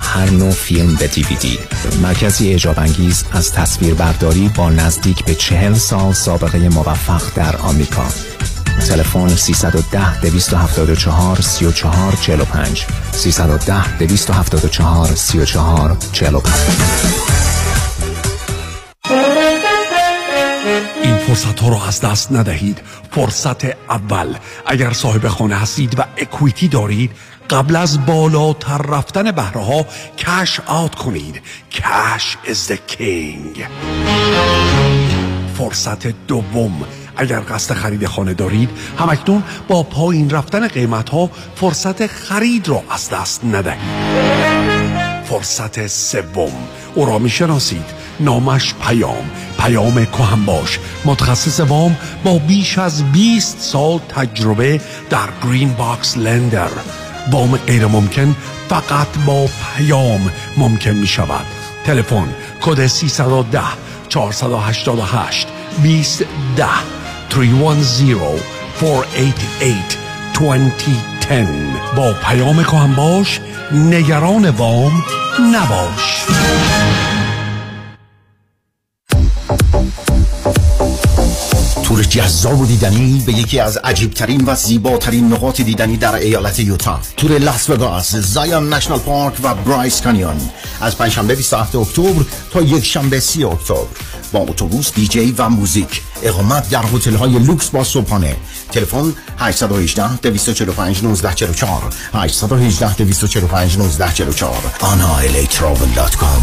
هر نوع فیلم به دیویدی. مرکزی اعجاب انگیز از تصویربرداری با نزدیک به چهل سال سابقه موفق در آمریکا. تلفن 310 274 34 45 310 274 34 45 این فرصت ها رو از دست ندهید. فرصت اول. اگر صاحب خانه هستید و اکویتی دارید قبل از بالاتر رفتن بهره ها کش آت کنید. کش is the king. فرصت دوم. اگر قصد خرید خانه دارید همکنون با پایین رفتن قیمت ها فرصت خرید را از دست ندهید. فرصت سوم. او را می‌شناسید. نامش پیام. پیام کهن باش. متخصص وام با بیش از 20 سال تجربه در Green Box Lender. وام غیر ممکن فقط با پیام ممکن می شود تلفن کد 310 488 2010 310 488 2010 با پیام کهن باش نگران وام نباش. تور جذاب و دیدنی به یکی از عجیبترین و زیباترین نقاط دیدنی در ایالت یوتا. تور لاس وگاس Zion National Park و Bryce Canyon. از پنجشنبه 27 اکتبر تا یک شنبه 30 اکتبر. با اتوبوس دیجی و موزیک. اقامت در هتل های لوکس با صبحانه. تلفن 818 245 1944 818 245 1944 anaelatravel.com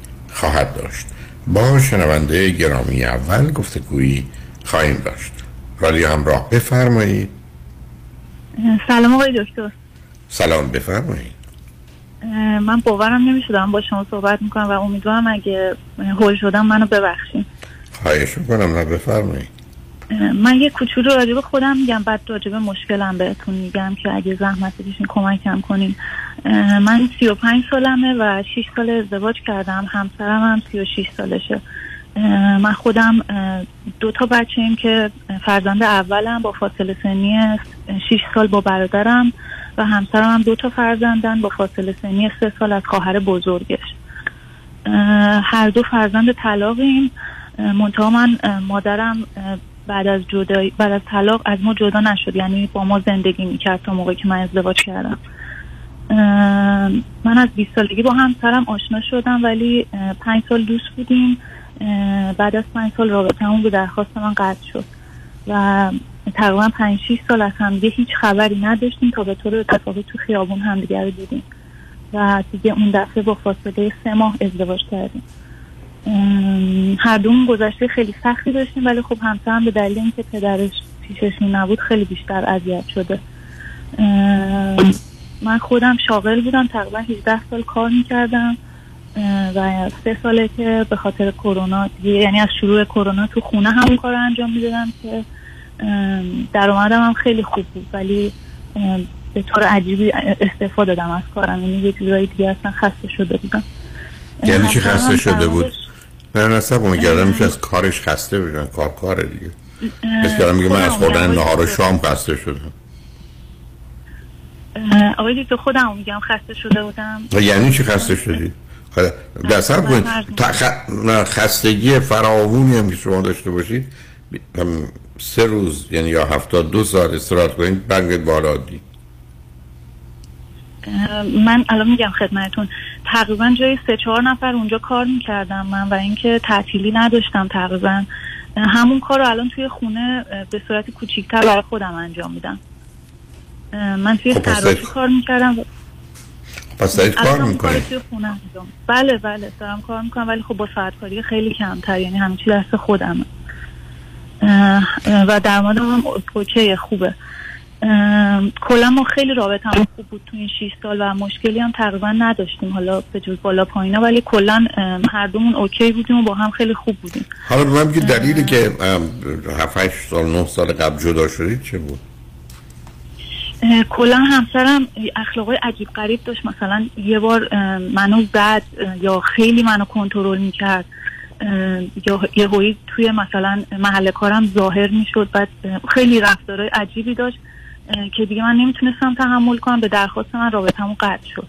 خواهد داشت. با شنونده گرامی اول گفتگویی خواهیم داشت. رادیو همراه بفرمایید. سلام آقای دکتر. سلام بفرمایید. من باورم نمی‌شدم با شما صحبت می‌کنم و امیدوارم اگه هول شدم منو ببخشید. خواهش می‌کنم نه بفرمایید. من یه کوچولو راجب خودم میگم بعد راجب مشکلم بهتون میگم که اگه زحمت بشین کمکم کنین. من 35 سالمه و 6 سال ازدواج کردم. همسرم هم 36 سالشه. من خودم دو تا بچه ایم که فرزند اولم با فاصله سنی 6 سال با برادرم و همسرم هم دو تا فرزندن با فاصله سنی 3 سال از خواهر بزرگش. هر دو فرزند طلاقیم. منتها من مادرم بعد از جدایی بعد از طلاق از ما جدا نشد. یعنی با ما زندگی می‌کرد تا موقعی که من ازدواج کردم. من از 20 سالگی با همسرم آشنا شدم ولی پنج سال دوست بودیم. بعد از پنج سال رابطمون به درخواست من قطع شد. و تقریبا پنج شیش سال از همدیگه هیچ خبری نداشتیم تا به طور اتفاقی تو خیابون همدیگه رو دیدیم. و دیگه اون دفعه با فاصله سه ماه ازدواج کردیم. هر دومون گذشته خیلی سختی داشتیم ولی خب همسرم به دلیل اینکه پدرش پیششون نبود خیلی بیشتر اذیت شده. من خودم شاغل بودم تقریبا 18 سال کار می‌کردم و سه ساله که به خاطر کرونا یعنی از شروع کرونا تو خونه همون کار انجام می‌دادم که درآمدم هم خیلی خوب بود ولی به طور عجیبی استفاده دادم از کارم یعنی یه جورایی دیگه اصلا خسته شده بودم. یعنی چی خسته شده بود؟ نه نه سب میگردم میشه از کارش خسته بشن کار کاره دیگه. کردم میگه من از خوردن نهار و شام خسته شدم. آقای دکتر خودم میگم خسته شده بودم. یعنی چی خسته شدی؟ در سب کنید. خستگی فراوونی هم که شما داشته باشید هم سه روز یعنی یا هفتاد دو ساعت استراحت کنید بنگت بالا من الان میگم خدمتون تقریبا جای سه چهار نفر اونجا کار می‌کردم من و اینکه تعطیلی نداشتم تقریبا. همون کار رو الان توی خونه به صورت کوچیکتر برای خودم انجام میدم. من توی خب دارید- کار می‌کردم. پس دارید کار می‌کنید بله بله دارم کار می‌کنم ولی خب با ساعت کاری خیلی کمتر یعنی چی دست خودمه. و درآمدم هم OK خوبه. کلا ما خیلی رابطه هم خوب بود تو این 6 سال و مشکلی هم تقریبا نداشتیم. حالا به جز بالا پایینا ولی کلا هر دومون OK بودیم و با هم خیلی خوب بودیم. حالا من بگید دلیلی که ام، هفت هشت سال نه سال قبل جدا شدید چه بود؟ کلا همسرم اخلاقای عجیب غریب داشت. مثلا یه بار منو زد یا خیلی منو کنترل می‌کرد. یا یه هایی توی مثلا محل کارم ظاهر می‌شد. بعد خیلی رفتارهای عجیبی داشت که دیگه من نمی‌تونستم تحمل کنم. به درخواست من رابطمون قطع شد.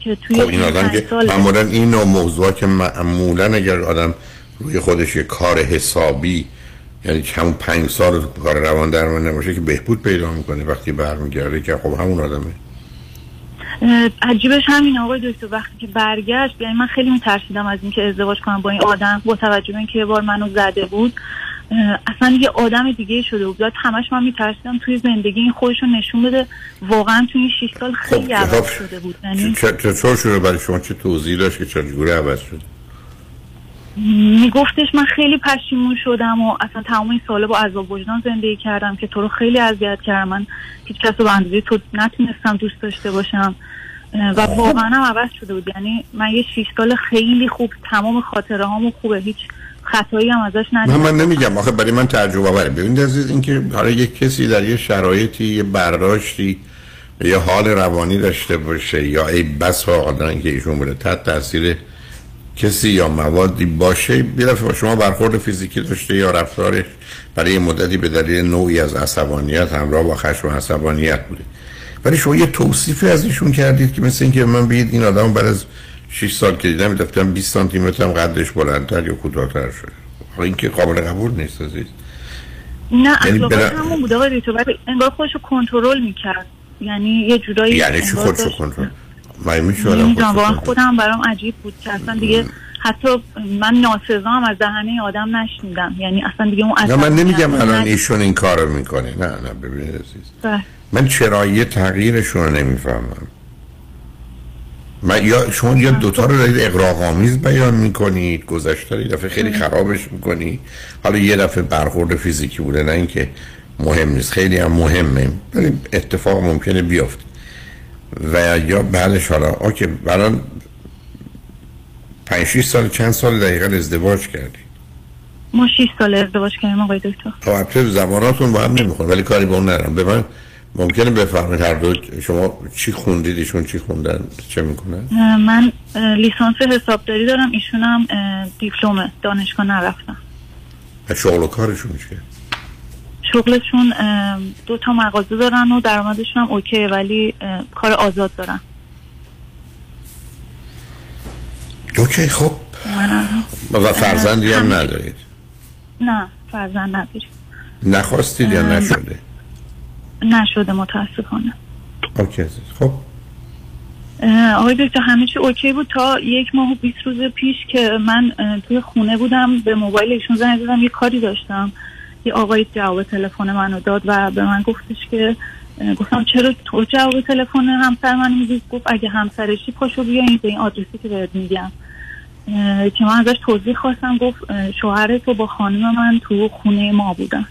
که توی خب این آدم که معمولا این نوع موضوع که معمولا اگر آدم روی خودش یه کار حسابی یعنی همون پنج سال تو کار روان درمان نباشه که بهبود پیدا می‌کنه وقتی برمیگرده که خب همون آدمه. عجیبش همین آقای دکتر. وقتی که برگشت یعنی من خیلی میترسیدم از اینکه ازدواج کنم با این آدم با توجه به اینکه یه بار منو زده بود. اصلا یه آدم دیگه شده بود. همش من میترسیدم توی زندگی این خودش رو نشون بده. واقعا توی این 6 سال خیلی عوض خب، شده بود. یعنی چطور شده برای شما؟ چه توضیح داشت که چجوری عوض شد میگفتش من خیلی پشیمون شدم و اصلا تمام این ساله با عذاب وجدان زندگی کردم که تو رو خیلی اذیت کردم. من هیچ کس رو تو نتونستم دوست داشته باشم. و واقعا هم عوض شده بود. یعنی من یه شیش سال خیلی خوب تمام خاطره هامو خوبه. هیچ خطایی هم ازش ندیدم. من نمیگم. آخه برای من تجربه بره ببینید عزیز اینکه حالا یک کسی در یه شرایطی یه برداشتی یه حال روانی داشته باشه یا ای بس آدم که ایشون بوده تحت تاثیر کسی یا موادی باشه دفعه با شما برخورد فیزیکی داشته یا رفتارش برای مدتی به دلیل نوعی از عصبانیت همراه با خشم و عصبانیت بوده. ولی شما یه توصیفی از ایشون کردید که مثل اینکه من بگید این آدم بعد از 6 سال که دیدم گفتم 20 سانتی متر هم قدش بلندتر یا کوتاه‌تر شده خب این که قابل قبول نیست عزیز. نه یعنی اخلاقش بلا- همون بود آقای انگار خودشو کنترل می‌کرد. یعنی یه جورایی یعنی چی خودشو کنترل؟ من میشه آدم خودم برام عجیب بود که اصلا دیگه حتی من ناسزا هم از دهنه آدم نشنیدم. یعنی اصلا دیگه اون نه من نمیگم الان. ایشون این کارو می‌کنه. نه نه ببینید عزیز. بله. من چرایی تغییرشون رو نمی‌فهمم. من یا شما یا دوتا رو دارید اقراق‌آمیز بیان می‌کنید گذشته رو یه دفعه خیلی خرابش می‌کنی حالا یه دفعه برخورد فیزیکی بوده نه اینکه مهم نیست. خیلی هم مهمه. ولی اتفاق ممکنه بیفته. و یا بعدش حالا اوکی الان پنج شیش سال چند سال دقیقا ازدواج کردی؟ ما 6 سال ازدواج کردیم آقای دکتر. خب البته زباناتون با هم نمی‌خونه ولی کاری با اون ندارم. به من ممکنه بفهمید هر دو شما چی خوندید ایشون چی خوندن چه می‌کنن؟ من لیسانس حسابداری دارم ایشون هم دیپلم دانشگاه نرفتم. و شغل و کارشون چیه؟ شغلشون دو تا مغازه دارن و درآمدشون هم اوکی ولی کار آزاد دارن. اوکی خب. و فرزندی هم. ندارید؟ نه فرزند نداریم. نخواستید یا نشده؟ نشده متاسفانه. اوکی عزیز. خب. آقای دکتر همه چی اوکی بود؟ تا یک ماه و 20 روز پیش که من توی خونه بودم به موبایل ایشون زنگ زدم یه کاری داشتم. یه آقای جواب تلفن منو داد و به من گفتش که گفتم چرا تو جواب تلفن همسر من میدی؟ گفت اگه همسرشی پاشو بیا این به این آدرسی که بهت میگم. که من ازش توضیح خواستم گفت شوهر تو با خانم من تو خونه ما بودن.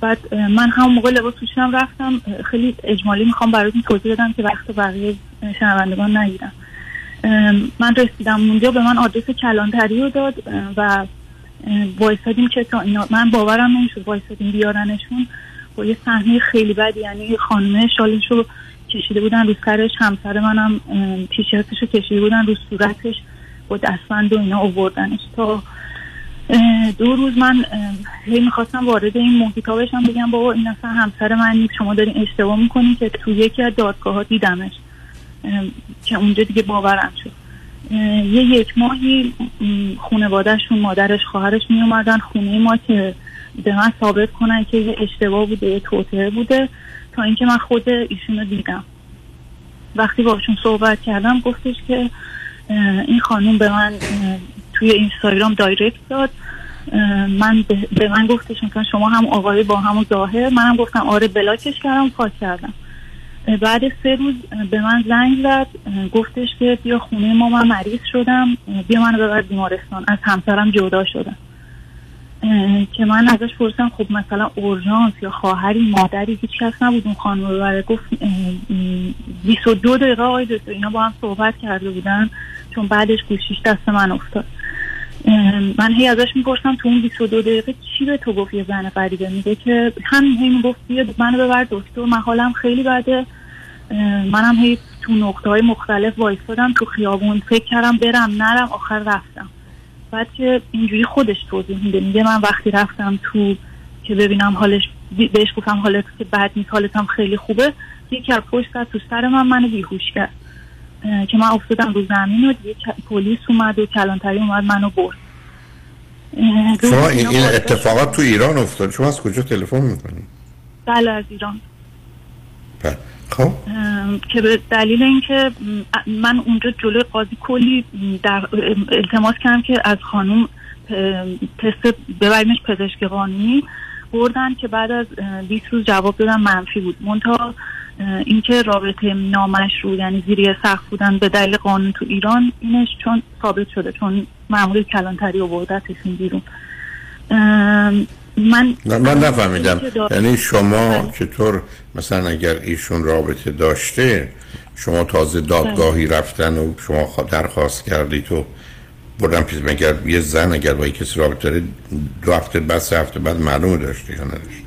بعد من همون موقع لباس پوشیدم رفتم. خیلی اجمالی می‌خوام براتون توضیح بدم که وقت بقیه شنوندگان نگیرم من رسیدم اونجا به من آدرس کلانتری رو داد و وایسادیم که تا اینا من باورم نمی‌شد وایسادیم بیارنشون. با یه صحنه خیلی بد یعنی خانمه شالش رو کشیده بودن رو سرش همسر منم تیشرتش رو کشیده بودن رو صورتش با دستبند و اینا آوردنش. تا دو روز من هی می‌خواستم وارد این محیط ها بشم بگم بابا این اصلا همسر من نیست شما دارین اشتباه می‌کنین که تو یکی از دادگاه ها دیدمش که اونجا دیگه باورم شد. یه یک ماهی خانوادهشون مادرش خواهرش می اومدن خونه ما که به من ثابت کنن که یه اشتباه بوده یه توطعه بوده. تا اینکه من خود ایشون رو دیدم. وقتی باشون صحبت کردم گفتش که این خانم به من توی اینستاگرام دایرکت داد. من به- من گفتش مثلا شما هم آقای با هم ظاهر. منم گفتم آره بلاکش کردم پاک کردم. بعد سه روز به من زنگ زد گفتش که بیا خونه ما من مریض شدم بیا منو ببر بیمارستان. از همسرم جدا شدم. که من ازش پرسیدم خب مثلا اورژانس یا خواهری مادری هیچ کس نبود اون خانم ببره گفت اه، م، 22 دقیقه آقای دکتر اینا با هم صحبت کرده بودن. چون بعدش گوشیش دست من افتاد. من هی ازش می‌پرسم تو اون 22 دقیقه چی به تو گفت یه زن غریبه؟ میگه که همین هی می‌گفت بیا منو ببر دکتر من حالم خیلی بده. منم هی تو نقطه های مختلف وایستادم تو خیابون. فکر کردم برم نرم آخر رفتم. بعد که اینجوری خودش توضیح میده. میگه من وقتی رفتم تو که ببینم حالش بهش گفتم حالت که بد نیست حالت هم خیلی خوبه یکی از پشت تو سر من منو بیهوش کرد. که من افتادم رو زمین و دیگه پلیس اومد و کلانتری اومد منو برد. شما این, اتفاقات تو ایران افتاد. شما از کجا تلفن می‌کنید بله از ایران. خب. ام، که به دلیل اینکه من اونجا جلوی قاضی کلی در التماس کردم که از خانوم ام، تست ببریمش پزشک قانونی بردن که بعد از اه، 20 روز جواب دادن منفی بود. منتها اینکه رابطه نامشروع یعنی زیری سخت بودن به دلیل قانون تو ایران اینش چون ثابت شده چون مامور کلانتری آوردتشون بیرون. ام، من نه من نفهمیدم. که دار- یعنی شما بله. چطور مثلا اگر ایشون رابطه داشته شما تازه دادگاهی رفتن و شما خوا- درخواست کردید و بردن پیش مگر یه زن اگر با کسی رابطه داره دو هفته بعد سه هفته بعد معلومه داشته یا نداشته؟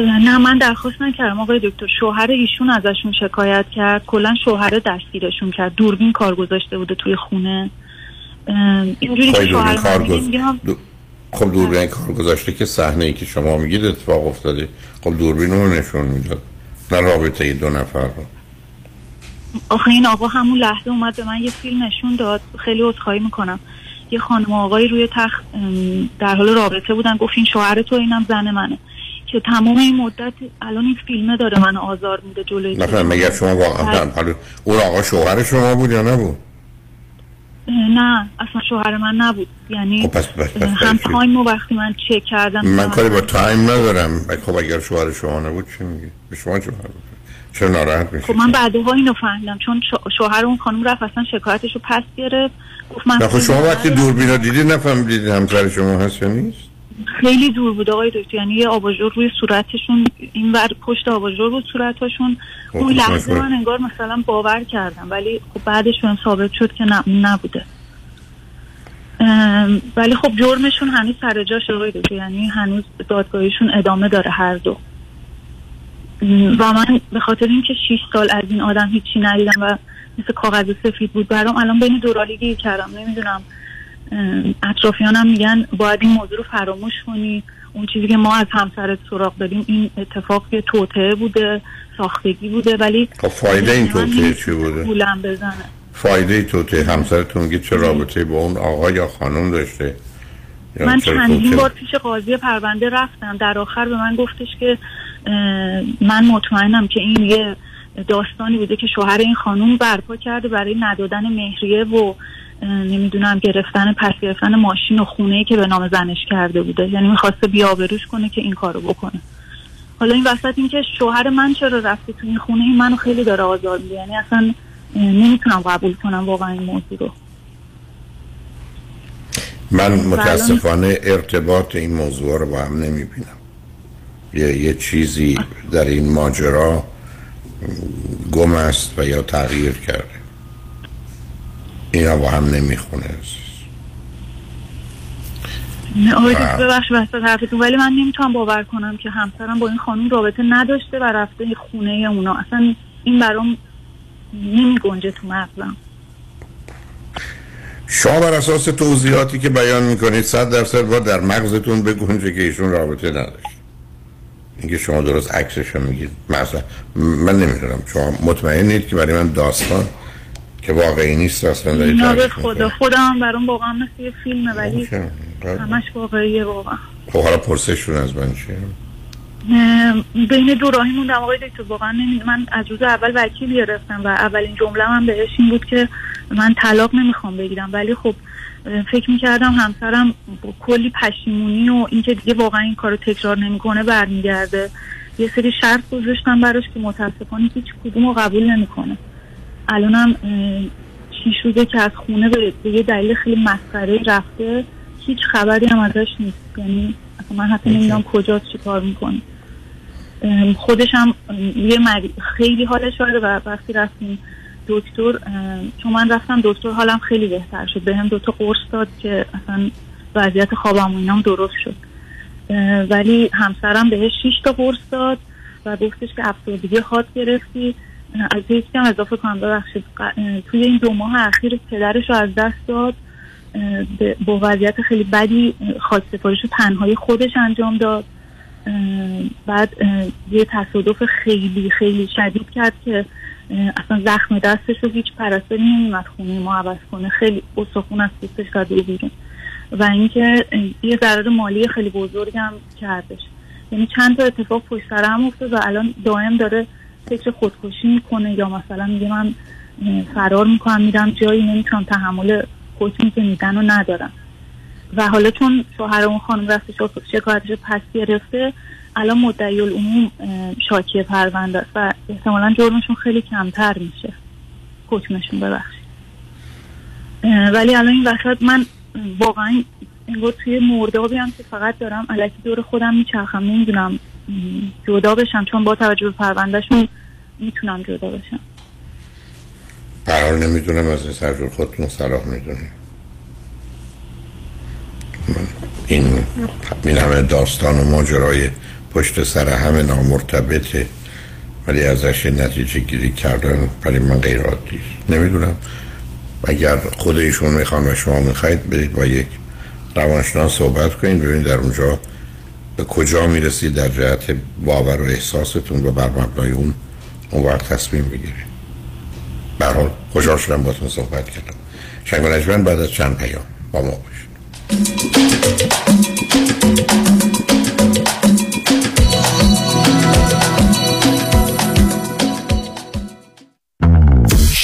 نه من درخواست نکردم. آقای دکتر شوهر ایشون ازشون شکایت کرد. کلا شوهر دستگیرشون کرد. دوربین کار گذاشته بوده توی خونه. اینجوری که شوهر کار من میگه گذ- میگم دو- خب دوربین کار گذاشته که صحنه ای که شما میگید اتفاق افتاده. خب دوربین رو نشون می‌داد. نه رابطه ای دو نفر رو. آخه این آقا همون لحظه اومد به من یه فیلم نشون داد. خیلی عذرخواهی می‌کنم. یه خانم و آقایی روی تخت در حال رابطه بودن. گفت این شوهر تو اینم زن منه. که تمام این مدت الان این فیلمه داره من آزار میده جلوی نفهم چشمم. مگر شما واقعا اون آقا شوهر شما بود یا نبود؟ نه اصلا شوهر من نبود. یعنی خب پس پس پس هم؟ تایم وقتی من چک کردم من کاری با time ندارم. خب اگر شوهر شما نبود چی میگی؟ به شما چه چرا ناراحت میشی؟ خب من بعدها اینو فهمیدم. چون شو- شوهر اون خانم رفت اصلا شکایتش رو پس گرفت. گفت من خب شما وقتی ندارم. دوربین رو دیدید نفهمیدید همسر شما هست یا نیست؟ خیلی دور بود. آقای دکتر یعنی یه آباژور روی صورتشون این ور پشت آباژور بود صورتشون. خب، اون لحظه. من انگار مثلا باور کردم ولی خب بعدش بهم ثابت شد که نبوده. ولی خب جرمشون هنوز سر جاش آقای دکتر یعنی هنوز دادگاهیشون ادامه داره هر دو. و من به خاطر اینکه 6 سال از این آدم هیچی ندیدم و مثل کاغذ سفید بود برام الان بین دورالی گیر کردم. نمی‌دونم اطرافیانم میگن باید این موضوع رو فراموش کنی. اون چیزی که ما از همسرت سراغ داریم این اتفاق یه توطعه بوده ساختگی بوده ولی خب فایده این توطعه نمی‌تونه چی بوده؟ بزنه. فایده توته همسرتون میگه چه رابطه با اون آقا یا خانم داشته؟ من چندین؟ بار پیش قاضی پرونده رفتم. در آخر به من گفتش که من مطمئنم که این یه داستانی بوده که شوهر این خانوم برپا کرده برای ندادن مهریه و نمی‌دونم گرفتن پس گرفتن ماشین و خونه که به نام زنش کرده بوده. یعنی می‌خواسته بیابروش کنه که این کارو بکنه. حالا این وسط این که شوهر من چرا رفته تو این خونه این منو خیلی داره آزار میده. یعنی اصلا نمی‌تونم قبول کنم واقعا این موضوع رو. من متاسفانه ارتباط این موضوع رو با هم نمی‌بینم. یه, یه چیزی در این ماجرا گم است و یا تغییر کرده. اینا با هم نمی‌خونه آقای ببخش وسط حرفتون. ولی من نمی‌تونم باور کنم که همسرم با این خانم رابطه نداشته و رفته خونه اونا. اصلا این برام نمی گنجه تو مغزم. شما بر اساس توضیحاتی که بیان می‌کنید صد درصد با در مغزتون بگنجه که ایشون رابطه نداشت. اینکه شما درست عکسش رو میگید. مثلا من نمی‌دونم. شما مطمئنید که برای من داستان؟ که واقعی نیست اصلا دارید نه خدا خودم برام واقعا مثل یه فیلمه ولی همش واقعیه واقعا. خب حالا پرسشون از من چیه؟ بین دو راهی موندم آقای دکتر واقعا من از روز اول وکیل گرفتم و اولین جمله من بهش این بود که من طلاق نمی‌خوام بگیرم. ولی خب فکر می‌کردم همسرم با کلی پشیمونی و اینکه دیگه واقعا این کارو تکرار نمی‌کنه برمیگرده. یه سری شرط گذاشتم براش که متاسفانه هیچ کدوم رو قبول نمی‌کنه. الانم چی شده که از خونه به یه دلیل خیلی مسخره رفته هیچ خبری هم ازش نیست. یعنی من حتی نمی‌دونم کجاست چی کار می‌کنه. خودش هم یه خیلی حالش شده و وقتی رفتیم دکتر چون من رفتم دکتر حالم خیلی بهتر شد. به هم دوتا قرص داد که اصلا وضعیت خوابم و اینام درست شد. ولی همسرم بهش 6 تا قرص داد و گفتش که افسردگی خاص گرفتی. از یکی هم اضافه کنم ببخشید. توی این دو ماه اخیر پدرش رو از دست داد. با وضعیت خیلی بدی خاص سفارش رو خودش انجام داد. بعد یه تصادف خیلی خیلی شدید کرد که اصلا زخم دستش رو هیچ پرستاری نمیمد خونه ما عوض کنه. خیلی استخون از دوستش داده بیرون. و اینکه یه ضرر مالی خیلی بزرگم کردش. یعنی چند تا اتفاق پشت سر هم افتاد و الان دائم داره فکر خودکشی می‌کنه یا مثلا میگه من فرار می‌کنم میرم جایی نمی‌تونم تحمل حکمی که میدن و ندارم. و حالا چون شوهر اون خانم رفته شکایتش پس گرفته الان مدعی العموم شاکی پرونده است و احتمالا جرمشون خیلی کمتر میشه. حکمشون ببخشید. ولی الان این وسط من واقعا انگار توی مردابی هم که فقط دارم علکی دور خودم میچرخم نمی‌دونم جدا بشم چون با توجه به پروندهشون می‌تونم جدا بشم. قرار نمی‌دونم از سرجور خودتون صلاح می‌دونیم این این همه داستان و ماجرای پشت سر همه نامرتبطه ولی ازش نتیجه گیری کردن برای من غیر عادی نمی‌دونم. اگر خود ایشون می‌خوان و شما می‌خواید برید با یک روانشناس صحبت کنید ببینید در اونجا به کجا می‌رسید در جهت باور و احساستون و بر مبنای اون اون وقت تصمیم بگیرید برحال خوشحال شدم باتون صحبت کردم. شنگ بعد از چند پیام با ما باشید.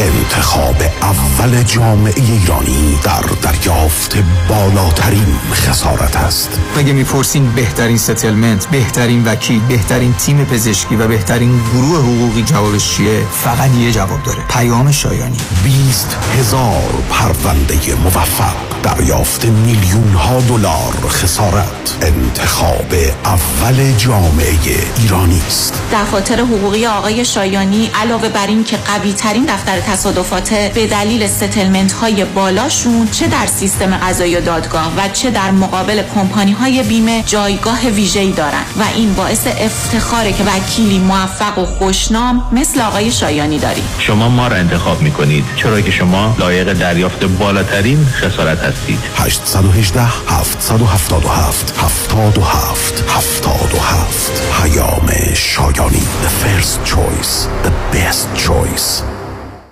انتخاب اول جامعه ایرانی در دریافت بالاترین خسارت است. مگه می‌پرسین بهترین settlement بهترین وکیل بهترین تیم پزشکی و بهترین گروه حقوقی جوابش چیه؟ فقط یه جواب داره. پیام شایانی. 20 هزار پرونده موفق. دریافت میلیون ها دلار خسارت. انتخاب اول جامعه ایرانی است. دفاتر حقوقی آقای شایانی علاوه بر این که قوی ترین دفتر تصادفات به دلیل settlement های بالاشون چه در سیستم قضایی و دادگاه و چه در مقابل کمپانی های بیمه جایگاه ویژه‌ای دارند و این باعث افتخاره که وکیلی موفق و خوشنام مثل آقای شایانی داریم شما ما را انتخاب می کنید چرا که شما لایق دریافت بالاترین خسارت هستید. 818 777 77 77 پیام شایانی The first choice The best choice.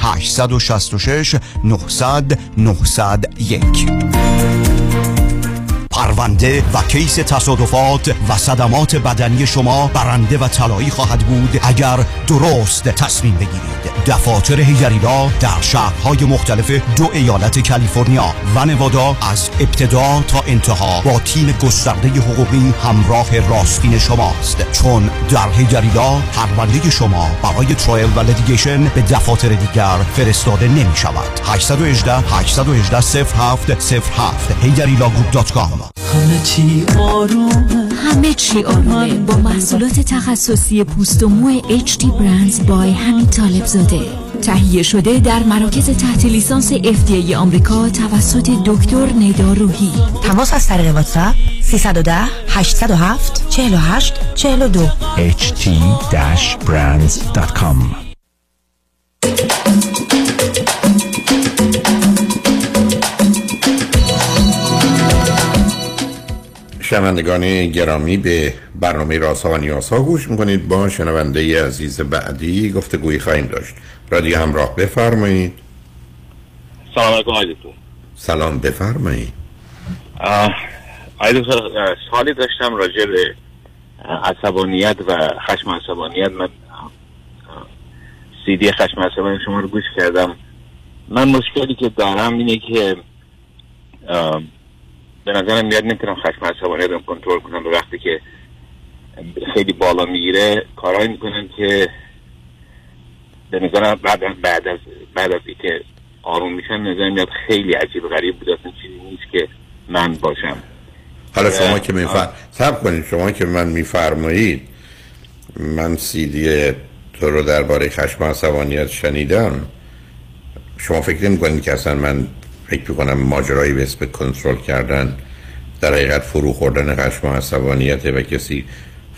866 900 901 پرونده و case تصادفات و صدمات بدنی شما برنده و طلایی خواهد بود اگر درست تصمیم بگیرید. دفاتر هیجریلا در شهرهای مختلف دو ایالت کالیفرنیا و نوادا از ابتدا تا انتها با تیم گسترده حقوقی همراه راستین شماست. چون در هیجریلا پرونده شما برای trial و litigation به دفاتر دیگر فرستاده نمی شود 818 818 07 07 هیجریلاگروپ.com همه چی آرومه؟ همه چی آرومه. با محصولات تخصصی پوست و مو HD برندز بای همین طالب زاده. تهیه شده در مراکز تحت لیسانس FDA آمریکا توسط دکتر ندا روحی. تماس از طریق واتساپ 310 807 48 42 ht-brands.com شنوندگان گرامی به برنامه راسا و نیاسا گوش می‌کنید. با شنونده عزیز بعدی گفته گویی خواهیم داشت. رادیو همراه بفرمایید. سلام علیکم دکتر. سلام بفرمایید. آقای دکتر سوالی داشتم راجع به عصبانیت و خشم عصبانیت. من سی دی خشم عصبانی شما رو گوش کردم. من مشکلی که دارم اینه که به نظرم میاد نمی‌تونم خشم عصبانیت رو کنترل کنم به وقتی که خیلی بالا می‌گیره کارهایی می‌کنم که به نظرم بعد از بعد از بعد از اینکه آروم میشم نظرم میاد خیلی عجیب غریب بود. اصلا چیزی نیست که من باشم. حالا شما که میفر سب کنید. شما که من میفرمایید من سیدی تو رو درباره خشم عصبانیت شنیدم. شما فکر نمی کنید که اصلا من فکر می‌کنم ماجرایی به اسم کنترل کردن در حقیقت فرو خوردن خشم و عصبانیت و کسی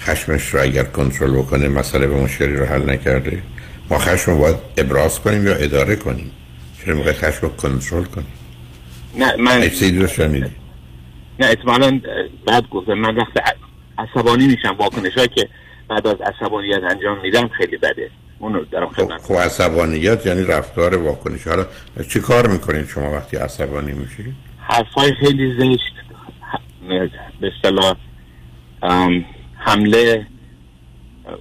خشمش رو اگر کنترل بکنه مسئله به مشکلی رو حل نکرده. ما خشم رو باید ابراز کنیم یا اداره کنیم. چرا می‌خواید خشم رو کنترل کنیم نه من شنیدی نه اتمالا بعد گفتم من وقت عصبانی میشم واکنش که بعد از عصبانیت انجام میدم خیلی بده. اون رو دارم خدمت خب عصبانیت یعنی رفتار واکنش حالا چی کار می‌کنید شما وقتی عصبانی میشید؟ حرفای خیلی زشت. به اصطلاح ام، حمله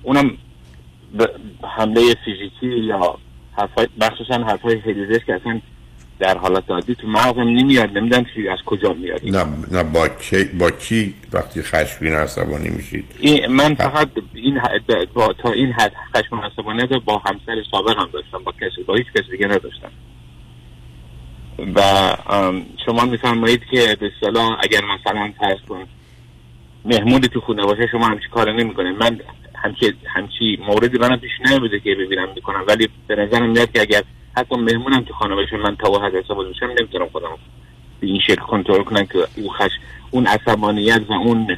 اونم حمله فیزیکی یا حرفای مخصوصا حرفای خیلی زشت که اصلا در حالت عادی تو مغزم نمیاد نمی‌دونم چی از کجا میاد. نه نه با کی با کی وقتی خشمگین عصبانی میشید؟ این من فقط این با تا این حد خشم عصبانیت رو با همسر سابقم داشتم با کسی با هیچ کسی دیگه نداشتم. و شما میفرمایید که به اصطلاح اگر مثلا فرض کن مهمونی تو خونه باشه شما همچی کار نمی‌کنه من همچی همچی موردی منم پیش نمیده که ببینم می‌کنم. ولی به نظرم میاد که اگر حتی مهمونم خانه باشه من تا حد حساب میشم نمی‌تونم خودم به این شکل کنترل کنم که اون خش اون عصبانیت و اون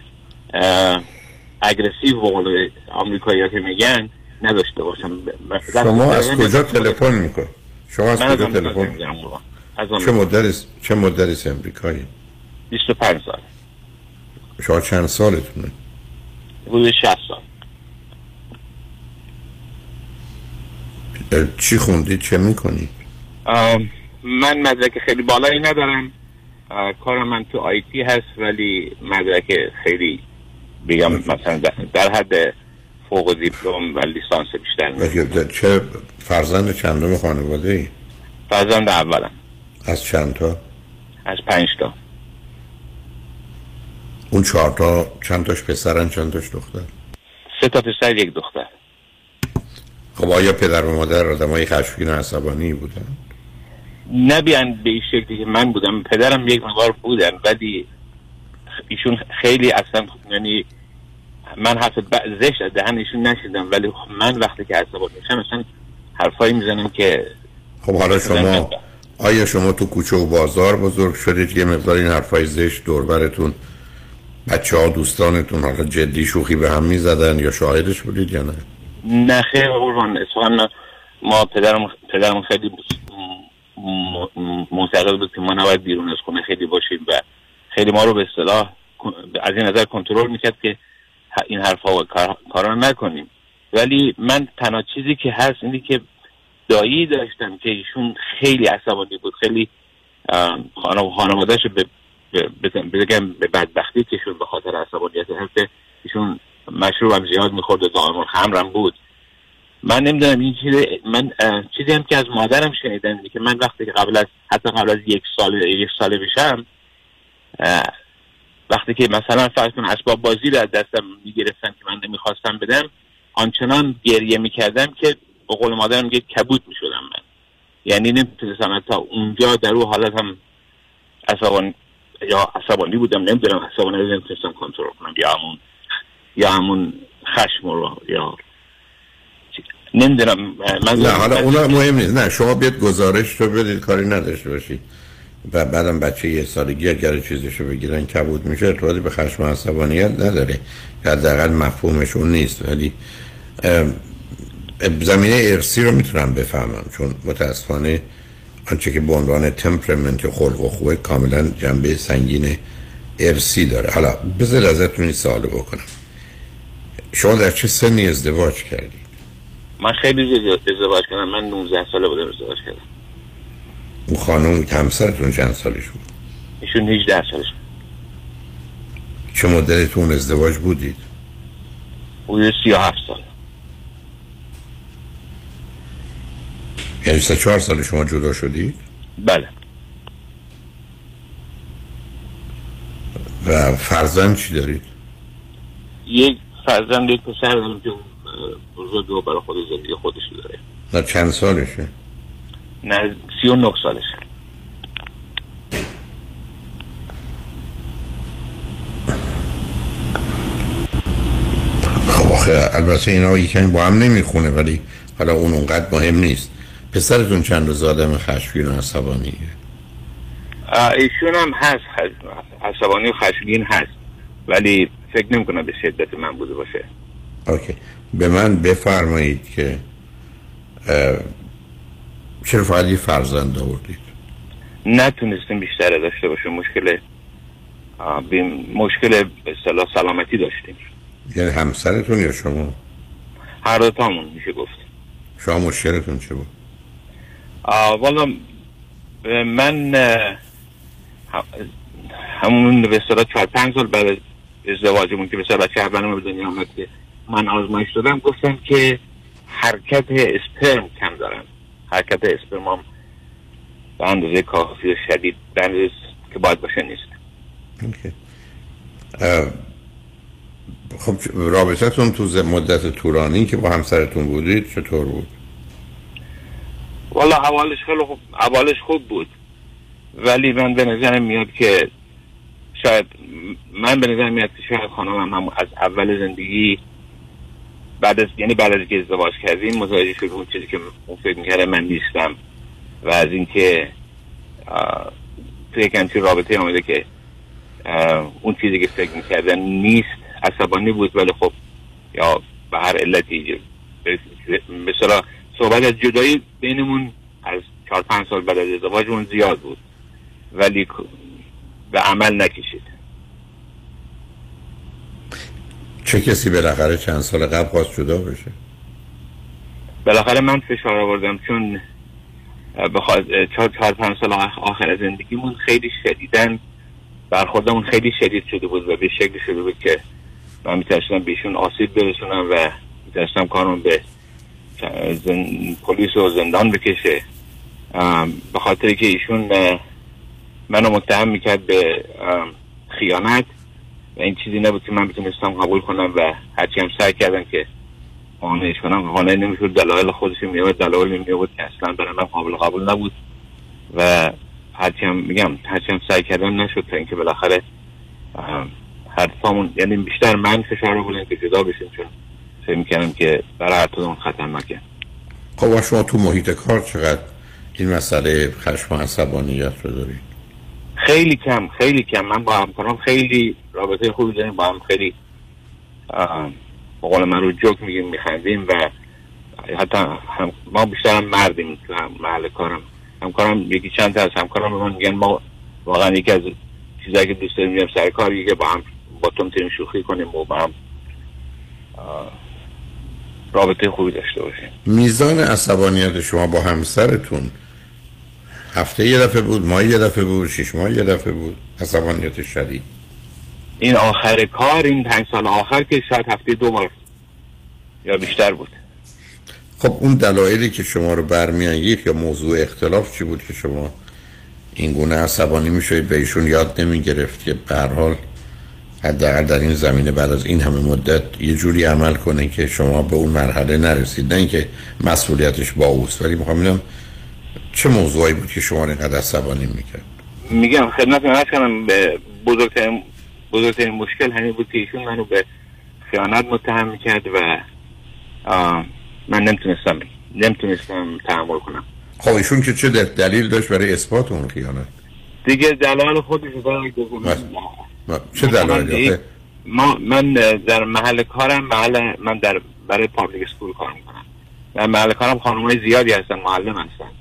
اگرسیو قول آمریکایی که میگن نداشته باشم. شما از کجا تلفن می‌کنید شما از کجا تلفن؟ چه است- چه مدت است امریکایی 25 سال. شما چند سالتونه؟ حدود 60 سال. چی خوندید چه می‌کنید آم، من مدرک خیلی بالایی ندارم. کار من تو آیتی هست ولی مدرک خیلی بگم مثلا در- حد فوق دیپلم و لیسانس بیشتر چه فرزند چندم خانواده ای فرزند اولم. از چند تا؟ از پنج تا. اون چهار تا چند تاش پسرن چند تاش دختر؟ سه تا پسر یک دختر. خب آیا پدر و مادر آدمای خشمگین و عصبانی بودن؟ نه بیان به این شکلی که من بودم پدرم یک مقدار بودن ولی ایشون خیلی اصلا یعنی من حرف زشت از دهن ایشون نشیدم ولی من وقتی که عصبانی میشم مثلا حرفایی می‌زنم که خب حالا شما آیا شما تو کوچه و بازار بزرگ شدید یه مقدار این حرفای زشت دوربرتون بچه ها دوستانتون حالا جدی شوخی به هم می‌زدن یا شاهدش بودید یا نه؟ نه خیر قربان. اتفاقا ما پدرم پدرم خیلی م- م- معتقد بود که ما نباید بیرون از خونه خیلی باشیم و خیلی ما رو به اصطلاح از این نظر کنترل می‌کرد که این حرفا و کار- کارا نکنیم. ولی من تنها چیزی که هست اینی که دایی داشتم که ایشون خیلی عصبانی بود خیلی خانوادهش به بگم به بدبختی کشون به خاطر عصبانیت هست ایشون مشروب هم زیاد می‌خورد و دائم الخمرم بود. من نمی‌دونم این چیز من چیزی هم که از مادرم شنیدم که من وقتی که قبل از حتی قبل از یک سال یک ساله بشم وقتی که مثلا فرض کن اسباب بازی رو از دستم می‌گرفتن که من نمی‌خواستم بدم آنچنان گریه می‌کردم که به قول مادرم میگه کبود می‌شدم من. یعنی نمی‌تونستم تا اونجا در اون حالت هم عصبانی یا عصبانی بودم نمی‌دونم عصبانی نمی‌تونستم کنترل کنم یا همون یا همون خشم رو یا نمی‌دونم من نه حالا اونا مهم نیست. نه شما بیاد گزارش رو بدید کاری نداشته باشید و بعدم بچه یه سالگی اگر چیزشو بگیرن کبود میشه ارتباطی به خشم و عصبانیت نداره. حداقل مفهومش اون نیست. ولی زمینه ارسی رو می‌تونم بفهمم چون متاسفانه آنچه که به عنوان تمپرمنت خلق و خوه کاملا جنبه سنگین ارسی داره. حالا بذار ازتون این سوالو بکنم. شما در چه سنی ازدواج کردید من خیلی زود ازدواج کردم. من 19 ساله بودم ازدواج کردم. اون خانم که همسرتون چند سالش بود؟ ایشون 18 سالش چه مدتی تو اون ازدواج بودید؟ حدود 37 سال یعنی سه چهار سال شما جدا شدید؟ بله. و فرزند چی دارید؟ یک فرزند یک پسر دارم که بزرگ و برای خود زندگی خودش داره. نه چند سالشه؟ نه 39 سالشه. خب آخه البته اینا یکمی با هم نمی‌خونه ولی حالا اون اونقدر مهم نیست. پسرتون چند روز آدم خشمگین و عصبانیه؟ ایشون هم هست عصبانی و خشمگین هست. ولی فکر نمی کنم به شدت من بوده باشه. اوکی. به من بفرمایید که چرا فقط یه فرزند آوردید؟ نتونستیم بیشتر داشته باشیم. مشکل مشکل اصطلاح سلامتی داشتیم. یعنی همسرتون یا شما؟ هر دو تامون میشه گفت. شما مشکلتون چه بود؟ والا من همون به اصطلاح چهار پنج سال بعد ازدواجمون که به بچه اولم به دنیا آمد که من آزمایش دادم. گفتم که حرکت اسپرم کم دارم. حرکت اسپرمام به اندازه کافی و شدید به اندازه که باید باشه نیست. خب رابطتون تو مدت طولانی که با همسرتون بودید چطور بود؟ والا اولش خیلی خوب اولش خوب بود. ولی من به نظرم میاد که شاید من به نظرم میاد که شاید خانمم هم از اول زندگی بعد از یعنی بعد از که ازدواج کردیم متوجه شد اون چیزی که اون فکر می‌کرده من نیستم. و از اینکه توی یک همچین رابطه آمده که اون چیزی که فکر می‌کردن نیست عصبانی بود ولی خب یا به هر علتی مثلا صحبت از جدایی بینمون از چهار پنج سال بعد از ازدواجمون زیاد بود. ولی به عمل نکشید. چه کسی بالاخره چند سال قبل خواست جدا بشه؟ بالاخره من فشار آوردم چون بخواد چهار چهار پنج سال آخ- آخر زندگیمون خیلی شدیدن برخوردمون خیلی شدید شده بود و به شکل شده بود که من میترسیدم بهشون آسیب برسونم و میترسیدم کارم به زن... پلیس و زندان بکشه. به خاطر که ایشون منو متهم می‌کرد به خیانت. و این چیزی نبود که من بتونستم قبول کنم و هرچی هم سعی کردم که قانعش کنم. قانع نمی‌شد دلایل خودش میاد دلایل میاد که اصلا برای من قابل قبول نبود. و هرچی هم میگم هرچی هم سعی کردم نشد تا اینکه بالاخره ام، حرفامون یعنی بیشتر من فشار آوردم که جدا بشیم چون فکر می‌کردم که برای هر کدوم خطرناکه. خب شما تو محیط کار چقدر این مسئله خشم و عصبانیت رو دارید؟ خیلی کم خیلی کم. من با همکارام خیلی رابطه خوبی داریم با هم خیلی آه، به قول من رو جوک میگیم میخندیم و حتی هم ما بیشتر هم مردیم تو هم محل کارم. همکارم یکی چند تا از همکارم به من میگن ما واقعا یکی از چیزایی که دوست داریم میریم سر کار یکی که با هم با تو می‌تونیم شوخی کنیم و با هم رابطه خوبی داشته باشیم. میزان عصبانیت شما با همسرتون هفته یه دفعه بود ماه یه دفعه بود شش ماه یه دفعه بود. عصبانیت شدید. این آخر کار این پنج سال آخر که شاید هفته دو بار یا بیشتر بود. خب اون دلایلی که شما رو برمیانگیخت یا موضوع اختلاف چی بود که شما این گونه عصبانی می‌شوید به ایشون یاد نمی گرفت که به حال حداقل در این زمینه بعد از این همه مدت یه جوری عمل کنه که شما به اون مرحله نرسید نه اینکه مسئولیتش با اوست ولی می‌خوام چه موضوعی بود که شما اینقدر عصبانی می‌کرد میگم خدمت من کنم به بزرگترین بزرگترین مشکل همین بود که ایشون منو به خیانت متهم می‌کرد و من نمی‌تونستم نمی‌تونستم تحمل کنم. خب ایشون که چه دل- دلیل داشت برای اثبات اون خیانت؟ دیگه دلایل خودش چه دلایلی آخه؟ ما من در محل کارم محل من در برای public school کار می‌کنم. در محل کارم خانم های زیادی هستن معلم هستن.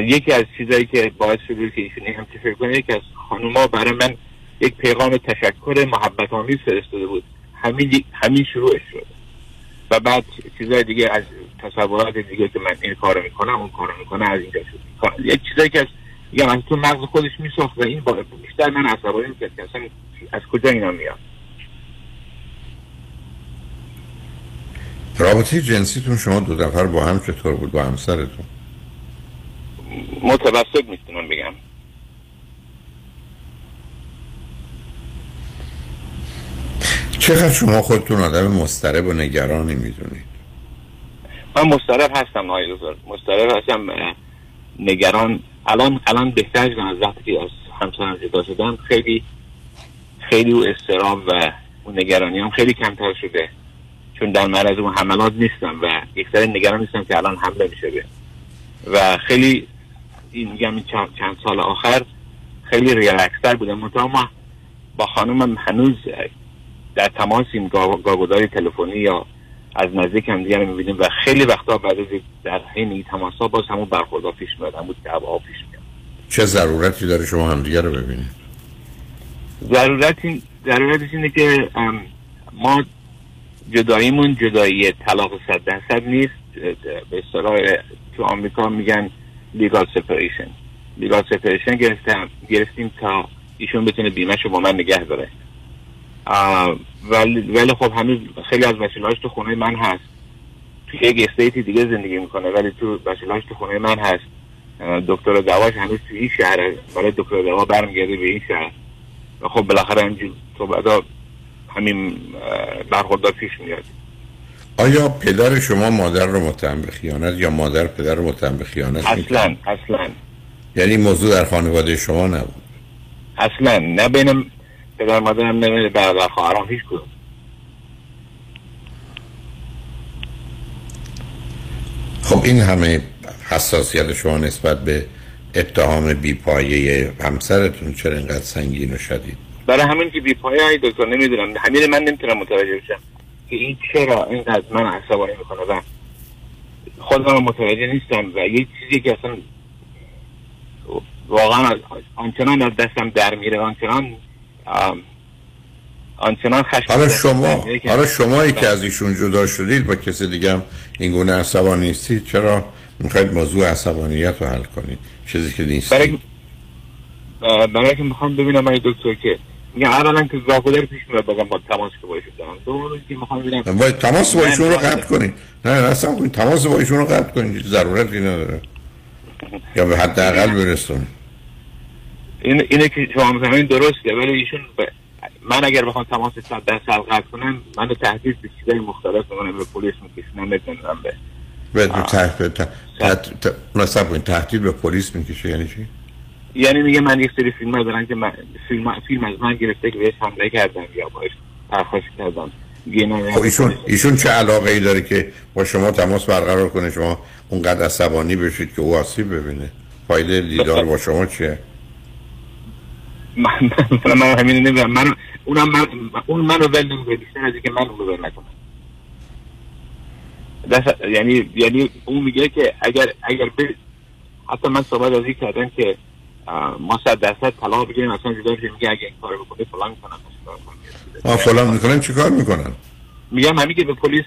یکی از چیزایی که باعث شده که ایشون هم فکر کنه یکی از خانوما برای من یک پیغام تشکر محبت آمیز فرستاده بود. همین همین شروعش شد. و بعد چیزای دیگه از تصورات دیگه که من این کارو می‌کنم اون کارو می‌کنم از اینجا شد. کار- یک چیزایی که از میگم از تو مغز خودش میساخت و این با- بیشتر من عصبانی می‌کرد که اصلا از کجا اینا میاد. رابطه جنسیتون شما دو نفر با هم چطور بود؟ با همسرتون؟ متوسط می‌تونم بگم. چقدر شما خودتون آدم مضطرب و نگرانی می‌دونید؟ من مضطرب هستم آقای دکتر. مضطرب هستم نگران. الان الان بهتر شدم از وقتی که از همسرم جدا شدم. خیلی خیلی او استرام و اون نگرانی هم خیلی کمتر شده. چون در معرض اون حملات نیستم و یک نگران نیستم که الان حمله میشه به. و خیلی این میگم این چند, چند سال آخر خیلی ریلکستر بودم منتها ما با خانمم هنوز در تماسیم گا- گاگودای تلفنی یا از نزدیک هم دیگر می‌بینیم و خیلی وقتا بعد از در حین این تماس ها باز همون برخوردها پیش میاد همون دعواها پیش میاد چه ضرورتی داره شما همدیگه رو ببینید؟ ضرورت این ضرورتش اینه که ما جداییمون جدایی طلاق صد درصد نیست. به اصطلاح تو آمریکا میگن legal separation legal separation گرفتم. گرفتیم تا ایشون بتونه بیمهشو با من نگه داره. ولی, ولی خب هنوز خیلی از وسیلهاش تو خونه من هست. تو یک state ی دیگه زندگی می‌کنه ولی تو وسیلهاش تو خونه من هست. دکتر دواش هنوز تو این شهره ولی دکتر دوا برمیگرده به این شهر. خب بالاخره اینجور بعدا همین برخوردار پیش میاد. آیا پدر شما مادر رو متهم به خیانت یا مادر پدر رو متهم به خیانت اصلا اصلا. یعنی موضوع در خانواده شما نبود. اصلا. نه بین پدر مادرم نه بین برادر خواهرام هیچ کدوم. خب این همه حساسیت شما نسبت به اتهام بیپایه همسرتون چرا اینقدر سنگین و شدید؟ برای همین که بیپایه های دکتر نمی‌دونم. همین من نمی‌تونم متوجه بشم. که این چرا اینقدر من عصبانی می‌کنه و خودم متوجه نیستم و یه چیزی که اصلا واقعا آنچنان از دستم در میره آنچنان آنچنان خشم حالا شما حالا شما که از ایشون جدا شدید با کسی دیگه هم این گونه عصبانی نیستید. چرا؟ می‌خواید موضوع عصبانیت رو حل کنید. چیزی که نیست برای برای که می‌خوام ببینم این دکتر که میگم اولا که زاکودر پیش میاد بگم با تماس که با ایشون دارم. دوم که می‌خوام ببینم. باید تماس با ایشون رو قطع کنید نه نه اصلا کنید تماس با ایشون رو قطع کنید ضرورتی نداره. یا به حداقل برسون این اینه که شما می‌فهمین درسته ولی ایشون ب... من اگر بخوام تماس صد درصد قطع کنم من تهدید به چیزای مختلف کنم به پلیس میکشنم بدونم به بدون تهدید تهدید تهدید به پلیس می‌کشه یعنی چی؟ یعنی میگه من یک سری فیلم دارم که من فیلم, فیلم از من گرفته که بهش حمله کردم یا باش پرخاش کردم خب ایشون ایشون چه علاقه ای داره که با شما تماس برقرار کنه؟ شما اونقدر عصبانی بشید که او آسیب ببینه. فایده دیدار با شما چیه؟ من من, همین نمی‌دونم. من اونم من اون منو ول نمی‌کنه. بیشتر از که من رو ول نکنم یعنی یعنی اون میگه که اگر اگر. حتی من صحبت از این کردم که ما صد درصد طلاق بگیریم اصلا جدا میگه اگه این کارو بکنه فلان می‌کنم آ فلان می‌کنن چیکار می‌کنن؟ میگم همین که به پلیس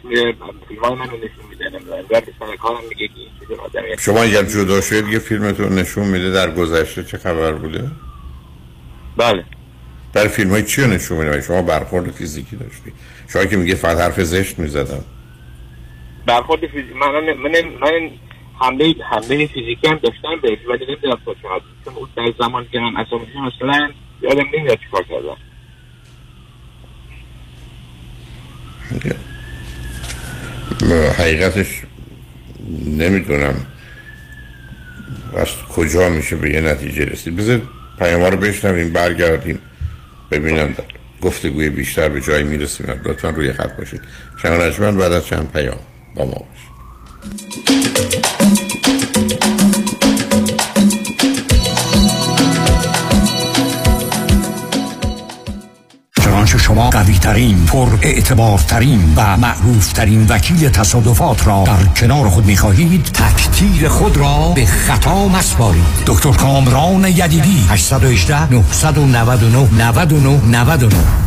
فیلم های منو نشون میدن و به کارم میگه که این آدم شما اگر جدا شد یه فیلمتون نشون میده در گذشته چه خبر بوده؟ بله. در فیلم های چی نشون میده؟ شما برخورد فیزیکی داشتی. شما که میگه فقط حرف زشت می‌زدم. برخورد فیزیکی من من من حمله حمله فیزیکی هم داشتم بهش ولی نمی‌دونم تا چقدر چون اون در زمان که من اصلا مثلا یادم نمیاد چیکار کردم حقیقتش نمی‌دونم از کجا میشه به یه نتیجه رسید. بذار پیام رو بشنویم برگردیم ببینم گفتگوی بیشتر به جایی می‌رسیم. لطفا روی خط باشید. شنگ بعد از چند پیام با ما باشید. شما قوی ترین پر اعتبار ترین و معروف ترین وکیل تصادفات را در کنار خود می خواهید تک تیر خود را به خطا مسپارید. دکتر کامران یدیدی 818 999 99 99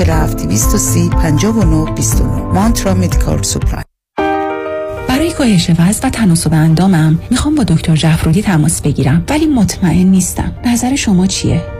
47 230 59 29 مانترا مدیکال سپلای. برای کاهش وزن و تناسب اندامم می‌خوام با دکتر جعفرودی تماس بگیرم ولی مطمئن نیستم. نظر شما چیه؟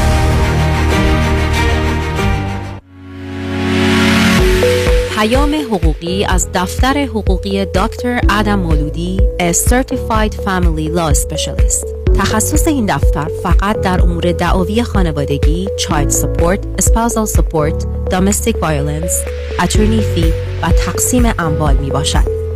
پیام حقوقی از دفتر حقوقی دکتر ادم مولودی A Certified Family Law Specialist. تخصص این دفتر فقط در امور دعاوی خانوادگی Child Support, Spousal Support, Domestic Violence, Attorney Fee و تقسیم اموال می باشد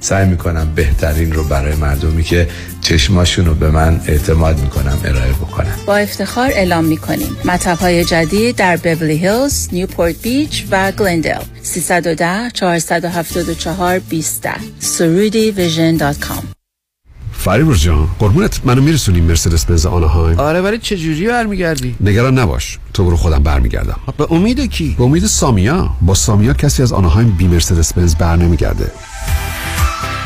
سعی می‌کنم بهترین رو برای مردمی که چشماشون رو به من اعتماد می‌کنم ارائه بکنم. با افتخار اعلام می‌کنیم. مطب های جدید در بیبلی هیلز، نیوپورت بیچ و گلندل 310 474 20 سرودی ویژن دات کام. فریبرز جان قربونت. منو میرسونی مرسدس بنز آنهایم؟ آره ولی چه جوری برمیگردی؟ نگران نباش. تو برو خودم برمیگردم. به امید کی؟ به امید سامیا. با سامیا کسی از آنهایم بی مرسدس بنز بر نمیگرده.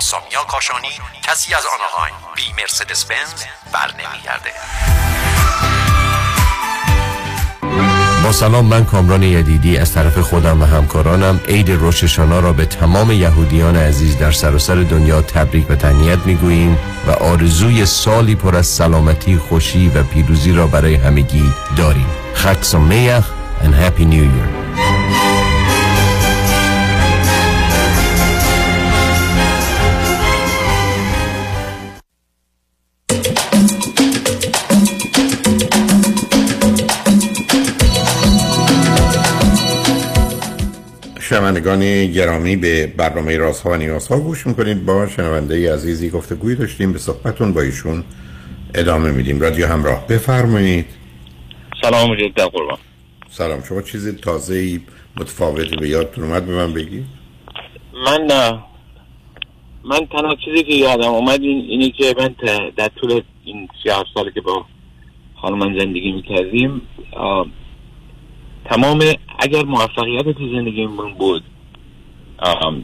سامیا کاشانی کسی از آنهایم بی مرسدس بنز بر نمیگرده با سلام من کامران یدیدی از طرف خودم و همکارانم عید روششانا را به تمام یهودیان عزیز در سراسر دنیا تبریک و تهنیت می‌گوییم و آرزوی سالی پر از سلامتی، خوشی و پیروزی را برای همگی داریم. خک سمیخ and happy new year. شنوندگان گرامی به برنامه راست ها و نیاز ها گوش می‌کنید. با شنونده عزیزی گفته گویی داشتیم. به صحبتون با ایشون ادامه میدیم. رادیو همراه بفرمایید. سلام مجدد قربان. سلام. شما چیزی تازه متفاوتی به یادتون اومد به من بگید؟ من نه. من تنها چیزی که یادم اومد این اینه که من در طول این سی سالی که با خانم زندگی می‌کردیم تمام اگر موفقیت تو زندگیمون بود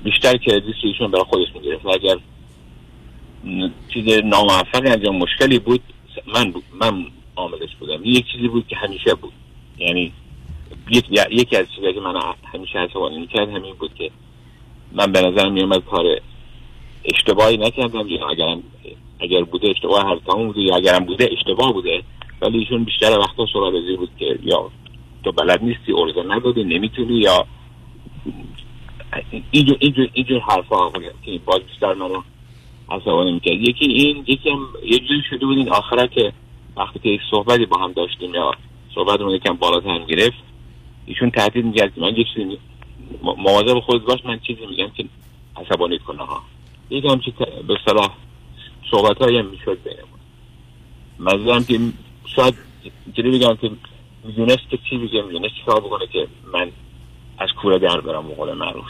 بیشتر که ایشون برای خودش می‌گرفت. و اگر چیز ناموفقی انجام مشکلی بود من بود من عاملش بودم. یک چیزی بود که همیشه بود. یعنی یک یکی از چیزایی که من همیشه عصبانی می‌کرد همین بود که من به نظرم میومد کار اشتباهی نکردم یا اگر اگر بوده اشتباه هر بوده یا اگرم بوده اشتباه بوده. ولی ایشون بیشتر وقتا صحبت بود که یا تو بلد نیستی ارزه ندادی نمی‌تونی یا اینجور اینجور اینجور حرفا که باز بیشتر منو عصبانی می‌کرد. یکی این یکی هم یه جوری شده بود این آخره که وقتی که یک صحبتی با هم داشتیم یا صحبت رو یکم بالاتر گرفت ایشون تهدید می‌کرد که من یک چیزی مواظب خود باش من چیزی میگم که عصبانیت کنه ها یک همچی به صلاح صحبت هایی هم می‌شد بینمون. من که شاید جلی بگم که می‌دونست که چی بگه می‌دونست چی کار بکنه که من از کوره در برم مقال معروف؟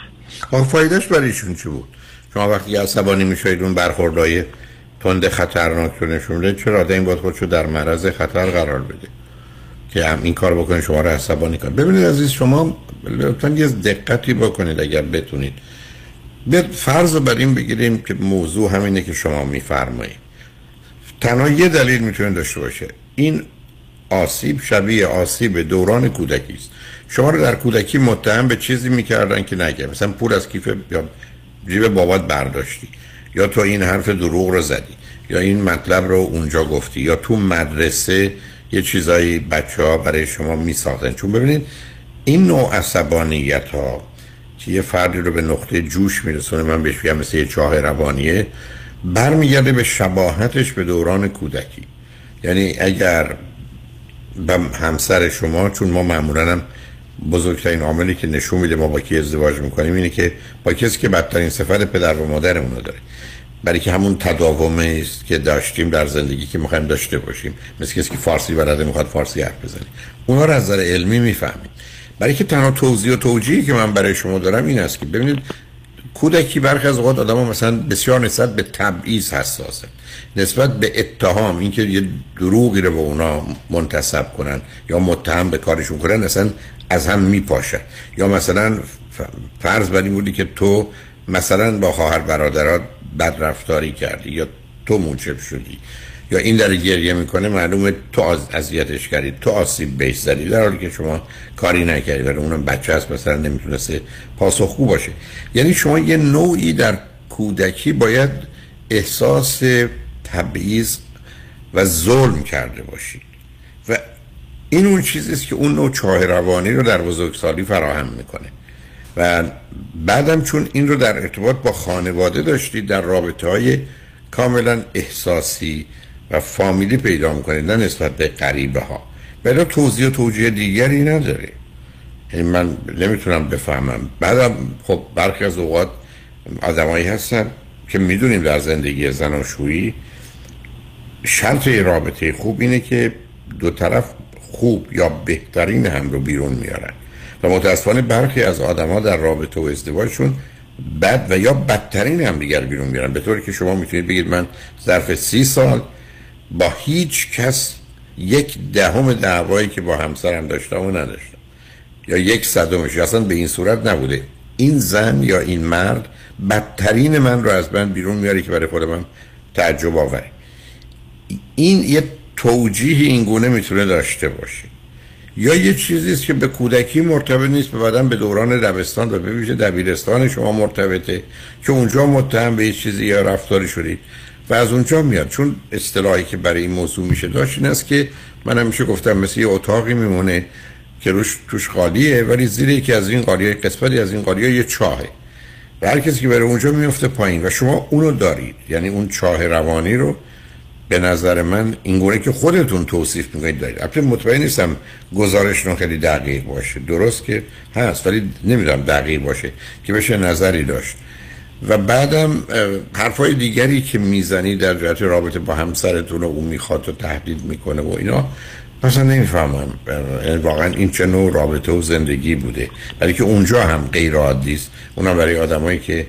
خب فایدهش برای ایشون چی بود؟ شما وقتی عصبانی می‌شوید اون برخوردهای تند خطرناک رو نشون بده چرا آدم باید خودشو در معرض خطر قرار بده؟ که هم این کار بکنید شما رو عصبانی کنید. ببینید عزیز شما لطفا یه دقتی بکنید اگر بتونید. به فرض بر این بگیریم که موضوع همینه که شما میفرمایید. تنها یه دلیل می‌تونه داشته باشه. این آسیب شبیه آسیب دوران کودکی است. شما رو در کودکی متهم به چیزی می‌کردن که نگه. مثلا پول از کیف یا جیب بابات برداشتی. یا تو این حرف دروغ رو زدی. یا این مطلب رو اونجا گفتی. یا تو مدرسه یه چیزایی بچه ها برای شما می ساختن چون ببینید این نوع عصبانیت ها که یه فردی رو به نقطه جوش میرسونه من بهش بگم مثل یه چاه روانیه برمیگرده به شباهتش به دوران کودکی. یعنی اگر به همسر شما چون ما معمولا هم بزرگترین عاملی که نشون میده ما با کی ازدواج می‌کنیم اینه که با کسی که بدترین صفت پدر و مادرمون رو داره. برای که همون تداومه است که داشتیم در زندگی که می‌خوایم داشته باشیم. مثل کسی که فارسی بلده می‌خواد فارسی حرف بزنیم اونا رو از نظر علمی می‌فهمیم. برای که تنها توضیح و توجیهی که من برای شما دارم این است که ببینید کودکی برخی از اوقات آدم مثلا بسیار نسبت به تبعیض حساسه. نسبت به اتهام اینکه یه دروغی رو به اونا منتصب کنن یا متهم به کارشون کنن اصلا از هم میپاشن یا مثلا فرض بر این بودی که تو مثلا با خواهر برادرات بد رفتاری کردی یا تو موجب شدی. یا این در گریه می‌کنه معلومه تو اذیتش کردی تو آسیب بهش زدی. در حالی که شما کاری نکردی ولی اونم بچه هست مثلا نمی‌تونسته پاسخگو باشه. یعنی شما یه نوعی در کودکی باید احساس تبعیض و ظلم کرده باشید و این اون چیزیست که اون نوع چاه روانی رو در بزرگسالی فراهم می‌کنه. و بعدم چون این رو در ارتباط با خانواده داشتید در رابطه های کاملا احساسی و فامیلی پیدا می‌کنید نه نسبت به غریبه ها برای توضیح و توجیه دیگری نداره. یعنی من نمی‌تونم بفهمم. بعدم خب برخی از اوقات آدمایی هستن که می‌دونیم در زندگی زناشویی شرط رابطه خوب اینه که دو طرف خوب یا بهترین هم رو بیرون میارن. و متاسفانه برخی از آدما در رابطه و ازدواجشون بد و یا بدترین هم دیگر بیرون میارن. به طوری که شما می‌تونید بگید من ظرف سی سال با هیچ کس یک دهم دعوایی که با همسرم داشتم و نداشتم. یا یک صدمش. اصلا به این صورت نبوده. این زن یا این مرد بدترین من رو از من بیرون میاره که برای خود من تعجب آوری این یه توجیه این گونه می‌تونه داشته باشه. یا یه چیزی است که به کودکی مرتبط نیست به بعدم به دوران دبستان و به ویژه دبیرستان شما مرتبطه که اونجا متهم به یه چیزی یا رفتاری شدید. و از اونجا میاد. چون اصطلاحی که برای این موضوع میشه داشت این است که من همیشه گفتم مثل یه اتاقی میمونه که روش توش خالیه ولی زیر یکی از این قالیه قسمتی از این قالیه یه چاهه. و هر کسی که بره اونجا میفته پایین و شما اونو دارید. یعنی اون چاه روانی رو به نظر من اینگونه که خودتون توصیف می‌کنید دارید. البته مطمئن نیستم گزارش خیلی دقیق باشه. درست که هست ولی نمی‌دونم دقیق باشه که بشه نظری داشت. و بعدم حرفای دیگری که می‌زنی در جهت رابطه با همسرتون و اون می‌خواد و تهدید می‌کنه و اینا مثلا نمی‌فهمم. واقعا این چه نوع رابطه و زندگی بوده. ولی که اونجا هم غیر عادی است. اونم برای آدمایی که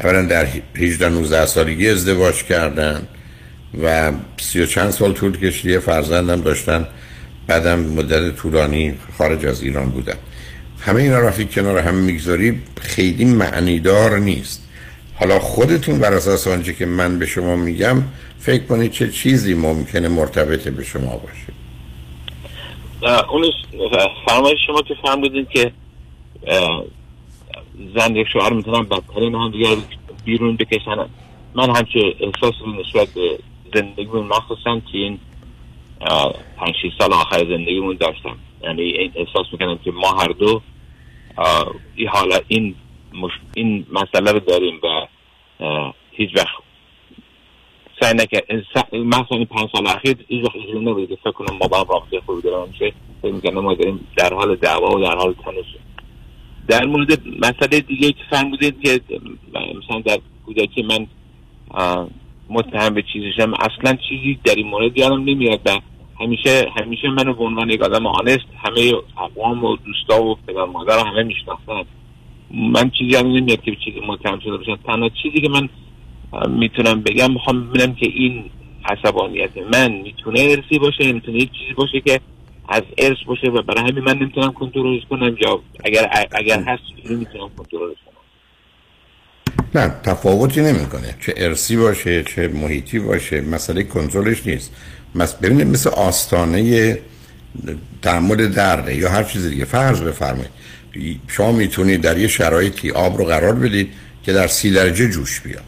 اولا در 18 19 سالگی ازدواج کردن و سی و چند سال طول کشیده فرزندم داشتن. بعدم مدت طولانی خارج از ایران بودن. همه اینا رفیق کنار هم می‌گذاری خیلی معنیدار نیست. حالا خودتون بر اساس آنچه که من به شما میگم فکر کنید چه چیزی ممکنه مرتبط به شما باشه؟ اونش فرمایش شما که فرمودین که زن یک شوهر می‌تونن بدترین هم دیگر بیرون بکشن. من همچه احساس رو نسبت به زندگیمون مخصوصا که این پنج سال آخر زندگیمون داشتم. یعنی این احساس می‌کنم که ما هر دو این حالا این مش... این مسئله رو داریم و هیچ وقت سعی نکرد مثلا این پنج سال اخیر هیچ وقت اینجوری نبوده که فکر کنم با هم رابطه خوبی دارم میشه فکر ما داریم در حال دعوا و در حال تنش. در مورد مسئله دیگه که فرمودید که مثلا در کودکی من متهم به چیزشم اصلا چیزی در این مورد یادم نمیاد و همیشه همیشه منو به عنوان یک آدم آنست همه اقوام و دوستا و پدر مادر همه میشناختن من چیزی هم نمیاد که چیزی متهم شده باشم. تنها چیزی که من می‌تونم بگم می‌خوام ببینم که این عصبانیت من می‌تونه ارسی باشه می‌تونه یک چیزی باشه که از ارث باشه و برای همین من نمی‌تونم کنترلش کنم یا اگر اگر هست می‌تونم کنترلش کنم. نه تفاوتی نمی‌کنه. چه ارسی باشه چه محیطی باشه مسئله کنترلش نیست. مس... ببینید مثل آستانه تحمل درده یا هر چیز دیگه. فرض بفرمایید. شما می‌تونید در یه شرایطی آب رو قرار بدید که در سی درجه جوش بیاد.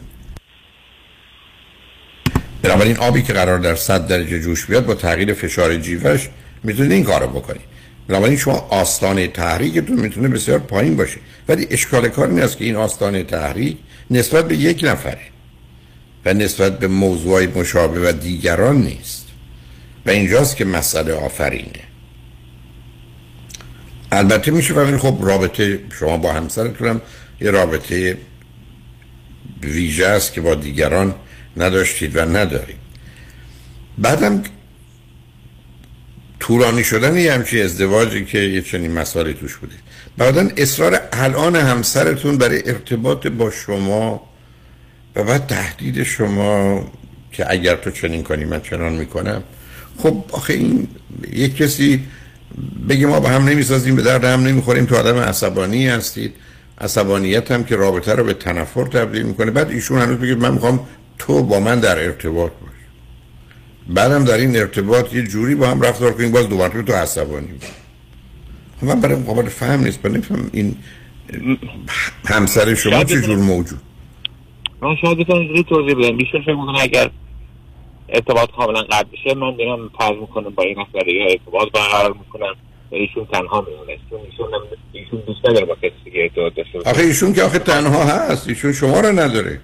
بنابراین آبی که قرار در 100 درجه جوش بیاد با تغییر فشار جیوش می‌تونید این کارو بکنید. بنابراین شما آستانه تحریکتون می‌تونه بسیار پایین باشه. ولی اشکال کار این است که این آستانه تحریک نسبت به یک نفره و نسبت به موضوع مشابه و دیگران نیست. و اینجاست که مسئله آفرینه. البته میشه فهمید خب رابطه شما با همسرتون هم یه رابطه ویژه است که با دیگران نداشتید و ندارید. بعدم طولانی شدن یه همچی ازدواجی که یه چنین مسائلی توش بوده. بعدا اصرار الان همسرتون برای ارتباط با شما و بعد تهدید شما که اگر تو چنین کنی من چنان می‌کنم. خب آخه این یک کسی بگه ما با هم نمی‌سازیم به درد هم نمی‌خوریم. تو آدم عصبانی هستید. عصبانیت هم که رابطه رو به تنفر تبدیل می‌کنه. بعد ایشون هنوز بگه من می‌خوام تو با من در ارتباط باش. بعدم در این ارتباط یه جوری با هم رفتار کنیم باز دوباره تو عصبانی باش. خب من برای قابل فهم نیست من نمیفهم این همسر شما چه جور موجود. من شاید بتونم توضیح بدم. بیشتر فکر اگر ارتباط کاملا قطع بشه من میرم فرض می‌کنم با این نفر یا ارتباط برقرار می‌کنم. ایشون تنها میمونه ایشون ایشون دوست نداره با کسی دیگه ارتباط داشته آخه ایشون که آخه تنها هست. ایشون شما رو نداره.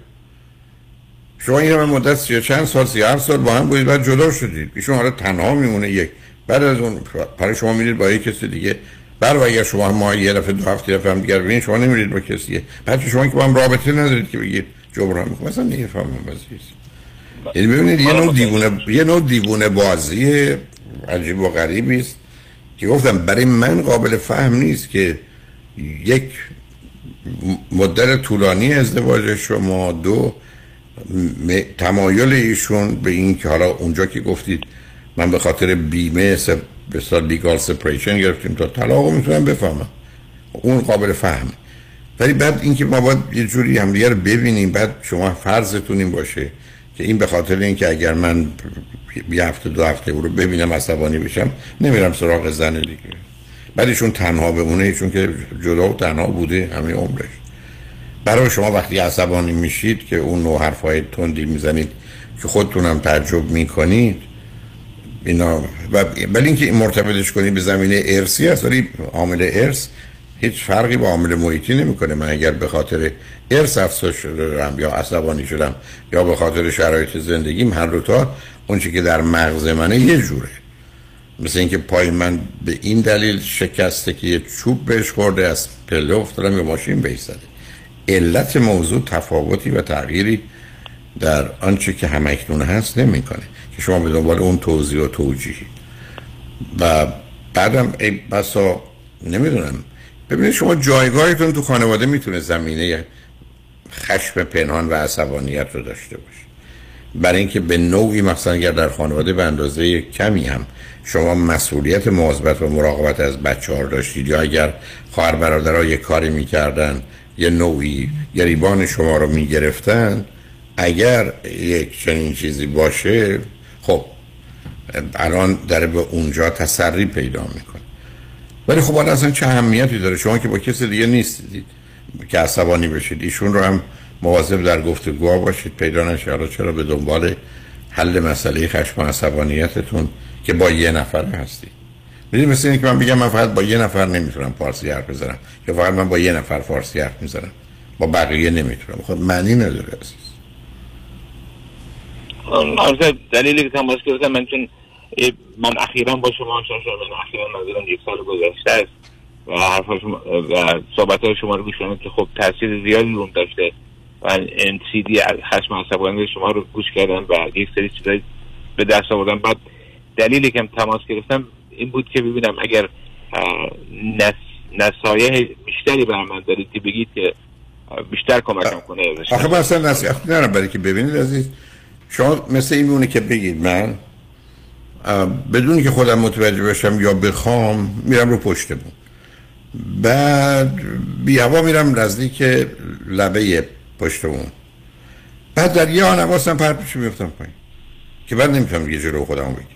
شما این همه مدت سی چند سال سی هر سال با هم بودید بعد جدا شدید. ایشون حالا تنها میمونه یک. بعد از اون برای شما میرید با یک کسی دیگه. بر و اگر شما ما یه دفعه دو هفته دفعه هم دیگر ببینید شما نمیرید با کسیه بعد شما که با هم رابطه ندارید که بگید جبران می‌کنم. مثلا نمی‌فهمم عزیز یعنی ببینید یه نوع دیوونه یه نوع دیوونه بازی عجیب و غریبی است که گفتم برای من قابل فهم نیست که یک مدت طولانی ازدواج شما دو تمایل ایشون به این که حالا اونجا که گفتید من به خاطر بیمه به سال لیگال سپریشن گرفتیم تا طلاق می‌تونم بفهمم. اون قابل فهم. ولی بعد اینکه ما باید یه جوری هم رو ببینیم بعد شما فرضتون این باشه. که این به خاطر اینکه اگر من یه هفته دو هفته او رو ببینم عصبانی بشم نمیرم سراغ زن دیگه. بعد ایشون تنها بمونه ایشون که جدا و تنها بوده همه عمرش. برای شما وقتی عصبانی میشید که اون نوع حرفای تندی می‌زنید که خودتونم تعجب می‌کنید اینا و ولی اینکه این مرتبطش کنید به زمینه ارسی است ولی عامل ارث هیچ فرقی با عامل محیطی نمی‌کنه. من اگر به خاطر ارث افسوس شدم یا عصبانی شدم یا به خاطر شرایط زندگیم هر دو تا اون که در مغز منه یه جوره. مثل اینکه پای من به این دلیل شکسته که یه چوب بهش خورده از پله افتادم یا ماشین بهش علت موضوع تفاوتی و تغییری در آنچه که همکنون هست نمی‌کنه که شما به دنبال اون توضیح و توجیهی. و بعدم ای بسا نمی‌دونم ببینید شما جایگاهتون تو خانواده می‌تونه زمینه خشم پنهان و عصبانیت رو داشته باشه. برای اینکه به نوعی مثلا اگر در خانواده به اندازه کمی هم شما مسئولیت مواظبت و مراقبت از بچه ها داشتید یا اگر خواهر برادرها یک کاری می‌کردن یه نوعی گریبان شما رو می‌گرفتن اگر یک چنین چیزی باشه خب الان در به اونجا تسری پیدا می‌کنه. ولی خب حالا اصلا چه اهمیتی داره؟ شما که با کسی دیگه نیستید. که عصبانی بشید. ایشون رو هم مواظب در گفتگو باشید. پیدا نشه. حالا چرا به دنبال حل مسئله خشم و عصبانیتتون که با یه نفر هستید؟ می‌دونی مثل اینه که من بگم من فقط با یه نفر نمی‌تونم فارسی حرف بزنم. یا فقط من با یه نفر فارسی حرف می‌زنم. با بقیه نمی‌تونم. خب معنی نداره عزیز. دلیلی که تماس گرفتم من چون من اخیرا با شما شما من اخیرا نظرم یک سال گذشته است و حرف شما و صحبت های شما رو گوش که خب تاثیر زیادی روم داشته و این سی دی خشم عصبانی شما رو گوش کردن و یک سری چیزایی به دست آوردن. بعد دلیلی که تماس گرفتم این بود که ببینم اگر نس... نصایح بیشتری بر من دارید که بگید که بیشتر کمکم کنه. آخه من اصلا نصیحت نرم برای که ببینید عزیز. شما مثل این مونه که بگید من بدون که خودم متوجه بشم یا بخوام میرم رو پشت بود بعد بی هوا میرم نزدیک لبه پشت اون بعد در یه آن حواسم پرپیش میفتم پایین که بعد نمی‌تونم یه جلو خودم بگیرم.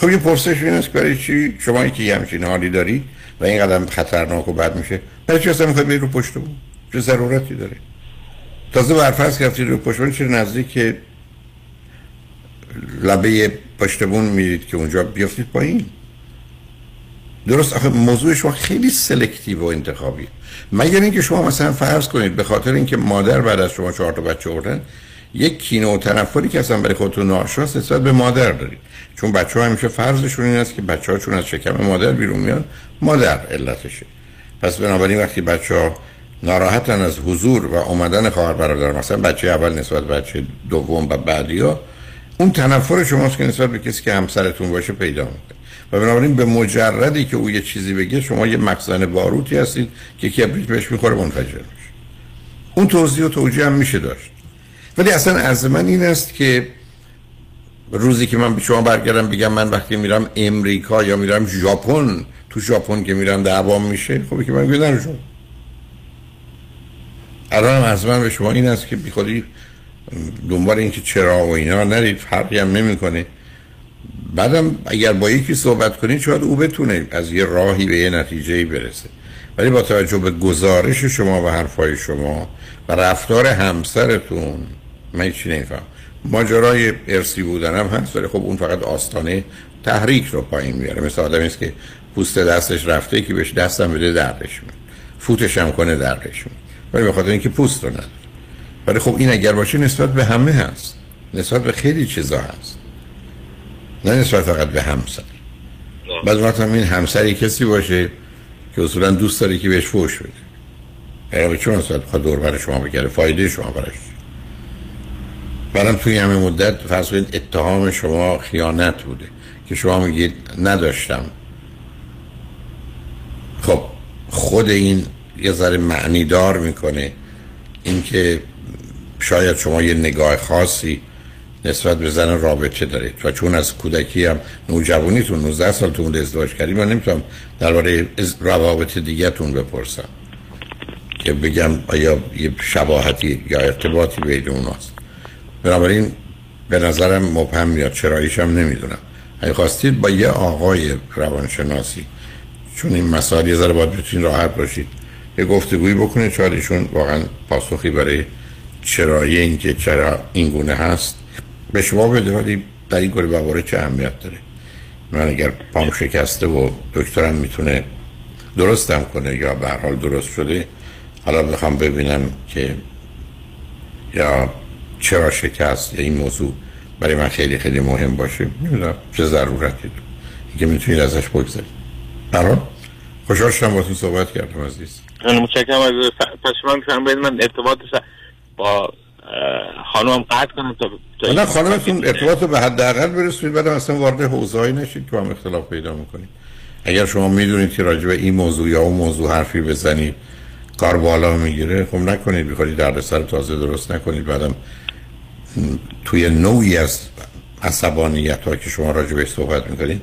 خب یه پرسش این است برای چی؟ شما که یه همچین حالی داری و این قدم خطرناک و بد میشه برای چی اصلا می‌خوای رو پشت بود چه ضرورتی داره؟ تازه برفرض که رو پشت بود چرا نزدیک لبه پشتبون میرید که اونجا بیافتید پایین. درست آخه موضوع شما خیلی سلکتیو و انتخابی. مگر اینکه شما مثلا فرض کنید به خاطر اینکه مادر بعد از شما چهار تا بچه آوردن یک کینه و تنفری که اصلا برای خودتون ناشناس نسبت به مادر دارید. چون بچه ها همیشه فرضشون این است که بچه ها چون از شکم مادر بیرون میان مادر علتشه. پس بنابراین وقتی بچه ها ناراحتن از حضور و اومدن خواهر برادر مثلا بچه اول نسبت بچه دوم و بعدی ها اون تنفر شماست که نسبت به کسی که همسرتون باشه پیدا می‌کنه. و بنابراین به مجردی که او یه چیزی بگه شما یه مخزن باروتی هستید که کبریت بهش می‌خوره منفجر میشه. اون توضیح و توجیه هم میشه داشت. ولی اصلا از من این است که روزی که من به شما برگردم بگم من وقتی میرم امریکا یا میرم ژاپن تو ژاپن که میرم دعوام میشه خب که من شما الان از من به شما این است که بیخودی دنبال اینکه چرا و اینا نرید فرقی هم نمی‌کنه. بعدم اگر با یکی صحبت کنید شاید او بتونه از یه راهی به یه نتیجه برسه. ولی با توجه به گزارش شما و حرفای شما و رفتار همسرتون من چی نمیفهم؟ ماجرای ارسی بودن هم هست ولی خب اون فقط آستانه تحریک رو پایین میاره مثل آدمی است که پوست دستش رفته که بهش دستم بده دردش میاد فوتش هم کنه دردش میاد ولی به اینکه پوست رو نداره. ولی خب این اگر باشه نسبت به همه هست. نسبت به خیلی چیزا هست. نه نسبت فقط به همسر. بعد وقت هم این همسری کسی باشه که اصولا دوست داره که بهش فوش بده. به چون نسبت بخواد دور بر شما بگره فایده شما برش بعدم توی همه مدت فرض کنید اتهام شما خیانت بوده که شما میگید نداشتم. خب خود این یه ذره معنی دار می‌کنه. اینکه شاید شما یه نگاه خاصی نسبت به زن رابطه دارید و چون از کودکی هم نوجوانیتون 19 سالتون ازدواج کردیم من نمی‌تونم درباره روابط دیگهتون بپرسم که بگم آیا یه شباهتی یا ارتباطی بین اوناست. بنابراین به نظرم مبهم میاد چراییش هم نمی‌دونم. اگه خواستید با یه آقای روانشناسی چون این مسائل یه ذره باید بتونید راحت باشید یه گفتگویی بکنید شاید ایشون واقعا پاسخی برای چرایی اینکه چرا این گونه هست به شما بده ولی در این گونه بواره چه اهمیت داره؟ من اگر پام شکسته و دکترم می‌تونه درستم کنه یا به حال درست شده حالا بخوام ببینم که یا چرا شکست یا این موضوع برای من خیلی خیلی مهم باشه. نمی‌دونم چه ضرورتی که می‌تونید ازش بگذارید. برای خوشحال شدم با صحبت کردم عزیز. متشکرم از پس شما من ارتباط با خانم قطع کنم تا نه خانمتون ارتباط به حداقل برسونید بعد اصلا وارد حوزه‌ای نشید که هم اختلاف پیدا می‌کنید اگر شما می‌دونید که راجع به این موضوع یا اون موضوع حرفی بزنید کار بالا می‌گیره خب نکنید بخواید دردسر تازه درست نکنید. بعدم توی نوعی از عصبانیت ها که شما راجع به صحبت می‌کنید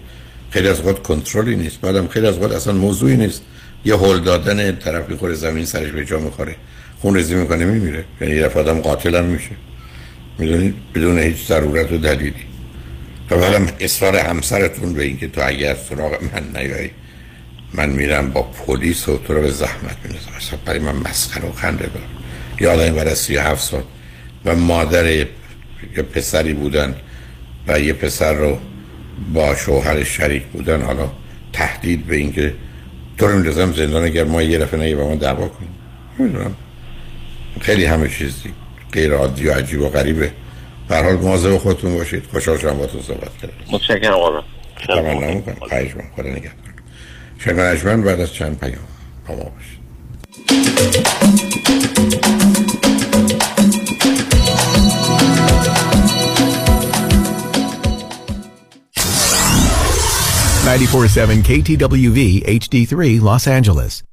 خیلی از وقت کنترلی نیست. بعدم خیلی از وقت اصلا موضوعی نیست. یه هول دادن طرف می‌خوره زمین سرش به جا می‌خوره. خون ریزی می‌کنه میمیره. یعنی یه آدم قاتل هم میشه. می‌دونید بدون هیچ ضرورت و دلیلی. و اصرار همسرتون به اینکه تو اگر سراغ من نیایی من میرم با پلیس و تو رو به زحمت میندازم. اصلا برای من مسخره و خنده دار. یادم از سی هفت سال و مادر یه پسری بودن و یه پسر رو با شوهر شریک بودن حالا تهدید به اینکه تو رو میندازم زندان اگر ما یه دفعه نگه با ما دعوا کنیم. می‌دونم خیلی همه چیزی غیر عادی و عجیب و غریبه. به حال مواظب خودتون باشید. خوشحال شدم با تو صحبت کردم. متشکرم آقا تمنا می‌کنم. خواهش می‌کنم. خدا نگهدار. شنگ بعد از چند پیام با ما باشید. Ninety-four seven KTWV HD3 Los Angeles.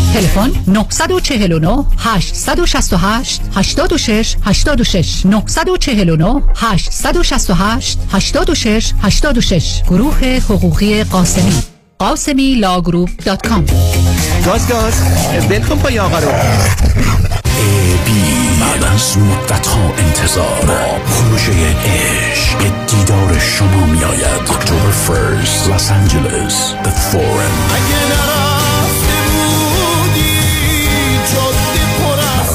تلفن 949 868 86 86 949 868 86 86 گروه حقوقی قاسمی. قاسمی law group dot com. گاز گاز. ولکن پای آقا رو. بی. بعد از مدت ها انتظار. پروژه عشق به دیدار شما می آید October first لس آنجلس The Forum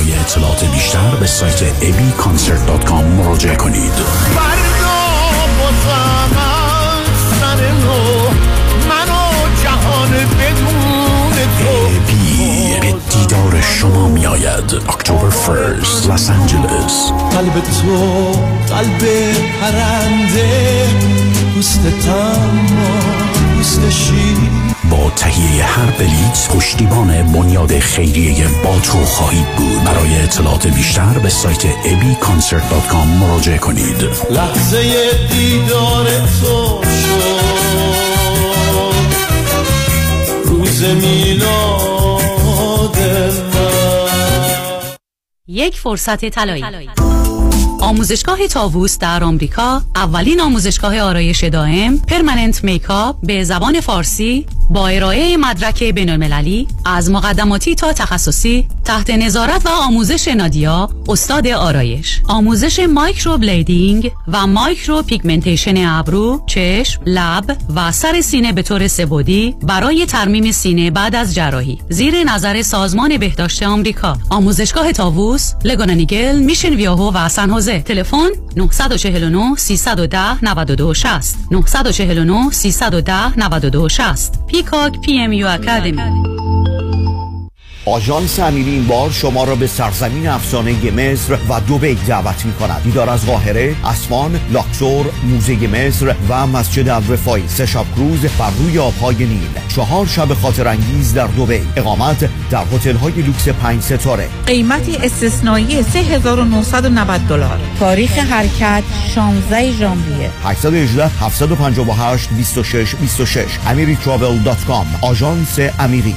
برای اطلاعات بیشتر به سایت abconcert.com مراجعه کنید. دیدار شما می آید اکتبر فرست لس آنجلس قلب تو قلب پرنده پوست تما پوست شیر. با تهیه هر بلیت پشتیبان بنیاد خیریه با تو خواهید بود. برای اطلاعات بیشتر به سایت abconcert.com مراجعه کنید. لحظه دیدار تو شد. روز میلاد یک فرصت طلایی. آموزشگاه تاووس در آمریکا اولین آموزشگاه آرایش دائم permanent makeup به زبان فارسی با ارائه مدرک بین‌المللی از مقدماتی تا تخصصی تحت نظارت و آموزش نادیا استاد آرایش. آموزش microblading و micropigmentation ابرو چشم لب و سر سینه به طور سه‌بعدی برای ترمیم سینه بعد از جراحی. زیر نظر سازمان بهداشت آمریکا. آموزشگاه تاووس لگونا نیگل میشن ویه‌هو و سن حوزه. تلفن 949 310 92 60 949 310 92 60 Peacock PMU Academy. آژانس امیری این بار شما را به سرزمین افسانه مصر و دوبی دعوت می کند دیدار از قاهره، اسوان، لاکسور، موزه مصر و مسجد الرفاعی سه شب کروز بر روی آبهای نیل. چهار شب خاطر انگیز در دوبی اقامت در هتل های لوکس پنج ستاره. قیمتی استثنایی 3990 دلار. تاریخ حرکت 16 ژانویه. 818 758 26 26 amiritravel.com آژانس امیری.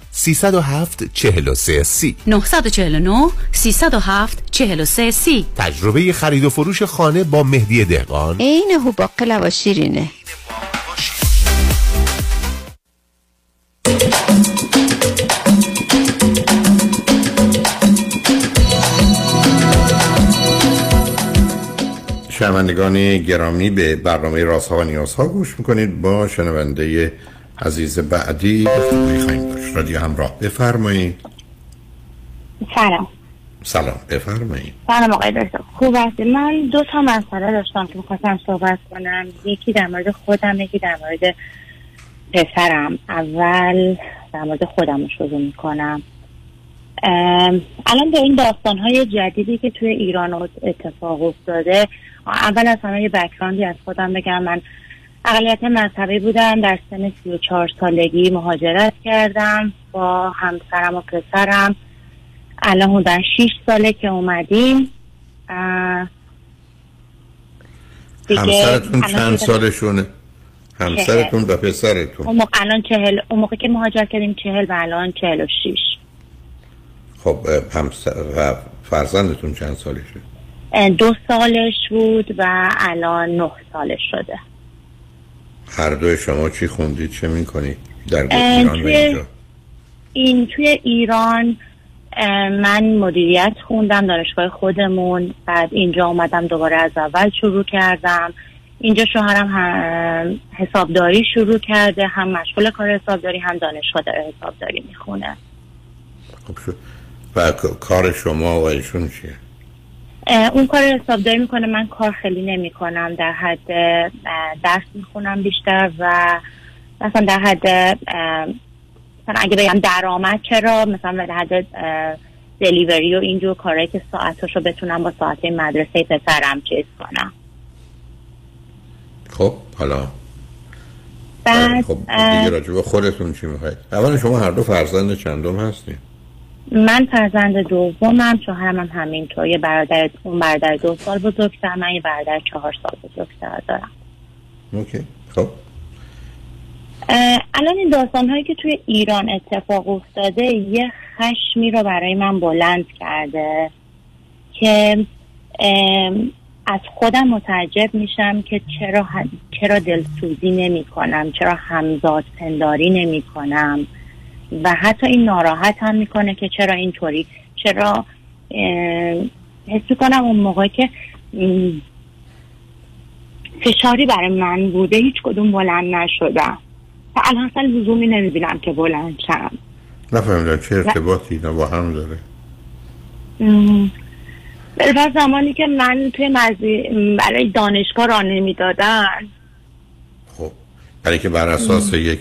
307 43 سی. 949 307 43 سی. تجربه خرید و فروش خانه با مهدی دهقان. عین هوباقلا و شیرینه. شنوندگان گرامی به برنامه راست ها و نیاز ها گوش می‌کنید. با شنونده عزیز بعدی می‌خوایم. داشت رادیو همراه. بفرمایید. سلام. سلام. بفرمایید. سلام آقای دکتر. خوب هستی من دو تا مسئله داشتم که می‌خواستم صحبت کنم. یکی در مورد خودم یکی در مورد پسرم. اول در مورد خودم رو شروع می‌کنم. الان به این داستان های جدیدی که توی ایران اتفاق افتاده اول از همه یه بکراندی از خودم بگم. من اقلیت مذهبی بودم در سن 34 سالگی مهاجرت کردم با همسرم و پسرم. الان حدودا 6 ساله که اومدیم. همسرتون چند سالشونه؟ همسرتون و پسرتون. اون موقع الان چهل اون موقع که مهاجر کردیم چهل و الان چهل و شیش. خب همسر و فرزندتون چند سالشه؟ دو سالش بود و الان نه سالش شده. هر دوی شما چی خوندید چه می‌کنید در ایران توی اینجا این توی ایران من مدیریت خوندم دانشگاه خودمون بعد اینجا اومدم دوباره از اول شروع کردم اینجا شوهرم هم حسابداری شروع کرده هم مشغول کار حسابداری هم دانشگاه داره حسابداری می‌خونه خب. و کار شما و ایشون چیه؟ اون کار حسابداری می‌کنه. من کار خیلی نمی کنم در حد درس می‌خونم بیشتر و مثلا در حد مثلا اگه بگم درآمد چرا؟ مثلا در حد دلیوری و اینجور کارهایی که ساعتاشو بتونم با ساعت مدرسه پسرم چیز کنم. خب حالا. بعد خب دیگه راجع به خودتون چی می‌خواید؟ اولا شما هر دو فرزند چندم هستیم من فرزند دومم شوهرم هم همینطور. یه برادر اون برادر دو سال بزرگتر من یه برادر چهار سال بزرگتر دارم. اوکی. خب. الان این داستان هایی که توی ایران اتفاق افتاده یه خشمی رو برای من بلند کرده که از خودم متعجب میشم که چرا چرا دلسوزی نمی کنم چرا همزاد پنداری نمی کنم و حتی این ناراحت هم می‌کنه که چرا اینطوری؟ چرا حس کنم اون موقع که فشاری برای من بوده هیچ کدوم بلند نشدم. و الان اصلا لزومی نمی‌بینم که بلند شم. نفهمیدم چه ارتباطی اینا با هم داره. و زمانی که من توی مزی... برای دانشگاه را نمی‌دادن. خب برای که بر اساس یک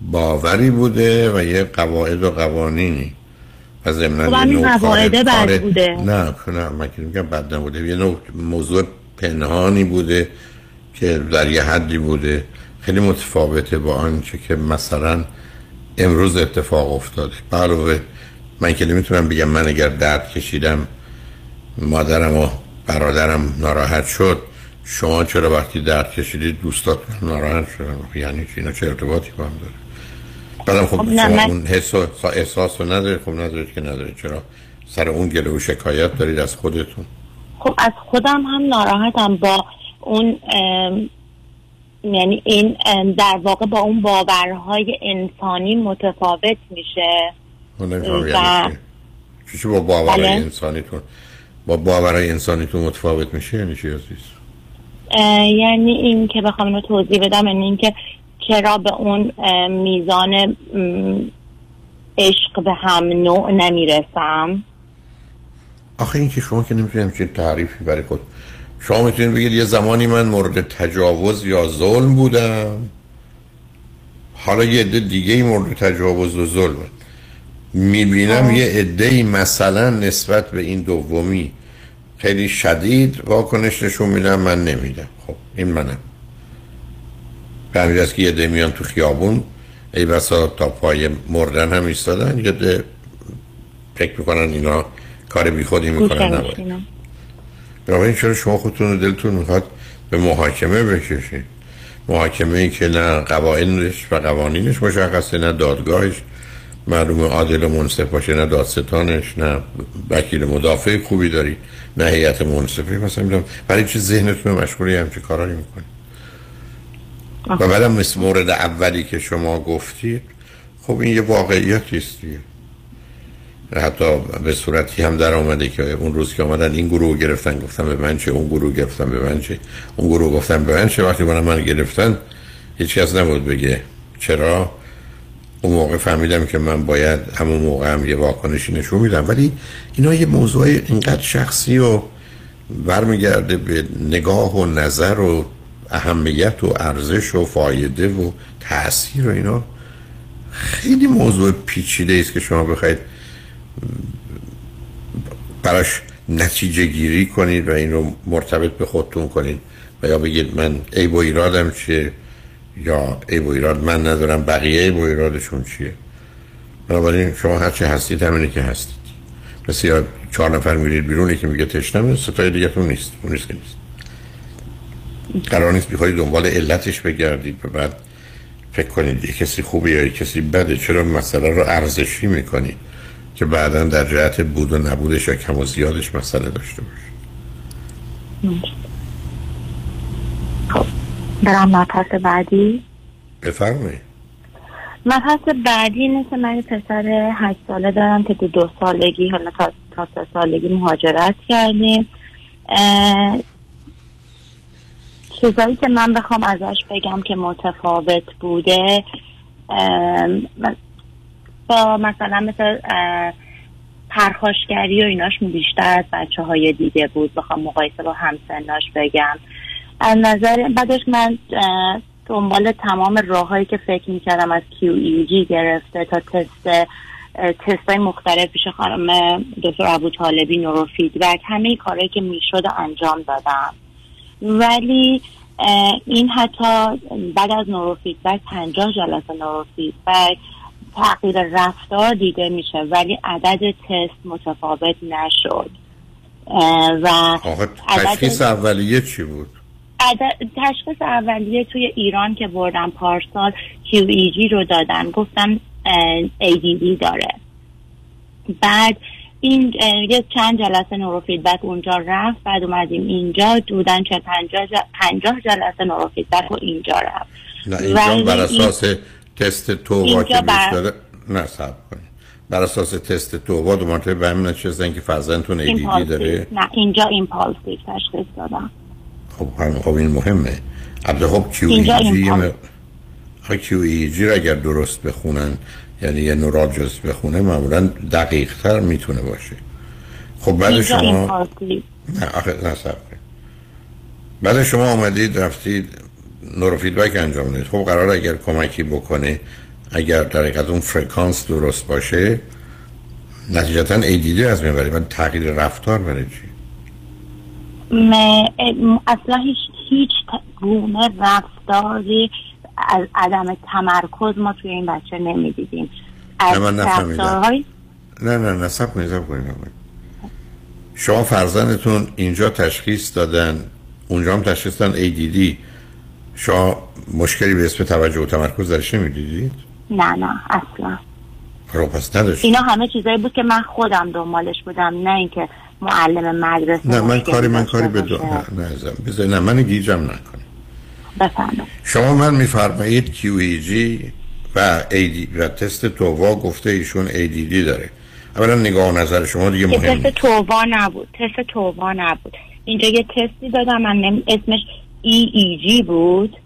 باوری بوده و یه قواعد و قوانینی. و ضمن خب این قواعده بد بوده. نه نه من که میگم بد نبوده. یه نوع موضوع پنهانی بوده که در یه حدی بوده. خیلی متفاوته با آنچه که مثلا امروز اتفاق افتاده. علاوه من که نمی‌تونم بگم من اگر درد کشیدم مادرم و برادرم ناراحت شد شما چرا وقتی درد کشیدید دوستات ناراحت شدن؟ یعنی چی؟ اینا چه ارتباطی با هم داره؟ بعدم خب, خب شما اون حس و احساس رو ندارید؟ خب ندارید که ندارید. چرا؟ سر اون گله و شکایت دارید از خودتون. خب از خودم هم ناراحتم با اون یعنی این در واقع با اون باورهای انسانی متفاوت میشه. و چی؟ با باورهای بله. انسانیتون؟ با باورهای انسانیتون متفاوت میشه؟ یعنی چی عزیز؟ یعنی این که بخوام اینو توضیح بدم یعنی این که چرا به اون میزان عشق به هم نوع نمی‌رسم. آخه این که شما که نمی‌تونیم چه تعریفی برای خود. شما می‌تونید بگید یه زمانی من مورد تجاوز یا ظلم بودم. حالا یه عده دیگه مورد تجاوز و ظلم. می‌بینم یه عده مثلا نسبت به این دومی خیلی شدید واکنش نشون میدم من نمیدم. خب این منم. به همین که یه ده میان تو خیابون ای بسا تا پای مردن هم ایستادن ده فکر می‌کنن اینا کار بی خودی می‌کنن نباید. بنابراین چرا شما خودتون دلتون می‌خواد به محاکمه بکشید؟ محاکمه ای که نه قوانینش و قوانینش مشخصه نه دادگاهش. معلوم عادل و منصف باشه نه دادستانش نه وکیل مدافع خوبی داری نه هیئت منصفه. مثلا می‌دونم برای چه ذهنتون مشغولی؟ همچه کارایی می‌کنی و بعدم مثل مورد اولی که شما گفتید خب این یه واقعیتی است حتی به صورتی هم در آمده که اون روز که آمدن این گروه گرفتن گفتم به من چه اون گروه گرفتن به من چه اون گروه گفتن به من چه. وقتی من من گرفتن هیچ کس نبود بگه چرا. اون موقع فهمیدم که من باید همون موقع هم یه واکنشی نشون میدم. ولی اینا یه موضوع اینقدر شخصی و برمیگرده به نگاه و نظر و اهمیت و ارزش و فایده و تاثیر و اینا. خیلی موضوع پیچیده است که شما بخواید براش نتیجه گیری کنید و این رو مرتبط به خودتون کنید و یا بگید من ای با ایرادم چیه یا ای با ایراد من ندارم بقیه ای با ایرادشون چیه؟ بنابراین شما هرچی هستید همینه که هستید. مثل یا چهار نفر میرید بیرونی که میگه تشنمه ستای دیگه نیست اون نیست که نیست. قرار نیست بخواید دنبال علتش بگردید. و بعد فکر کنید یه کسی خوبه یا یه کسی بده. چرا مسئله رو ارزشی می‌کنید که بعدا در جهت بود و نبودش یا کم و زیادش مسئله داشته باشه؟ خب برم مبحث بعدی. بفرمایید. مبحث بعدی اینه که من پسر هشت ساله دارم که دو سالگی حالا تا, تا سه سالگی مهاجرت کردیم. چیزایی که من بخوام ازش بگم که متفاوت بوده با مثلا مثل پرخاشگری و ایناش بیشتر از بچه های دیگه بود. بخوام مقایسه با همسناش بگم. از نظر بعدش من دنبال تمام راههایی که فکر می‌کردم از QEG گرفته تا تست تست های مختلف پیش خانم دکتر ابو طالبی نورو فیدبک همه کارهایی که می‌شد انجام دادم. ولی این حتی بعد از نورو فیدبک پنجاه جلسه نورو فیدبک تغییر رفتار دیده میشه ولی عدد تست متفاوت نشد. و تشخیص اولیه چی بود؟ عدد- تشخیص اولیه توی ایران که بردم پارسال QEEG رو دادن گفتم ADD داره. بعد این یه چند جلسه نورو فیدبک اونجا رفت بعد اومدیم اینجا بودن چه پنجاه. پنجاه جلسه نورو فیدبک و اینجا رفت نه اینجا بر این- اساس تست توبا اینجا که بر- بیشتر نه کنید بر اساس تست توبا دو مرتبه به همین نشستن که فرزندتون ایمپالسیو. داره نه اینجا ایمپالسیو تشخیص دادم خب خب این مهمه البته خب این. م- خب QEG رو اگر درست بخونن یعنی یه نورالژیست بخونه معمولا دقیق تر می‌تونه باشه. خب بعد شما نه آخه نه. بعد شما آمدید رفتید نورو فیدبک انجام دادید. خب قرار اگر کمکی بکنه اگر در اون فرکانس درست باشه نتیجتا ADD از می‌برید بعد تغییر رفتار برای چی؟ اصلا هیچ هیچ گونه رفتاری از عدم تمرکز ما توی این بچه نمی‌دیدیم از نه، من نفهمیدم. رفتارهای نه نه نه سب کنید سب کنید. شما فرزندتون اینجا تشخیص دادن اونجا هم تشخیص دادن ADD شما مشکلی به اسم توجه و تمرکز درش نمی‌دیدید؟ نه نه اصلا خب پس نداشت اینا همه چیزایی بود که من خودم دنبالش بودم نه اینکه معلم مدرسه نه من کاری من کاری به. نه نه نه من گیجم نکنید بفرمایید. شما من میفرمایید QEG و AD و تست TOVA گفته ایشون ADD داره. اولا نگاه و نظر شما دیگه مهم تست تووا نبود. تست تووا نبود. اینجا یه تستی دادم من. اسمش EEG بود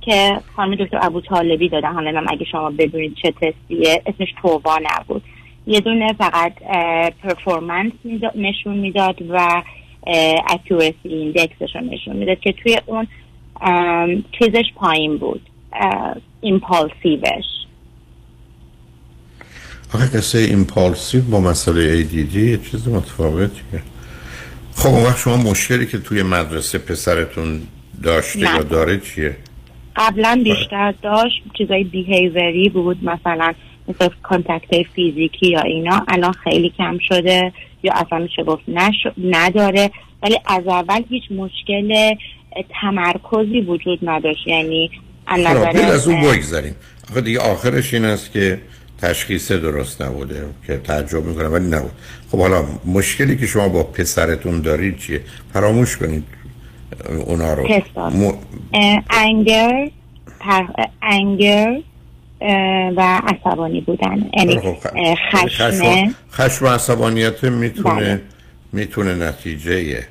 که خانم دکتر ابو طالبی دادن. حالا نمی‌دونم اگه شما بدونید چه تستیه اسمش TOVA نبود. یه دونه فقط performance نشون می‌داد و accuracy index ش رو نشون می‌داد که توی اون چیزش پایین بود. impulsive ش. آخه قصه impulsive با مسئله ADD یه چیز متفاوتیه. خب اون وقت شما مشکلی که توی مدرسه پسرتون داشته نه. یا داره چیه؟ قبلا بیشتر داشت چیزای behavior ی بود مثلا مثل contact فیزیکی یا اینا. الان خیلی کم شده یا اصلا میشه گفت نش... نداره. ولی از اول هیچ مشکل تمرکزی وجود نداشت. یعنی خب نظر از اون بگذاریم. آخه دیگه آخرش این است که تشخیص درست نبوده که تعجب می‌کنم ولی نبود. خب حالا مشکلی که شما با پسرتون دارید چیه؟ فراموش کنید اونا رو. م... انگر انگر اه، و عصبانی بودن. یعنی خب، خشم. خشم و عصبانیت می‌تونه بله. می‌تونه نتیجه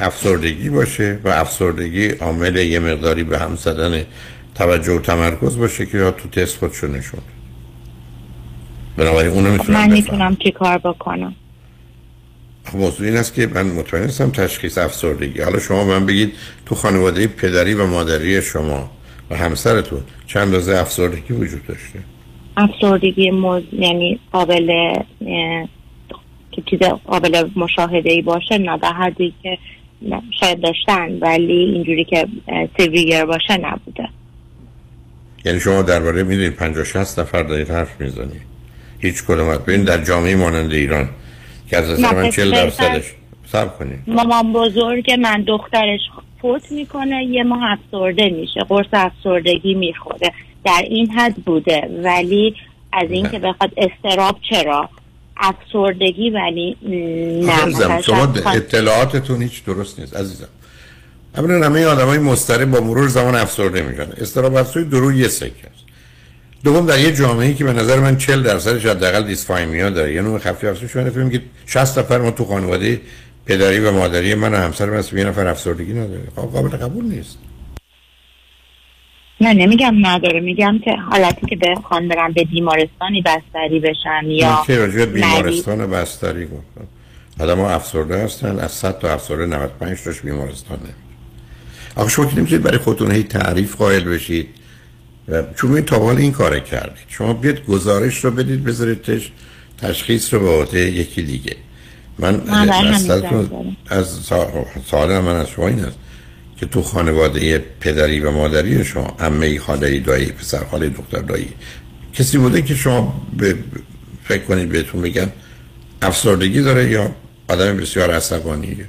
افسردگی باشه و افسردگی عامل یه مقداری به هم زدن توجه و تمرکز باشه که تو تست خودشو نشون بنابراین اونو می‌تونم من می‌تونم چی کار بکنم؟ خب موضوع این است که من مطمئن نیستم تشخیص افسردگی. حالا شما من بگید تو خانواده پدری و مادری شما و همسرتون چند اندازه افسردگی وجود داشته؟ افسردگی موز... یعنی قابل که چیز قابل مشاهده ای باشه نه در حدی که شاید داشتن ولی اینجوری که سیویر باشه نبوده. یعنی شما درباره می‌دونید 50 60 نفر دارید حرف می‌زنید. هیچ کدوم ببین در جامعه مانند ایران که از نظر نه، من پس 40 بهتر- درصدش صبر کنید. مامان بزرگ من دخترش فوت می‌کنه یه ماه افسرده میشه قرص افسردگی می‌خوره. در این حد بوده ولی از این که بخواد استراب چرا؟ افسردگی ولی نه عزیزم شما اطلاعاتتون هیچ درست نیست عزیزم. اولا همه آدم های مضطرب با مرور زمان افسرده میشن. استراب افسردگی درو یه سکه است. دوم در یه جامعه که به نظر من 40 درصدش حداقل دیسفایمیا داره یه نوع خفیف افسردگی شما فکر میگید 60 نفر ما تو خانواده پدری و مادری من و همسرم هست یه نفر افسردگی نداره. خب قابل قبول نیست. نه نمیگم نداره. میگم که حالتی که بخوان برن به بیمارستانی بستری بشن یا که بیمارستان بستری گفتم. آدم ها افسرده هستن. از 100 تا افسرده 95 تاش بیمارستان نمیره آخه شما که نمی‌تونید برای خودتون هی تعریف قائل بشید و چون این تا حال این کار کردید. شما بیاد گزارش رو بدید بذارید تش تشخیص رو به عهده یکی دیگه. من من. از سا- سوال من از شما این است. که تو خانواده پدری و مادری شما عمه خاله دایی پسر خاله دختر دایی کسی بوده که شما به فکر کنید بهتون بگن افسردگی داره یا آدم بسیار عصبانیه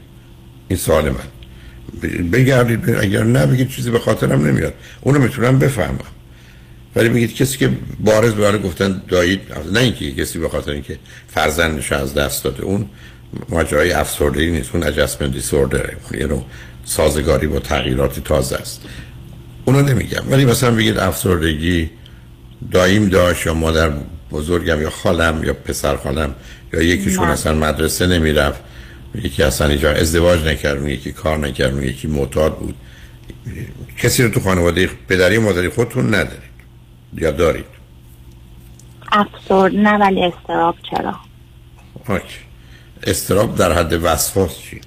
این سوال من. بگردید اگر نه بگید چیزی به خاطرم نمیاد. اونو می‌تونم بفهمم. ولی بگید کسی که بارز به گفتن دایید نه اینکه کسی به خاطر اینکه فرزندش از دست داده اون ماجرای افسردگی نیست. اون disorder یه نوع سازگاری با تغییرات تازه است. اونو نمیگم. ولی مثلا بگید افسردگی داییم داشت یا مادر بزرگم یا خالم یا پسر خالم یا یکیشون. اصلا مدرسه نمی‌رفت. یکی اصلا اینجا ازدواج نکرد اون یکی کار نکرد اون یکی معتاد بود. کسی رو تو خانواده پدری و مادری خودتون ندارید یا دارید؟ افسرد نه ولی استراب چرا؟ استراب در حد وسواس چی؟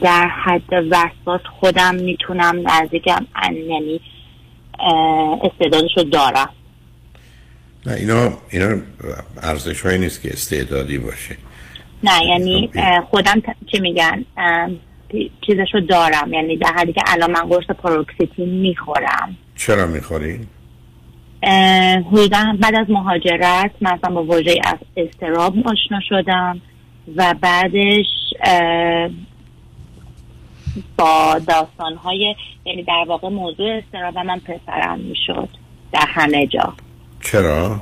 در حد وسواس خودم می‌تونم نزدیکم. یعنی اه، استعدادشو دارم. نه اینا اینا ارزش هایی نیست که استعدادی باشه. نه یعنی اه، خودم چی میگن؟ چیزشو دارم. یعنی در حدی که الان من قرص پروکسیتین می‌خورم. چرا می‌خوری؟ حدودا بعد از مهاجرت مثلا با واژه از استراب آشنا شدم. و بعدش با داستان های یعنی در واقع موضوع استراب من پسرم می‌شد در همه جا. چرا؟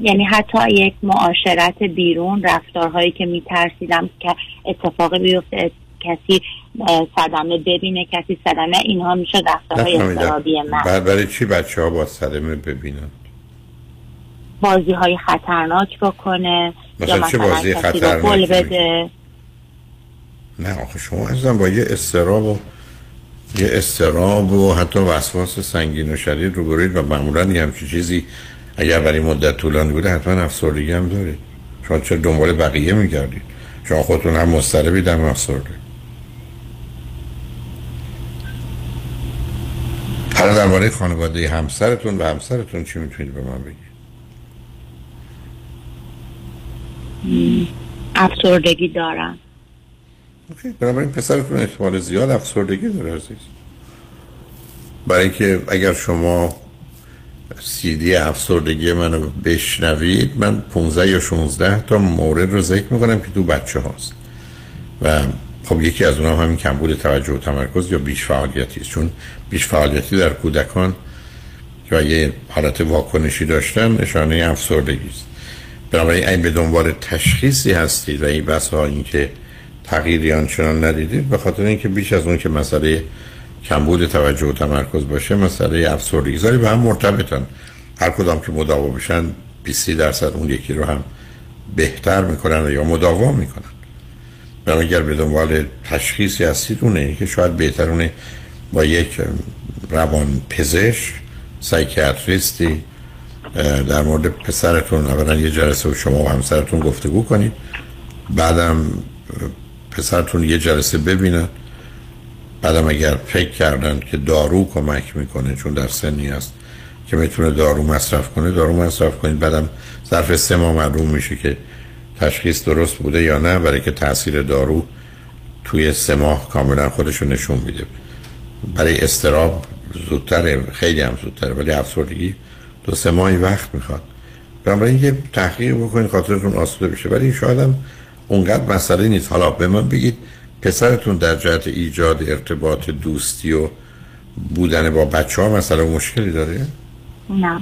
یعنی حتی یک معاشرت بیرون رفتارهایی که میترسیدم که اتفاقی بیفته کسی صدمه ببینه کسی صدمه اینها میشه رفتارهای استرابی من. برای چی بچه ها با صدمه ببینن؟ بازی های خطرناک بکنه مثلا یا چه مثلا بازی رو می‌گی؟ بده. نه آخه شما عزیزم با یه استراب و یه استراب و حتی وسواس سنگین و شدید روبروید و معمولا یه همچین چیزی اگر برای مدت طولانی بوده حتما افسردگی هم دارید. شما چرا دنبال بقیه میگردید؟ شما خودتون هم مضطربید هم افسرده. حالا درباره خانواده همسرتون و همسرتون چی می‌تونید به من بگید م، افسردگی دارم. بنابراین پسرتون احتمال زیاد افسردگی داره عزیز. برای اینکه اگر شما سیدی افسردگی منو بشنوید من 15 یا 16 تا مورد رو ذکر می‌کنم که تو بچه هاست. و خب یکی از اونها همین کمبود توجه و تمرکز یا بیش فعالیتی است. چون بیش فعالیتی در کودکان که یه حالت واکنشی داشتن نشانه افسردگی است. بنابراین این به دنبال تشخیصی هستید و این بس ها این که تغییری آنچنان ندیدید به خاطر اینکه بیش از اون که مسئله کمبود توجه و تمرکز باشه مسئله افسردگی زاری به هم مرتبطن. هر کدام که مداوا بشن 20 درصد اون یکی رو هم بهتر می‌کنن یا مداوا می‌کنن. برای اگر به دنبال تشخیصی هستید اونه که شاید بهترونه با یک روان پزشک سایکیاتریستی در مورد پسرتون اولا یه جلسه و شما و همسرتون گفتگو کنید. بعدم پسرتون یه جلسه ببینن بعدم اگر فکر کردن که دارو کمک می‌کنه چون در سنی است که می‌تونه دارو مصرف کنه دارو مصرف کنید. بعدم ظرف سه ماه معلوم میشه که تشخیص درست بوده یا نه برای که تاثیر دارو توی سه ماه کاملا خودشو نشون میده. برای استراب زودتره خیلی هم زودتره ولی افسردگی دو سه ماهی وقت می‌خواد. بنابراین یه تحقیق بکنید خاطرتون آسوده بشه. ولی شاید هم اونقدر مسئله نیست. حالا به من بگید پسرتون در جهت ایجاد ارتباط دوستی و بودن با بچه ها مسئله مشکلی داره؟ نه.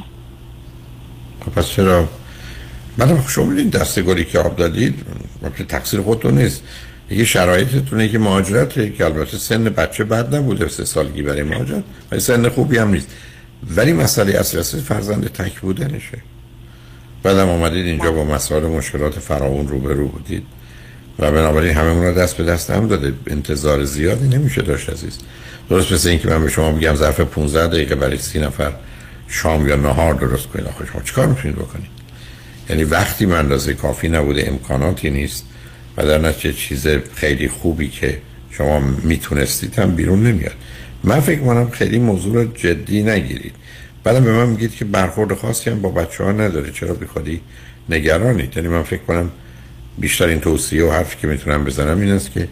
خب پس چرا؟ من شما این دستگاری که آب دادید. تقصیر خودتون نیست. یه شرایطتونه که مهاجرته که البته سن بچه بد نبوده سه سالگی برای مهاجرت. ولی سن خوبی هم نیست. ولی مسئله اصلی فرزند تک بودنشه. بعدم آمدید اینجا با مسائل مشکلات فراون روبرو بودید. و بنابراین همه رو دست به دست هم داده. انتظار زیادی نمیشه داشت عزیز. درست مثل اینکه من به شما بگم ظرف 15 دقیقه برای سی نفر شام یا نهار درست کنید. آخه شما چیکار می‌تونید بکنید؟ یعنی وقتی من اندازه کافی نبوده امکاناتی نیست. و در نتیجه چیز خیلی خوبی که شما می‌تونستید هم بیرون نمیاد. من فکر کنم خیلی موضوع رو جدی نگیرید. بعدم به من میگید که برخورد خاصی هم با بچه ها نداره. چرا بی خودی نگرانید؟ یعنی من فکر کنم بیشتر این توصیه و حرفی که می‌تونم بزنم این است که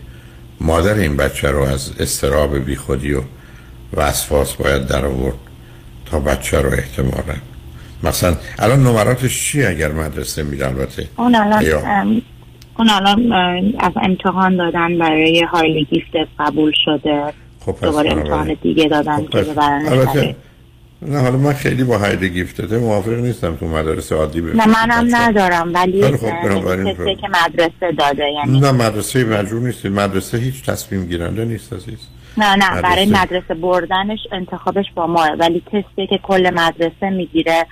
مادر این بچه رو از استراب بی خودی و وسواس باید در آورد تا بچه رو احتمالا. مثلا الان نمراتش چی اگر مدرسه میره البته اون الان اون الان از امتحان دادن برای هایلی گیفت قبول شده. خب دوباره امتحان دیگه دادن خب که ببرنش نه حالا من خیلی با هایلی گیفتده موافق نیستم تو مدرسه عادی نه منم ندارم ولی خب بنابراین کسی که مدرسه داده یعنی نه مدرسه مجبور نیستی. مدرسه هیچ تصمیم گیرنده نیست عزیز. نه نه مدرسه- برای مدرسه بردنش انتخابش با ماه ولی تستی که کل مدرسه می‌گیره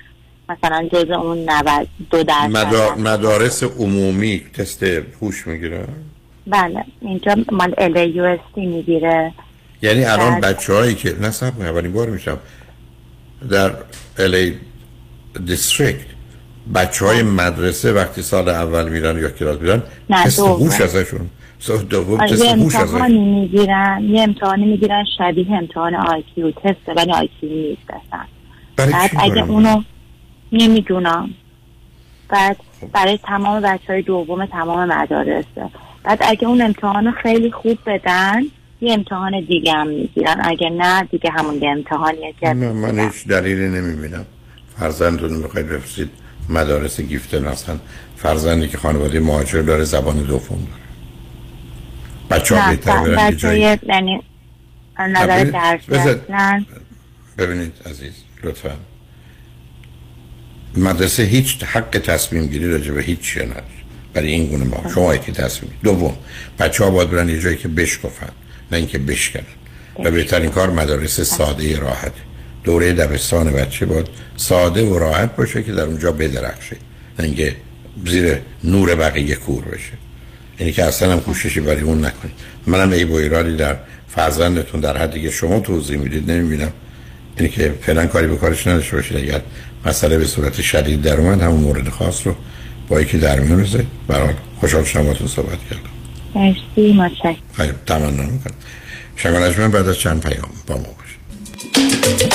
مثلا جز اون 92 درصد. مدار... مدارس عمومی تست هوش می‌گیره؟ بله اینجا مال ال می‌گیره. یعنی الان. بچه هایی که نه سب اولین بار میشم در LA دیستریکت بچه های مدرسه وقتی سال اول میرن یا کلاس میرن تست. هوش ازشون. دوم آره، تست یه امتحانی می‌گیرن یه امتحانی می‌گیرن شبیه امتحان IQ test ه ولی IQ نیست اصلا بعد اگه اونو نمی‌دونم. بعد برای تمام بچه های دوم تمام مدارسه بعد اگه اون امتحان خیلی خوب بدن یه امتحان دیگه هم می‌گیرن. اگه نه دیگه همون یه امتحانیه که من هیچ دلیلی نمی‌بینم. فرزندتون می‌خواید بفرستید. مدارس گیفته اصلا فرزندی که خانواده مهاجر داره زبان دوم داره. بچه ها بهتر برن جایی. یعنی نظر ببینید، عزیز لطفا. مدرسه هیچ حق تصمیم گیری راجع به هیچ چیه نداره. برای این گونه ما. شما یکی تصمیم. دوم بچه ها باید برن یه جایی که بشکفن. نه اینکه بشکنن. و بهترین کار مدارس ساده راحت دوره دبستان بچه باید ساده و راحت باشه که در اونجا بدرخشه. نه اینکه زیر نور بقیه کور بشه. یعنی که اصلا هم کوششی برای اون نکنید. منم ای ایرادی در فرزندتون در حدی که شما توضیح می‌دید نمی‌بینم. اینی که فعلا کاری به کارش نداشته باشید. اگر مسئله به صورت شدید در اومد همون مورد خاص رو با یکی در میون برحال خوشحال شدم باهاتون صحبت کردم. مرسی متشکرم. خیلی تمنا می‌کنم شنگ من بعد از چند پیام با ما باشید.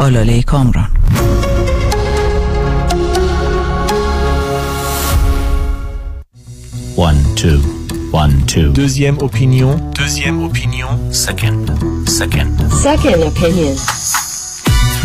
آلاله کامران One, two, one, two. Deuxième opinion. Deuxième opinion. Second, second. Second opinion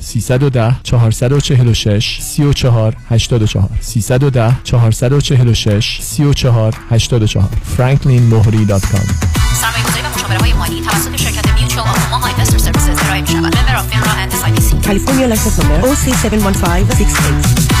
310 446 34 84 310 446 34 84 franklinmohri.com سرمایه‌گذاری و مشاوره های مالی توسط شرکت Mutual of Omaha Investor Services ارائه می شود. member of FINRA and SIPC. California license number OC71568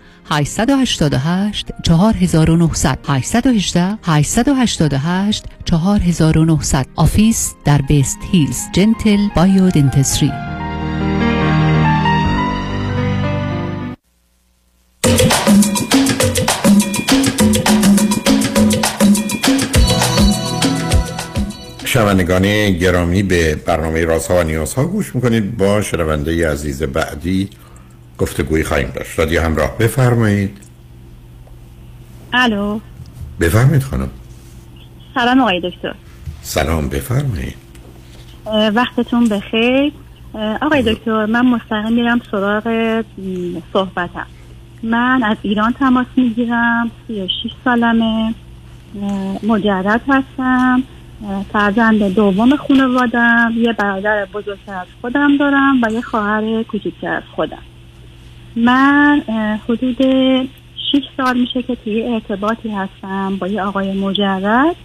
888 4900 818 888 4900 office در West Hills Gentle Biodentistry شنوندگان گرامی به برنامه رازها و نیازها گوش می‌کنید. با شنونده عزیز بعدی گفتگویی خواهیم داشت. رادیو همراه. بفرمایید. الو. بفرمایید خانم. سلام آقای دکتر. سلام بفرمایید. وقتتون بخیر. آقای دکتر من مستقیم میرم سراغ صحبتم. من از ایران تماس می‌گیرم 36 سالمه. مجرد هستم. فرزند دوم خانوادم. یه برادر بزرگتر از خودم دارم و یه خواهر کوچکتر از خودم. من حدود 6 سال میشه که توی ارتباطی هستم با یه آقای مجرد.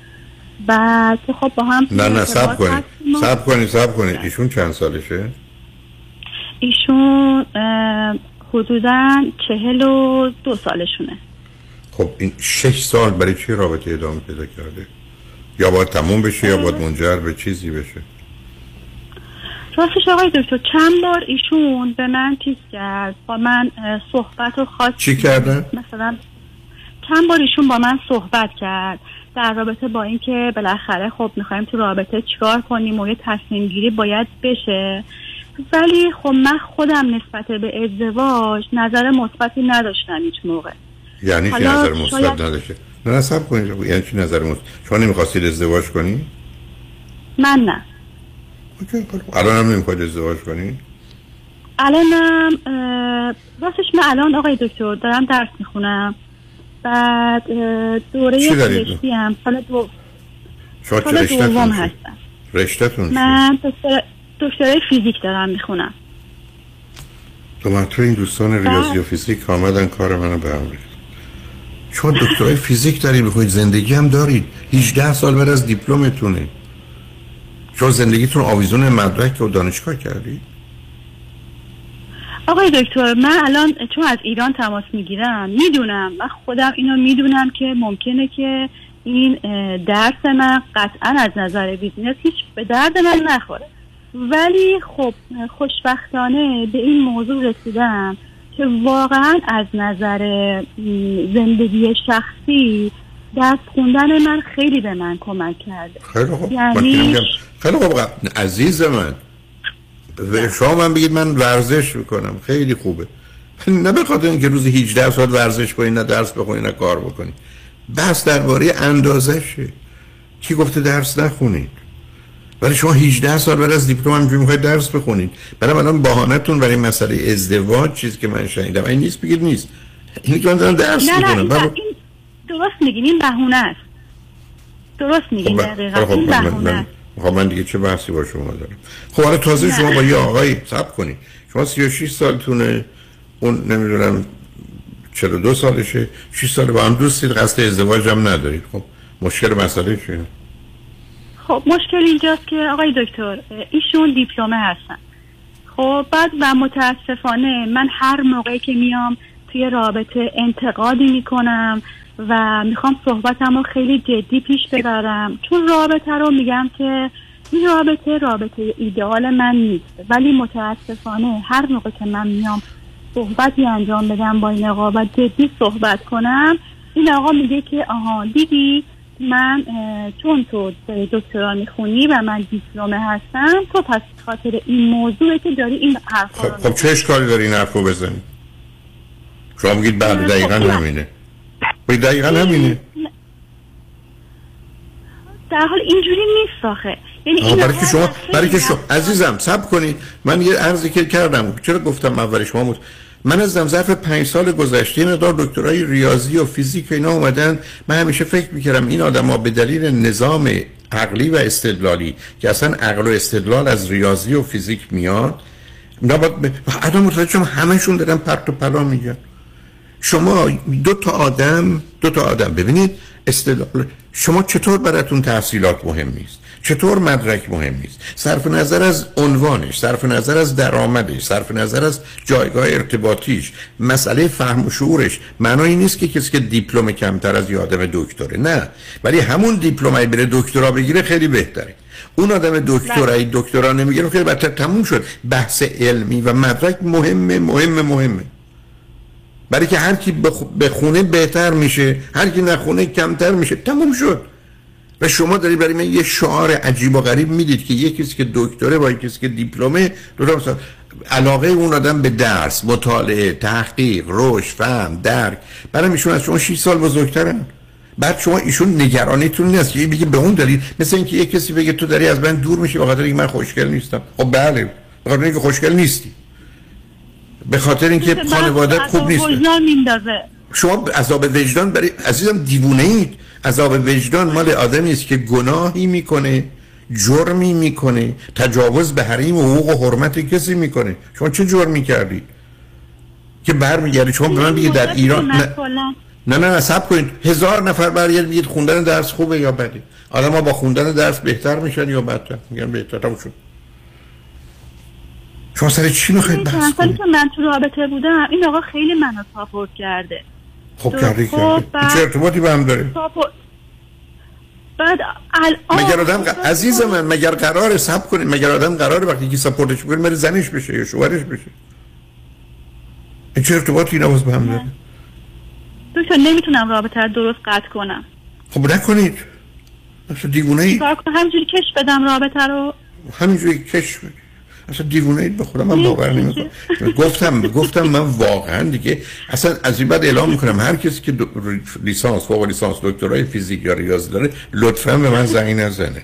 بعد که خب با هم نه نه سب کنید و سب کنید سب کنید ایشون چند سالشه؟ ایشون حدودا چهل و دو سالشونه. خب این شش سال برای چی رابطه ادامه پیدا کرده؟ یا باید تموم بشه یا باید منجر به چیزی بشه؟ راستش آقای دکتر چند بار ایشون به من چیز کرد با من صحبت و خواست. چی کردن؟ مثلا چند بار ایشون با من صحبت کرد در رابطه با اینکه بالاخره خب می‌خوایم تو رابطه چیکار کنیم و یه تصمیم گیری باید بشه. ولی خب من خودم نسبت به ازدواج نظر مثبتی نداشتم هیچ موقع. یعنی چی نظر مثبت شاید- نداشته نه نه سب کنید. یعنی چی نظر مثبت شما نمی‌خواستید ازدواج کنی؟ من نه. الان هم نمی‌خواید ازدواج کنی؟ الانم اه، راستش من الان آقای دکتر دارم درس می‌خونم. بعد دوره؟ پزشکی هم. سال دو شما چه سال دوم؟ هستم. رشتهتون چیه؟ من دکتر- دکترای فیزیک دارم می‌خونم. تو مطرح این دوستان ریاضی و فیزیک آمدن کار منو به هم ریخت. شما دکترای فیزیک دارید می‌خواید زندگی هم دارید. 18 سال بعد از دیپلمتونه. شما زندگیتون آویزون مدرک و دانشگاه کردید آقای دکتر من الان چون از ایران تماس می‌گیرم می‌دونم من خودم اینو می‌دونم که ممکنه که این درس من قطعا از نظر بیزینس هیچ به درد من نخوره. ولی خب خوشبختانه به این موضوع رسیدم که واقعا از نظر زندگی شخصی درس خوندن من خیلی به من کمک کرده. خیلی خوب. من یعنی خیلی خوب. عزیز من شما من بگید من ورزش می‌کنم. خیلی خوبه. نه به خاطر اینکه روزی 18 ساعت ورزش کنید نه درس بخونید نه کار بکنید بس درباره اندازشه کی گفته درس نخونید؟ ولی شما 18 سال بعد از دیپلم همینجوری می‌خواید درس بخونید. برای الان بهانه‌تون برای مسئله ازدواج چیزی که من شنیدم. این نیست بگید نیست. اینی که من دارم درس نه نه این, می‌کنم این درست میگین این بهونه است. درست میگین دقیقا. خب این بهونه است. خب من دیگه چه بحثی با شما دارم؟ خب حالا تازه. شما با یه آقای سب کنید شما 36 سالتونه اون نمی‌دونم 42 سالشه. 6 سال با هم دوستید قصد ازدواج هم ندارید. خب مشکل مسئله چیه؟ خب مشکل اینجاست که آقای دکتر ایشون دیپلمه هستن. خب بعد و متاسفانه من هر موقعی که میام توی رابطه انتقادی می‌کنم. و می‌خوام صحبتم رو خیلی جدی پیش ببرم. چون رابطه رو میگم که این رابطه رابطه ایدئال من نیست. ولی متاسفانه هر موقع که من میام صحبتی انجام بدم با این آقا و جدی صحبت کنم این آقا میگه که آها دیدی من چون تو دکترا می‌خونی و من دیپلمه هستم تو پس خاطر این موضوعه که داری این حرفا رو خب چه اشکالی داری این حرف رو بزنی؟ شما میگید بله خب، دقیقا نه. همینه. خب دقیقا همینه. در حال اینجوری نیست آخه. یعنی برای که شما برای که شما عزیزم صبر کنید من یه عرضی که کردم. چرا گفتم اول شما بود؟ من از ظرف پنج سال گذشته مقدار دکترای ریاضی و فیزیک اینا اومدن. من همیشه فکر می‌کردم این آدما به دلیل نظام عقلی و استدلالی که اصلا عقل و استدلال از ریاضی و فیزیک میاد اینا باید ب... الان متوجه همشون دارن پرت و پلا میگن. شما دو تا آدم دو تا آدم. ببینید استدلال شما چطور براتون تحصیلات مهم نیست؟ چطور مدرک مهم نیست؟ صرف نظر از عنوانش صرف نظر از درآمدش صرف نظر از جایگاه ارتباطیش مسئله فهم و شعورش. معنایی نیست که کسی که دیپلم کمتر از یه آدم دکتره. نه. ولی همون دیپلمای بره دکترا بگیره خیلی بهتره. اون آدم دکترای دکترا نمی‌گیره خیلی بدتر تموم شد. بحث علمی و مدرک مهمه مهمه مهمه. برای که هر کی بخ- بخونه بهتر میشه هر کی نخونه کمتر میشه تموم شد. و شما داری برای من یه شعار عجیب و غریب می‌دید که یه کسی که دکتره با یه کسی که دیپلمه علاقه اون آدم به درس مطالعه تحقیق رشد فهم درک. برای ایشون از شما 6 سال بزرگترن. بعد شما ایشون نگرانیتون نیست. که بگه به اون دلیل مثل اینکه یه کسی بگه تو داری از من دور میشی به خاطر من خوشگل نیستم. خب بله به خاطر اینکه خوشگل نیستی. به خاطر اینکه بعض خوب نیست. شما عذاب وجدان برای عزیزم دیوونه اید. عذاب وجدان مال آدمی است که گناهی می‌کنه جرمی می‌کنه تجاوز به حریم و حقوق و حرمت کسی می‌کنه. شما چه جرمی کردید که برمیگردی. شما به من بگید در ایران نه, نه نه سب کنید. هزار نفر برگرد میگید خوندن درس خوبه یا بده. آدم ها با خوندن درس بهتر میشن یا بدتر؟ میگن بهتر. شد. شما سر چی می‌خواید بحث کنید؟ من تو رابطه بودم این آقا خیلی منو ساپورت کرده. خب کردی خب، کردی. بعد- چه ارتباطی به هم داره ساپورت بعد الان مگر آدم ق- عزیز من مگر قرار سب کنید مگر آدم قرار وقتی که سپورتش بکنه بره زنش بشه یا شوهرش بشه؟ این چه ارتباطی باز به هم داره دکتر نمی‌تونم رابطه رو درست قطع کنم. خب نکنید. اصلا دیوونه کنم؟ همینجوری کش بدم رابطه رو. همینجوری کش بدید. اصلا دیوونه اید به خودم من باور نمی‌کنم. گفتم گفتم من واقعا دیگه اصلا از این بعد اعلام می‌کنم هر کسی که لیسانس فوق لیسانس دکترای فیزیک یا ریاضی داره لطفا به من زنگ نزنه.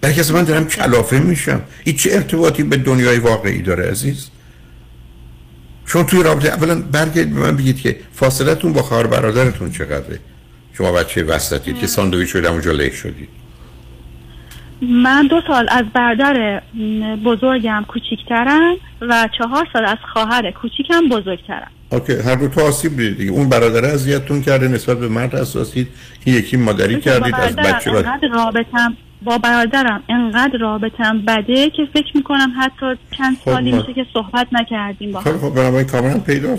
برای کسی من دارم کلافه میشم. این چه ارتباطی به دنیای واقعی داره عزیز؟ چون توی رابطه اولا برگردید به من بگید که فاصلتون با خواهر برادرتون چقدره؟ شما بچه وسطید که ساندویچ شده اونجا له شدید. من دو سال از برادر بزرگم کوچیکترم و چهار سال از خواهر کوچیکم بزرگترم. اوکی هر دو تا آسیب دیدید دیگه. اون برادر اذیتتون کرده نسبت به مرد حساسید این یکی مادری کردید از بچه رابطم با برادرم انقدر رابطم بده که فکر می‌کنم حتی چند خب، سالی ما- میشه که صحبت نکردیم با خب بنابراین کاملا پیدا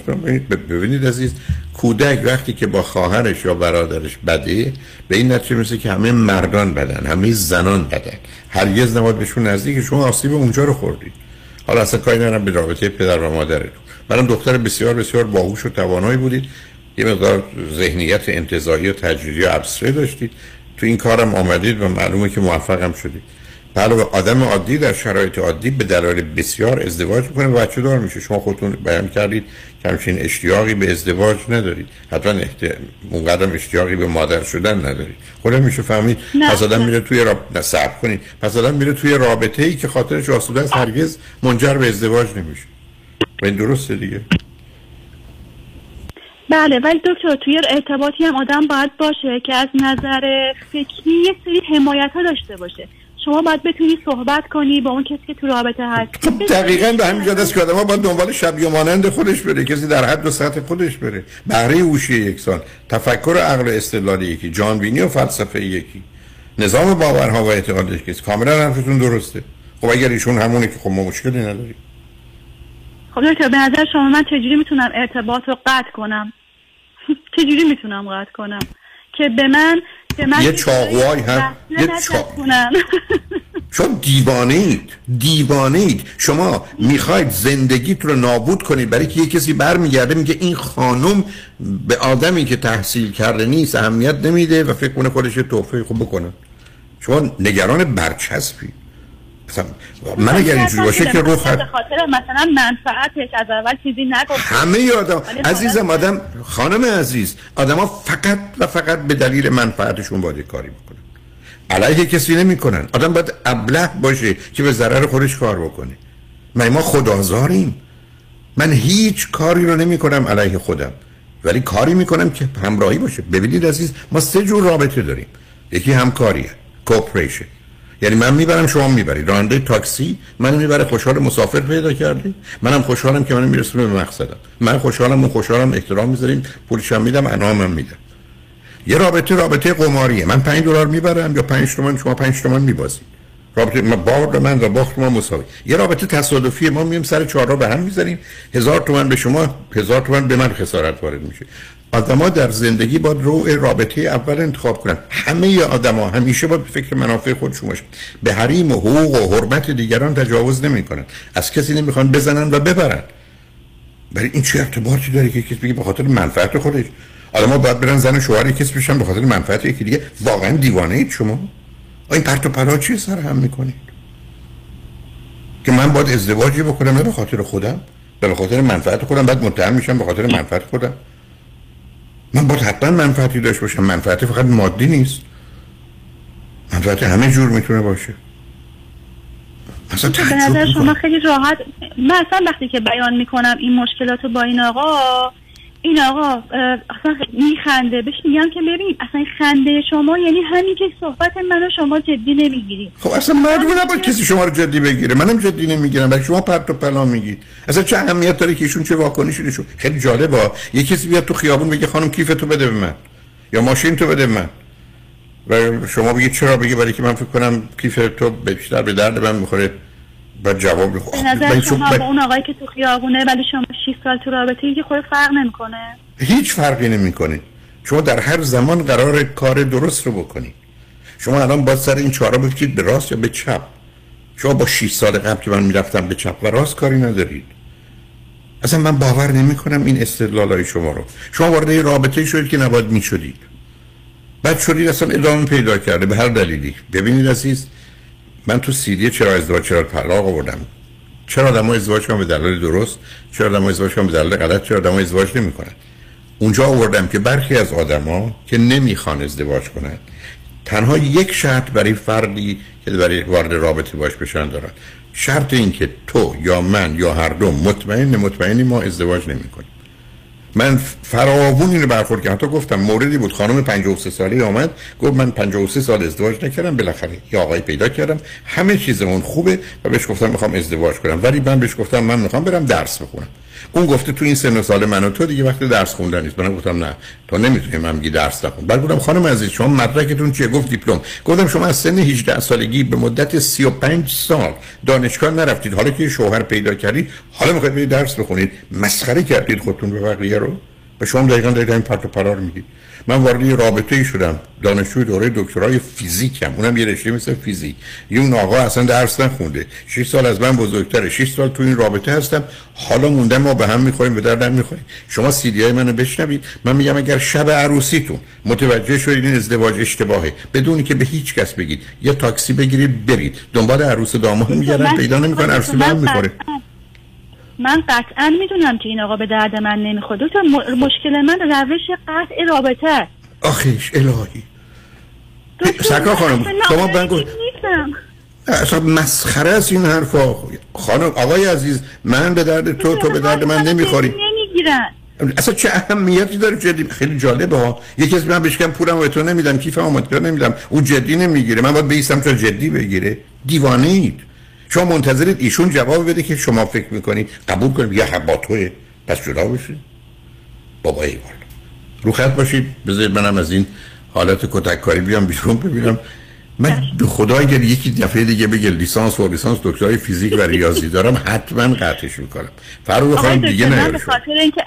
ببینید عزیز کودک وقتی که با خواهرش یا برادرش بده به این نتیجه می‌رسه که همه مردان بدن همه زنان بدن. هرگز نباید بهشون نزدیک شما آسیب اونجا رو خوردید. حالا اصلا کاری ندارم به رابطه پدر و مادرتون. برام دختر بسیار بسیار باهوش و توانایی بودید. یه مقدار ذهنیت انتزاعی و تجریدی و داشتید. تو این کارم آمدید و معلومه که موفقم شدید. علاوه آدم عادی در شرایط عادی به دلایل بسیار ازدواج می‌کنه و بچه دار میشه. شما خودتون بیان کردید که همچین اشتیاقی به ازدواج ندارید. حتما احت... اونقدر اشتیاقی به مادر شدن ندارید. خودم میشه فهمید. پس آدم میره توی راب... نه صبر کنید. پس آدم میره توی رابطه ای که خاطرش آسوده است هرگز منجر به ازدواج نمیشه. و این درسته دیگه؟ بله ولی دکتر توی ارتباطی هم آدم باید باشه که از نظر فکری یه سری حمایت ها داشته باشه. شما باید بتونی صحبت کنی با اون کسی که تو رابطه هست. دقیقا به همین است که آدم باید دنبال شبیه مانند خودش بره کسی در حد و سطح خودش بره. بهره هوشی یکسان تفکر و عقل استدلال یکی جانبینی و فلسفه یکی. نظام باورها و اعتقادش کسی کاملا حرفتون درسته. خب اگر ایشون همونه که خب ما مشکلی نداریم. خب دکتر به نظر شما من چجوری می‌تونم ارتباط رو قطع کنم؟ چجوری می‌تونم قطع کنم؟ که به من به من یه چاقوهایی هست یه چون دیوانه اید دیوانه اید شما می‌خواید زندگیت رو نابود کنید برای که یه کسی برمیگرده میگه این خانم به آدمی که تحصیل کرده نیست اهمیت نمیده و فکر کنه خودش یه تحفه خوب بکنه. شما نگران برچسبی مثلا من اگر اینجوری باشه که رو خاطر مثلا منفعتش از اول چیزی نگفت. همه آدم ولی عزیزم آدم خانم عزیز آدما فقط و فقط به دلیل منفعتشون باید کاری بکنن. علیه کسی نمی‌کنن. آدم باید ابله باشه که به ضرر خودش کار بکنه. من ما خدازاریم من هیچ کاری رو نمی کنم علیه خودم. ولی کاری می‌کنم که همراهی باشه. ببینید عزیز ما سه جور رابطه داریم. یکی همکاریه کوپریشن یعنی من می‌برم شما می‌برید راننده تاکسی من می‌بره خوشحال مسافر پیدا کرده منم خوشحالم که من میرسونه به مقصدم. من خوشحالم و خوشحالم احترام می‌ذاریم. پولشم میدم انعامم میدم. یه رابطه رابطه قماریه. من 5 دلار می‌برم یا 5 تومن شما 5 تومن میبازید. رابطه ما بار من و باخت ما مساوی. یه رابطه تصادفی ما مییم سر چهار به هم می‌زنیم. هزار تومن به شما هزار تومن به من خسارت وارد میشه. آدما در زندگی باید رو رابطه اول انتخاب کنن. همه آدما همیشه به فکر منافع خودشون باشن به حریم و حقوق و حرمت دیگران تجاوز نمی‌کنن. از کسی نمی‌خوان بزنن و ببرن. برای این چه ارتباطی داره که کسی بگه به خاطر منفعت خودش؟ آدما باید برن زن و شوهر کسی بشن به خاطر منفعت یکی دیگه. واقعا دیوانه اید شما. این پرت و پلا چی سر هم می‌کنید؟ که من باید ازدواجی بکنم نه به خاطر خودم به خاطر منفعت خودم. بعد متهم میشم به خاطر منفعت خودم. من باید حتما منفعتی داشته باشم. منفعت فقط مادی نیست. منفعت همه جور می‌تونه باشه. مثلا به نظر شما خیلی راحت من اصلا وقتی که بیان می‌کنم این مشکلات رو با این آقا این آقا اصلا میخنده. بهش میگم که ببین اصلا خنده شما یعنی همین که صحبت منو شما جدی نمی‌گیری خب اصلا معلومه نباید کسی شما رو جدی بگیره. منم جدی نمی‌گیرم. ولی شما پرت و پلا میگید. اصلا چه اهمیت داره که ایشون چه واکنشی نشون خیلی جالبه. یه کسی بیاد تو خیابون بگه خانم کیف تو بده به من. یا ماشین تو بده به من. و شما بگید چرا؟ بگی برای که من فکر کنم کیف تو بیشتر به درد من می‌خوره. بعد جواب. به نظر شما با اون آقایی که تو خیابونه ولی شما 6 سال تو رابطه ای که خود فرق نمی‌کنه. هیچ فرقی نمی‌کنه. شما در هر زمان قرار کار درست رو بکنید شما الان با سر این چهارا بکشید به راست یا به چپ؟ شما با 6 سال قبل که من می‌رفتم به چپ و راست کاری ندارید. اصلا من باور نمی کنم این استدلال های شما رو. شما وارد یه رابطه شدید که نباید می شدید بعد شدید اصلا ادامه پیدا کرده به هر دلیلی. ببینید عزیز من تو سیدی چرا ازدواج چرا طلاق آوردم؟ چرا آدم ازدواج کنن به دلایل درست؟ چرا آدم ازدواج کنن به دلایل غلط؟ چرا آدم ازدواج نمی‌کنن؟ اونجا آوردم که برخی از آدما که نمی‌خوان ازدواج کنن تنها یک شرط برای فردی که برای وارد رابطه باش بشن دارن. شرط این که تو یا من یا هر دو مطمئن مطمئنی ما ازدواج نمی‌کنیم. من فراوون اینو برخورد کردم. حتی گفتم موردی بود. خانم 53 ساله آمد. گفت من 53 سال ازدواج نکردم. بالاخره یه آقای پیدا کردم. همه چیزمون خوبه. و بهش گفتم می‌خوام ازدواج کنم. ولی من بهش گفتم من می‌خوام برم درس بخونم. اون گفته تو این سن و سال من و تو دیگه وقت درس خوندن نیست. من گفتم نه. تو نمی‌تونی من میگی درس نخون. بعد گفتم خانم عزیز شما مدرکتون چیه؟ گفت دیپلم. گفتم شما از سن 18 سالگی به مدت 35 سال دانشگاه نرفتید. حالا که شوهر پیدا کردید حالا می‌خواید برید درس بخونید. مسخره کردید خودتون به بقیه رو. و شما دقیقا دارید این پرت میگید من وارد رابطه ای شدم. دانشجوی دوره دکترای فیزیکم. اونم یه رشته مثل فیزیک. یه اون آقا اصلا درس نخونده. 6 سال از من بزرگتره. 6 سال تو این رابطه هستم. حالا موندم ما به هم می‌خوریم به دردم می‌خوریم. شما سیدی های منو بشنوید. من میگم اگر شب عروسیتون متوجه شدید این ازدواج اشتباهه. بدونی که به هیچ کس بگید. یه تاکسی بگیرید برید. دنبال عروس داماد میگردن پیدا نمی‌کنن هم می‌خوره. من قطعا می‌دونم که این آقا به درد من نمی‌خواد دکتر م- مشکل من روش قطع رابطه است. آخیش الهی. سرکار خانم شما نیستم. اصلا مسخره است این حرفا. خانم آقای عزیز من به درد تو تو به درد من نمی‌خوری. نمی‌گیرن اصلا چه اهمیتی داره؟ جدی خیلی جالبه ها. یکی از من بهش کم پولم به تو نمیدم کیفم آمادگار نمیدم. او جدی نمی‌گیره. من باید بیستم تا جدی بگیره. دیوانه اید شما منتظرید ایشون جواب بده که شما فکر می‌کنید قبول کنید یه حق با توه. پس جدا بشید بابا ای والا رو خط باشید. بذارید منم از این حالت کتک کاری بیام بیرون ببینم. من به خدا اگر یکی دفعه دیگه بگه لیسانس و لیسانس دکترای فیزیک و ریاضی دارم حتما قطعش می‌کنم. فرو خانم دیگه نیار به. خاطر اینکه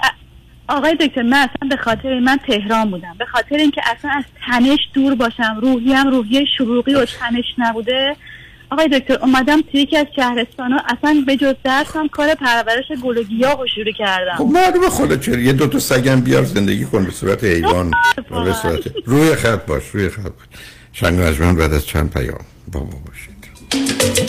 آقای دکتر من اصلا به خاطر من تهران بودم. به خاطر اینکه اصلا از تنش دور باشم روحیم روحیه شروقی و تنش نبوده. آقای دکتر اومدم توی یکی از شهرستان ها اصلا به جز درسم کار پرورش گل و گیاه رو شروع کردم. خب معلومه خدا چرا یه دو تا سگم بیار زندگی کن به صورت حیوان. و به صورت روی خط باش روی خط باش. شنگ بعد از چند پیام. با ما باشید.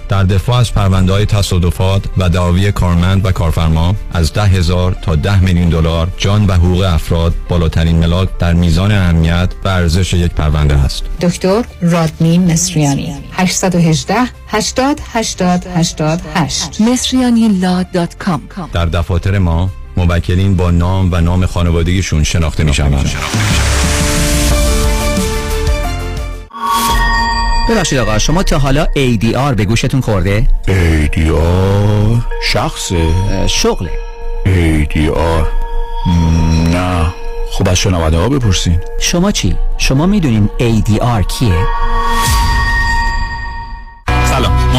در دفاع از پرونده های تصادفات و دعاوی کارمند و کارفرما از ده هزار تا ده میلیون دلار جان و حقوق افراد بالاترین ملاک در میزان اهمیت و ارزش یک پرونده است. دکتر رادنی مصریانی 818 80 80 88 مصریانی در دفاتر ما موکلین با نام و نام خانوادگیشون شناخته می شوند. ببخشید آقا شما تا حالا ADR به گوشتون خورده؟ ADR شخصه شغله ADR نه خب از شنونده ها بپرسین شما چی؟ شما می‌دونین ADR کیه؟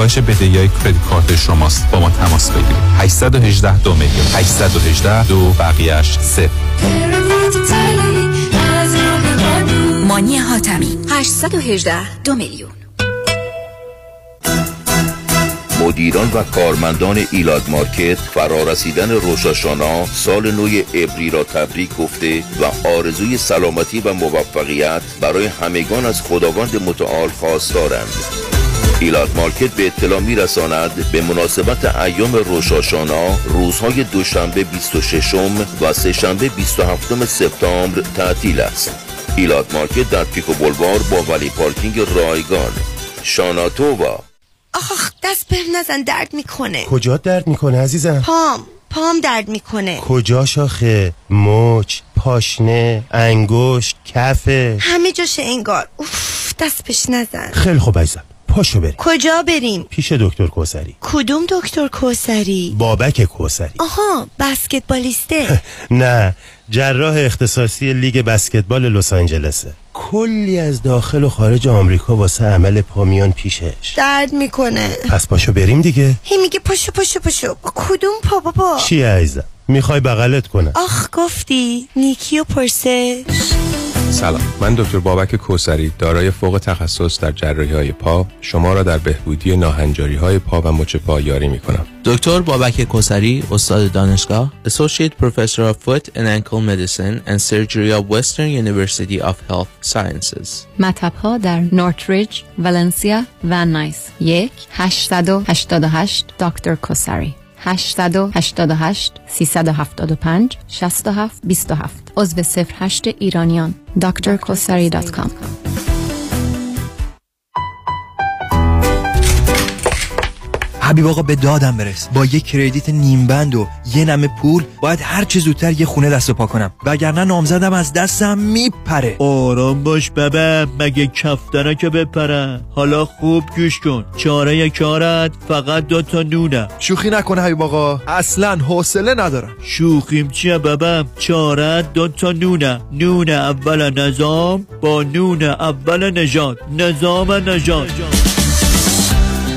کاهش بدهی های credit card شماست. با ما تماس بگیرید. 818 دو میلیون. 818 دو بقیهش صفر. مانی حاتمی. 818 دو میلیون. مدیران و کارمندان ایلاد مارکت فرارسیدن روشاشانا سال نو ابری را تبریک گفته و آرزوی سلامتی و موفقیت برای همگان از خداوند متعال خواستارند. Elat Market به اطلاع می رساند به مناسبت ایام روشاشانا روزهای دوشنبه 26 و سهشنبه 27 سپتامبر تعطیل است. Elat Market در پیکو بلوار با valet parking رایگان. שנה טובה. آخ دست به نزن درد می‌کنه. کجا درد می‌کنه عزیزم؟ پام پام درد می‌کنه. کجاش آخه؟ مچ پاشنه انگشت کفه همه جاش انگار. اوف دست بهش نزن. خیلی خوب عزیزم. پاشو بریم. کجا بریم؟ پیش دکتر کوسری. کدوم دکتر کوسری؟ بابک کوسری. آها بسکتبالیسته. نه جراح اختصاصی لیگ بسکتبال لس آنجلسه. کلی از داخل و خارج آمریکا واسه عمل پامیان پیشش. درد می‌کنه. پس پاشو بریم دیگه. هی میگه پاشو پاشو پاشو. با کدوم پا بابا؟ چی عزیزم؟ می‌خوای بغلت کنم. آخ گفتی. نیکی و پرسش. سلام. من دکتر بابک کوسری دارای فوق تخصص در جراحی های پا. شما را در بهبودی ناهنجاری های پا و مچ پا یاری می کنم دکتر بابک کوسری استاد دانشگاه Associate Professor of Foot and Ankle Medicine and Surgery of Western University of Health Sciences. مطب ها در نورتریج، ولنسیا و نایس. یک 888 دکتر کوسری. 888 375 67 27 عضو 08 ایرانیان. drkosari.com حبیب آقا به دادم برس. با یه کردیت نیم بند و یه نمه پول باید هر چه زودتر یه خونه دست و پا کنم. وگرنه نامزدم از دستم میپره. آرام باش ببه مگه کفتره که بپره. حالا خوب گوش کن. چاره کارت فقط دو تا نونه. شوخی نکنه حبیب آقا. اصلا حوصله ندارم. شوخیم چیه ببم چاره دو تا نونه. نون اول نظام با نون اول نجات نظام نجات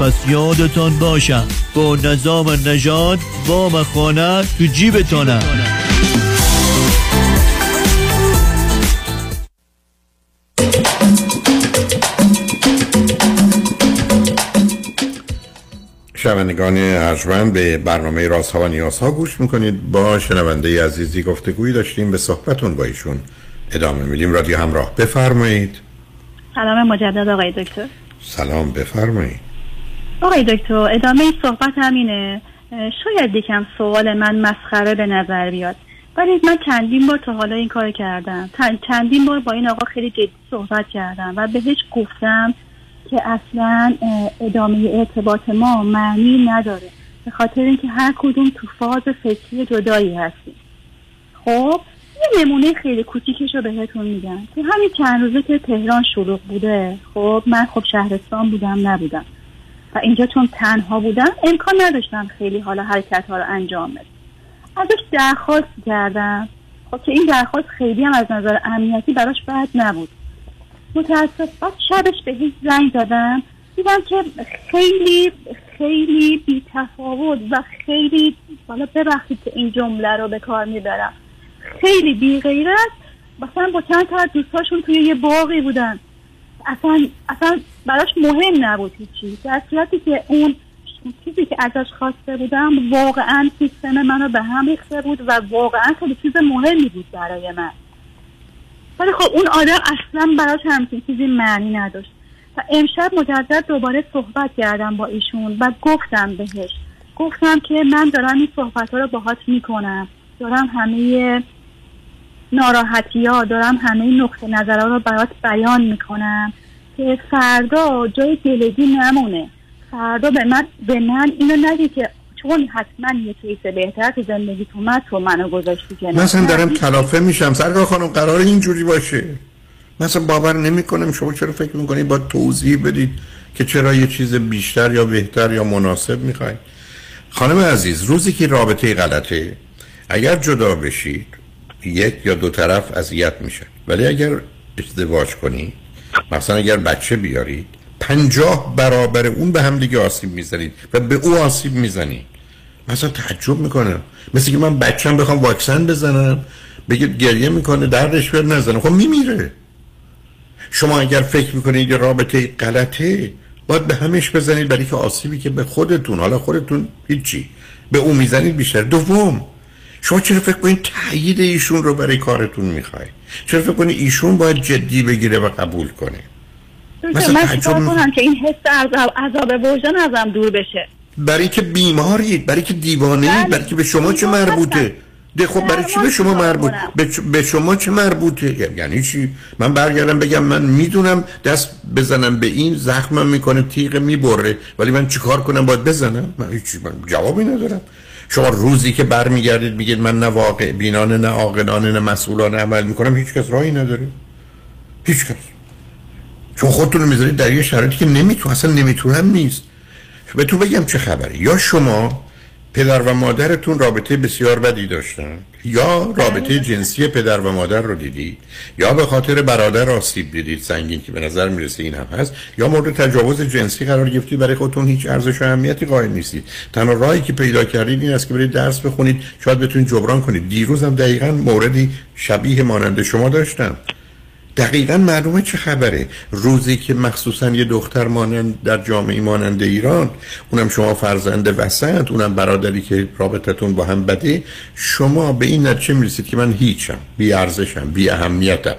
پس یادتان باشم. با نظام نجات وام خانه تو جیبتانه شنوندگان ارجمند به برنامه راست ها و نیاز ها گوش می‌کنید. با شنونده عزیزی گفتگویی داشتیم. به صحبتون با ایشون ادامه میدیم. رادیو همراه بفرمایید. سلام مجدد آقای دکتر. سلام بفرمایید. آقای دکتر ادامه این صحبت همینه. شاید یکم سوال من مسخره به نظر بیاد. ولی من چندین بار تا حالا این کار کردم. چندین بار با این آقا خیلی جدی صحبت کردم و بهش گفتم که اصلا ادامه ارتباط ما معنی نداره. به خاطر اینکه هر کدوم تو فاز فکری جدایی هستیم. خب یه نمونه خیلی کوچیکش رو بهتون میگم. تو همین چند روزه که تهران شلوغ بوده خب من خب شهرستان بودم نبودم. و اینجا چون تنها بودم امکان نداشتم خیلی حالا حرکت ها رو انجام بدم. ازش درخواست کردم. خب که این درخواست خیلی هم از نظر امنیتی براش بد نبود. متاسف شبش به هیچ زنگ دادم دیدم که خیلی خیلی بی تفاوت و خیلی حالا ببخشید که این جمله رو به کار می‌برم. خیلی بی غیرت مثلا با چند تا از دوستاشون توی یه باقی بودن. اصلا اصلا براش مهم نبود هیچی. در صورتی که اون چیزی که ازش خواسته بودم واقعا سیستم منو به هم ریخته بود و واقعا خیلی چیز مهمی بود برای من. ولی خب اون آدم اصلا براش همچین چیزی معنی نداشت. و امشب مجدد دوباره صحبت کردم با ایشون و گفتم بهش. گفتم که من دارم این صحبت ها رو باهات می‌کنم. دارم همه ناراحتی ها دارم همه نقطه نظرها رو برات بیان می‌کنم. که فردا جای دلگی نمونه. فردا به من به من اینو نگی که چون حتما یه کیس بهتر تو زندگی تو من تو منو گذاشتی کنار. مثلا دارم نه، کلافه میشم. سرکار خانم قرار اینجوری باشه. مثلا باور نمی‌کنم شما چرا فکر می‌کنید با توضیح بدید که چرا یه چیز بیشتر یا بهتر یا مناسب می‌خواید خانم عزیز روزی که رابطه غلطه اگر جدا بشید یک یا دو طرف اذیت میشه ولی اگر ازدواج کنید مثلا اگر بچه بیارید پنجاه برابر اون به هم دیگه آسیب می‌زنید و به او آسیب می‌زنید. مثلا تعجب می‌کنم. مثل که من بچم بخوام واکسن بزنم بگه گریه می‌کنه دردش بیاد نزنم خب میمیره. شما اگر فکر می‌کنید یه رابطه غلطه باید به همش بزنید برای که آسیبی که به خودتون حالا خودتون هیچی به اون می‌زنید بیشتر. دوم شما چرا فکر کنید تایید ایشون رو برای کارتون می‌خواید؟ چرا فکر کنید ایشون باید جدی بگیره و قبول کنه؟ دکتر، من چیکار کنم که این حس عذاب, عذاب وجدان ازم دور بشه؟ برای که بیمارید برای که دیوانه بله. برای که به شما چه مربوطه؟ ده خب برای چی به شما مربوط؟ به, شما چه مربوطه؟ یعنی چی؟ من برگردم بگم من می‌دونم دست بزنم به این زخمم می‌کنه تیغ می‌بره ولی من چیکار کنم؟ باید بزنم؟ من هیچی من جوابی ندارم. شما روزی که برمیگردید میگید من نه واقع بینانه نه عاقلانه نه مسئولانه عمل می‌کنم هیچ کس راهی نداره. هیچ کس. چون خودتون می‌ذارید در یه شرایطی که نمیتون اصلا نمی‌تونم نیست. به تو بگم چه خبره. یا شما پدر و مادرتون رابطه بسیار بدی داشتن؟ یا رابطه جنسی پدر و مادر رو دیدید؟ یا به خاطر برادر آسیب دیدید سنگین که به نظر می‌رسه این هم هست؟ یا مورد تجاوز جنسی قرار گرفتید؟ برای خودتون هیچ ارزش و اهمیتی قائل نیستید. تنها راهی که پیدا کردید این است که برید درس بخونید شاید بتونید جبران کنید. دیروز هم دقیقا موردی شبیه مانند شما داشتم. دقیقا معلومه چه خبره. روزی که مخصوصا یه دختر مانند در جامعه مانند ایران اونم شما فرزند وسط اونم برادری که رابطتون با هم بده شما به این نتیجه می‌رسید که من هیچم بی ارزشم بی اهمیتم.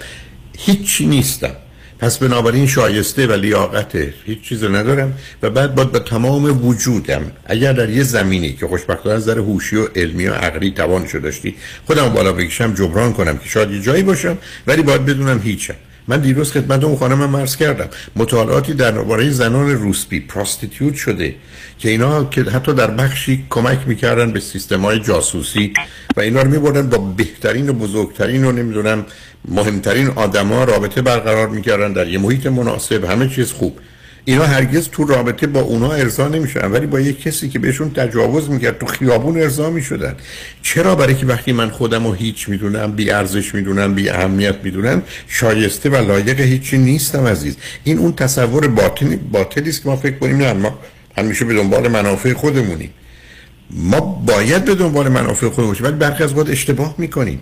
هیچی نیستم. پس بنابراین شایسته و لیاقته هیچ چیز ندارم و بعد باید به تمام وجودم اگر در یه زمینی که خوشبختانه از نظر هوشی و علمی و عقلی توانشو داشتی خودم بالا بکشم جبران کنم که شاید یه جایی باشم ولی باید بدونم هیچم. من دیروز خدمت اون خانم مرز کردم. مطالعاتی درباره زنان روسپی پراستیتیوت شده که اینا که حتی در بخشی کمک می‌کردن به سیستم های جاسوسی و اینا رو میبردن با بهترین و بزرگترین و نمی‌دونم مهمترین آدما رابطه برقرار می‌کردن در یه محیط مناسب همه چیز خوب. اینا هرگز تو رابطه با اونا ارضا نمی‌شدن ولی با یک کسی که بهشون تجاوز می‌کرد تو خیابون ارضا می‌شدن. چرا برای که وقتی من خودم رو هیچ می‌دونم بی ارزش می‌دونم بی اهمیت می‌دونم شایسته و لایق هیچی نیستم عزیز. این اون تصور باطنی باطلی است که ما فکر کنیم نه ما همیشه به دنبال منافع خودمونیم ما باید به دنبال منافع خودمون باشیم ولی برخی از وقت اشتباه می‌کنیم.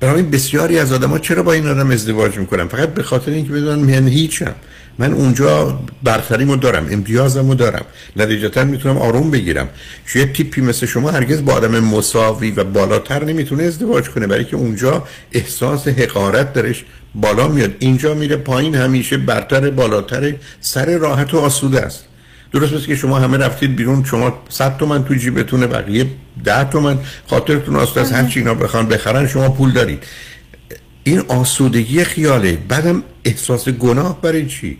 بنابراین بسیاری از آدما چرا با این آدم ازدواج می‌کنن؟ فقط به خاطر اینکه بدونن من هیچم. من اونجا برتریمو دارم امتیازمو دارم. نتیجتا می‌تونم آروم بگیرم. یه تیپی مثل شما هرگز با آدم مساوی و بالاتر نمی‌تونه ازدواج کنه. برای که اونجا احساس حقارت درش بالا میاد. اینجا میره پایین همیشه برتر بالاتر سر راحت و آسوده است. درست مثل که شما همه رفتید بیرون شما 100 تومن تو جیبتونه بقیه 10 تومن. خاطرتون آسوده است هر چی اینا بخوان بخرن شما پول دارید. این آسودگی خیاله. بعدم احساس گناه برای چی؟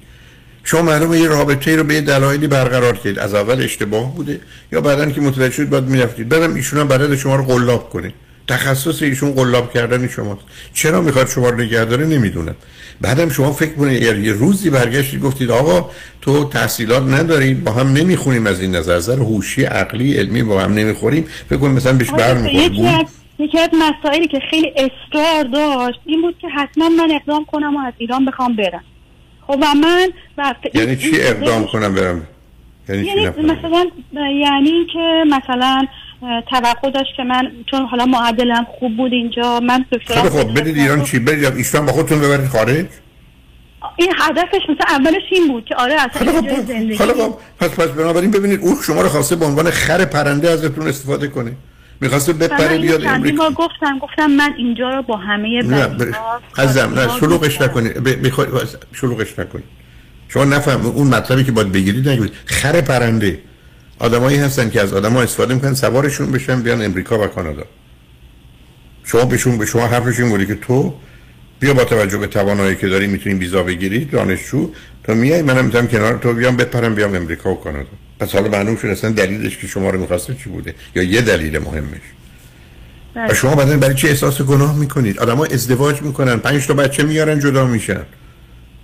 شما معلومه یه رابطه رو به یه دلایلی برقرار کردید از اول اشتباه بوده. یا بعدا که متوجه شدید باید می‌رفتید. بعدم ایشون هم بلد شما رو قلاب کنه تخصص ایشون قلاب کردن شماست. چرا می‌خواد شما رو نگه داره؟ نمی‌دونم. بعدم شما فکر کنید اگر یه روزی برگشتید گفتید آقا تو تحصیلات نداری با هم نمی‌خونیم از این نظر. نظر هوشی عقلی علمی با هم نمی‌خوریم. فکر کنید مثلا بهش از یکی از مسائلی که خیلی اصرار داشت این بود که حتما من اقدام کنم و از ایران بخوام برم. خب و من وقت یعنی چی اقدام کنم برم؟ یعنی چی یعنی؟ مثلا یعنی اینکه مثلا توقع داشت که من چون حالا معدلم خوب بود اینجا من خیلی خب بدید ایران چی؟ برید ایشون با خودتون ببرید خارج؟ این هدفش مثلا اولش این بود که آره اصلا یه جای زندگی خب پس پس بنابراین ببینید اون شما رو خواسته به عنوان خر پرنده ازتون استفاده کنه. می‌خواسته بپره بیاد امریکا. گفتم گفتم من اینجا رو با همه عزیزم نه شلوغش نکنید. بخوای شلوغش نکنید. شما نفهم اون مطلبی که باید بگیرید نگید خر پرنده. آدمایی هستن که از آدما استفاده می‌کنن سوارشون بشن بیان امریکا و کانادا. شما بهشون به شما حرفشون بودی که تو بیا با توجه به توانایی که داری می‌تونی ویزا بگیری دانشجو. تا میای منم می‌تونم کنار تو بیام بپرم بیام امریکا و کانادا. پس حالا معلوم شد اصلا دلیلش که شما رو می‌خواسته چی بوده؟ یا یه دلیل مهمش؟ و شما بعدا برای چه احساس گناه می‌کنید؟ آدما ازدواج می‌کنن پنج تا بچه میارن جدا میشن.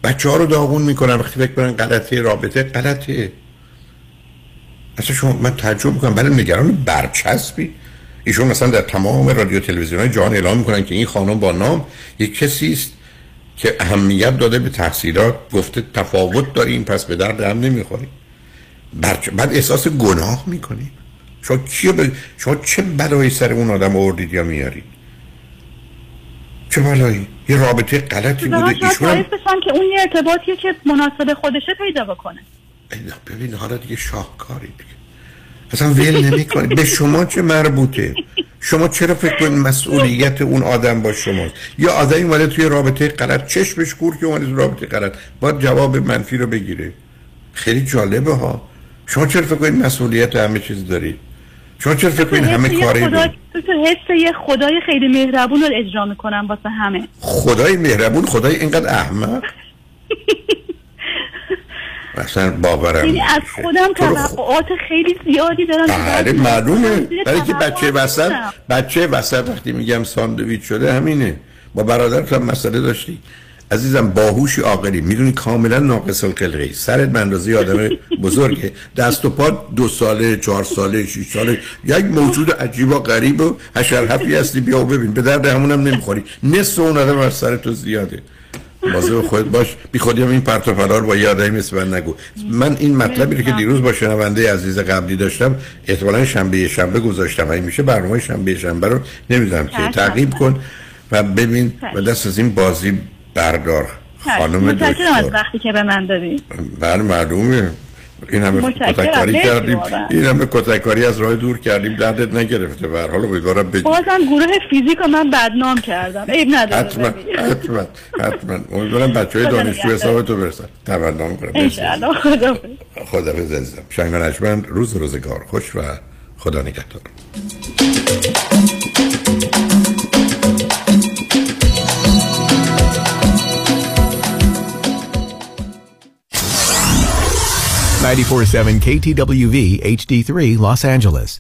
بچه ها رو داغون می‌کنن وقتی فکر کنن غلطه رابطه غلطه. اصلا شما من تعجب می‌کنم. برای نگران برچسبی. ایشون مثلا در تمام رادیو تلویزیون های جهان اعلام می‌کنن که این خانم با نام یک کسی است که اهمیت داده به تحصیلات گفته تفاوت داریم پس به درد هم نمی‌خوریم. برچ... بعد احساس گناه می‌کنید شما کیو ب... شما چه بلایی سر اون آدم آوردید یا میارید چه بلایی؟ یه رابطه غلطی بوده. ایشون هم... بشن که اون یه ارتباطیه که مناسب خودشه پیدا بکنه. ببین حالا دیگه شاهکاری دیگه. اصلا ول نمی به شما چه مربوطه؟ شما چرا فکر کنید مسئولیت اون آدم با شماست؟ یا آدمی اومده توی رابطه غلط چشمش کور که اومده توی رابطه غلط. باید جواب منفی رو بگیره. خیلی جالبه ها. شما چرا فکر کنید مسئولیت همه چیز دارید شما چرا فکر کنید همه کاری خدا... تو تو حس یه خدای خیلی مهربون رو اجرا می‌کنم واسه همه. خدای مهربون خدای اینقدر احمق؟ اصلا باورم یعنی از. خودم توقعات خیلی زیادی دارم بله معلومه. برای که بچه وسط. بچه وسط وقتی میگم ساندویچ شده همینه. با برادرت هم مسئله داشتی. عزیزم باهوشی عاقلی. می‌دونی کاملا ناقص الخلقه سرت به اندازه آدم بزرگه. دست و پا دو ساله چهار ساله شش ساله. یک موجود عجیب و غریب و حشرحفی هستی. بیا و ببین. به درد همونم نمی‌خوری. نصف اون آدم از سر تو زیاده. بازه خود باش. بی خودی هم این پرت و پلا رو با یه آدمی مثل من نگو. من این مطلبی رو که دیروز با شنونده عزیز قبلی داشتم احتمالا شنبه شنبه گذاشتم. این میشه برنامه شنبه شنبه رو نمی‌دونم که چشم. تعقیب کن و ببین. و دست از این بازی بردار. خانم متشکرم از دکتر. وقتی که به من دادی. بله معلومه. این همه. کتککاری مرسی کردیم. این همه کتککاری از راه دور کردیم. دردت نگرفته. به هر حال امیدوارم بگی. بازم گروه فیزیک رو من بدنام کردم. عیب نداره حتما. حتما حتما. امیدوارم بچه های دانشجو. حساب تو برسن. تمنا می‌کنم انشاءالله خدا خدا عزیزم. شنگ روز روزگار. خوش و خدا نگهدار. Ninety-four-seven KTWV HD3 Los Angeles.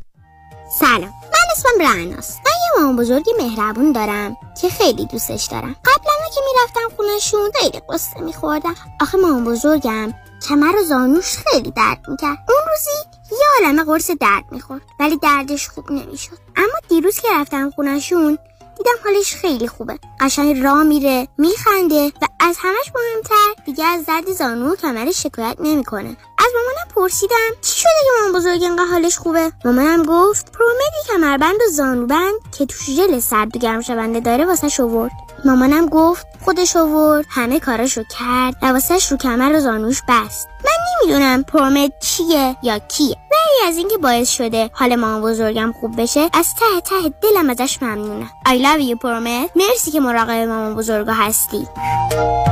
سلام من اسمم رعناست من یه مامان بزرگی مهربون دارم که خیلی دوستش دارم. قبلا که می‌رفتم خونشون خیلی قصه میخوردم. آخه مامان بزرگم کمر و زانوش خیلی درد می‌کرد. اون روزی یه عالمه قرص درد می‌خورد ولی دردش خوب نمی‌شد. اما دیروز که رفتم خونشون دیدم حالش خیلی خوبه. قشنگ راه میره میخنده و از همش مهمتر دیگه از درد زانو و کمرش شکایت نمی‌کنه. از مامانم پرسیدم چی شده که مامان بزرگ انقدر حالش خوبه؟ مامانم گفت پرومدی کمربند و زانوبند که توش ژل سرد و گرم شونده داره واسه آورد مامانم گفت خودش آورد همه کاراشو کرد و واسش رو کمر و زانوش بست. من نمی‌دونم پرومد چیه یا کیه. ولی از اینکه باعث شده حال مامان بزرگم خوب بشه از ته ته دلم ازش ممنونم. I love you پرومد مرسی که مراقب مامان بزرگا هستی.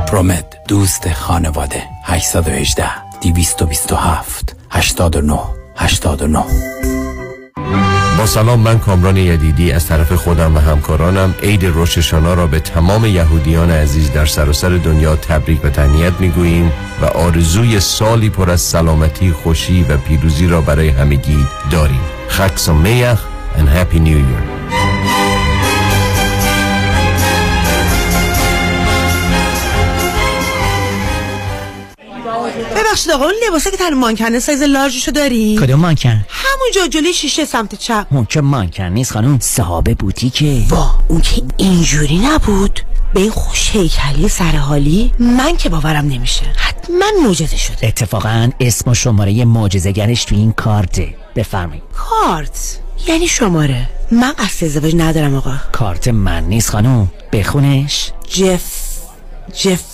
پرومت دوست خانواده. 818 227 89 89 با سلام من کامران یدیدی از طرف خودم و همکارانم عید روششانا را به تمام یهودیان عزیز در سراسر دنیا تبریک و تهنیت می‌گوییم و آرزوی سالی پر از سلامتی، خوشی و پیروزی را برای همگی داریم. خک سمیخ and happy new year. ببخشید آقا اون لباسه که تن مانکنه سایز لارجشو داری؟ کدوم مانکن؟ همونجا جلوی شیشه سمت چپ. اون که مانکن نیست خانم صاحب بوتیکه. وا اون که اینجوری نبود. به این خوش هیکلی سرحالی من که باورم نمیشه. حتما معجزه شده. اتفاقا اسم و شماره معجزه‌گرش تو این کارته. بفرمایید. کارت؟ یعنی شماره. من قصد ازدواج ندارم آقا. کارت من نیست خانم. بخونش. جف جف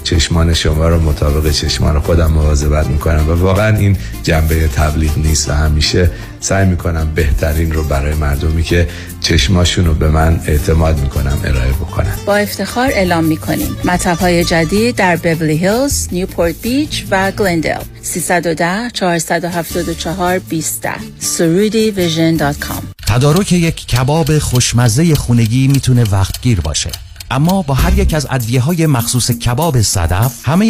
چشمان شما رو مطابق چشمان خودم مواظبت می‌کنم و واقعا این جنبه تبلیغ نیست و همیشه سعی می‌کنم بهترین رو برای مردمی که چشماشون رو به من اعتماد می‌کنم ارائه بکنم با افتخار اعلام می‌کنیم. مطب های جدید در بیبلی هیلز، نیوپورت بیچ و گلندل 310 474 20 سرودی ویژن دات کام. تدارک یک کباب خوشمزه خونگی می‌تونه وقتگیر باشه. اما با هر یک از ادویه های مخصوص کباب صدف همه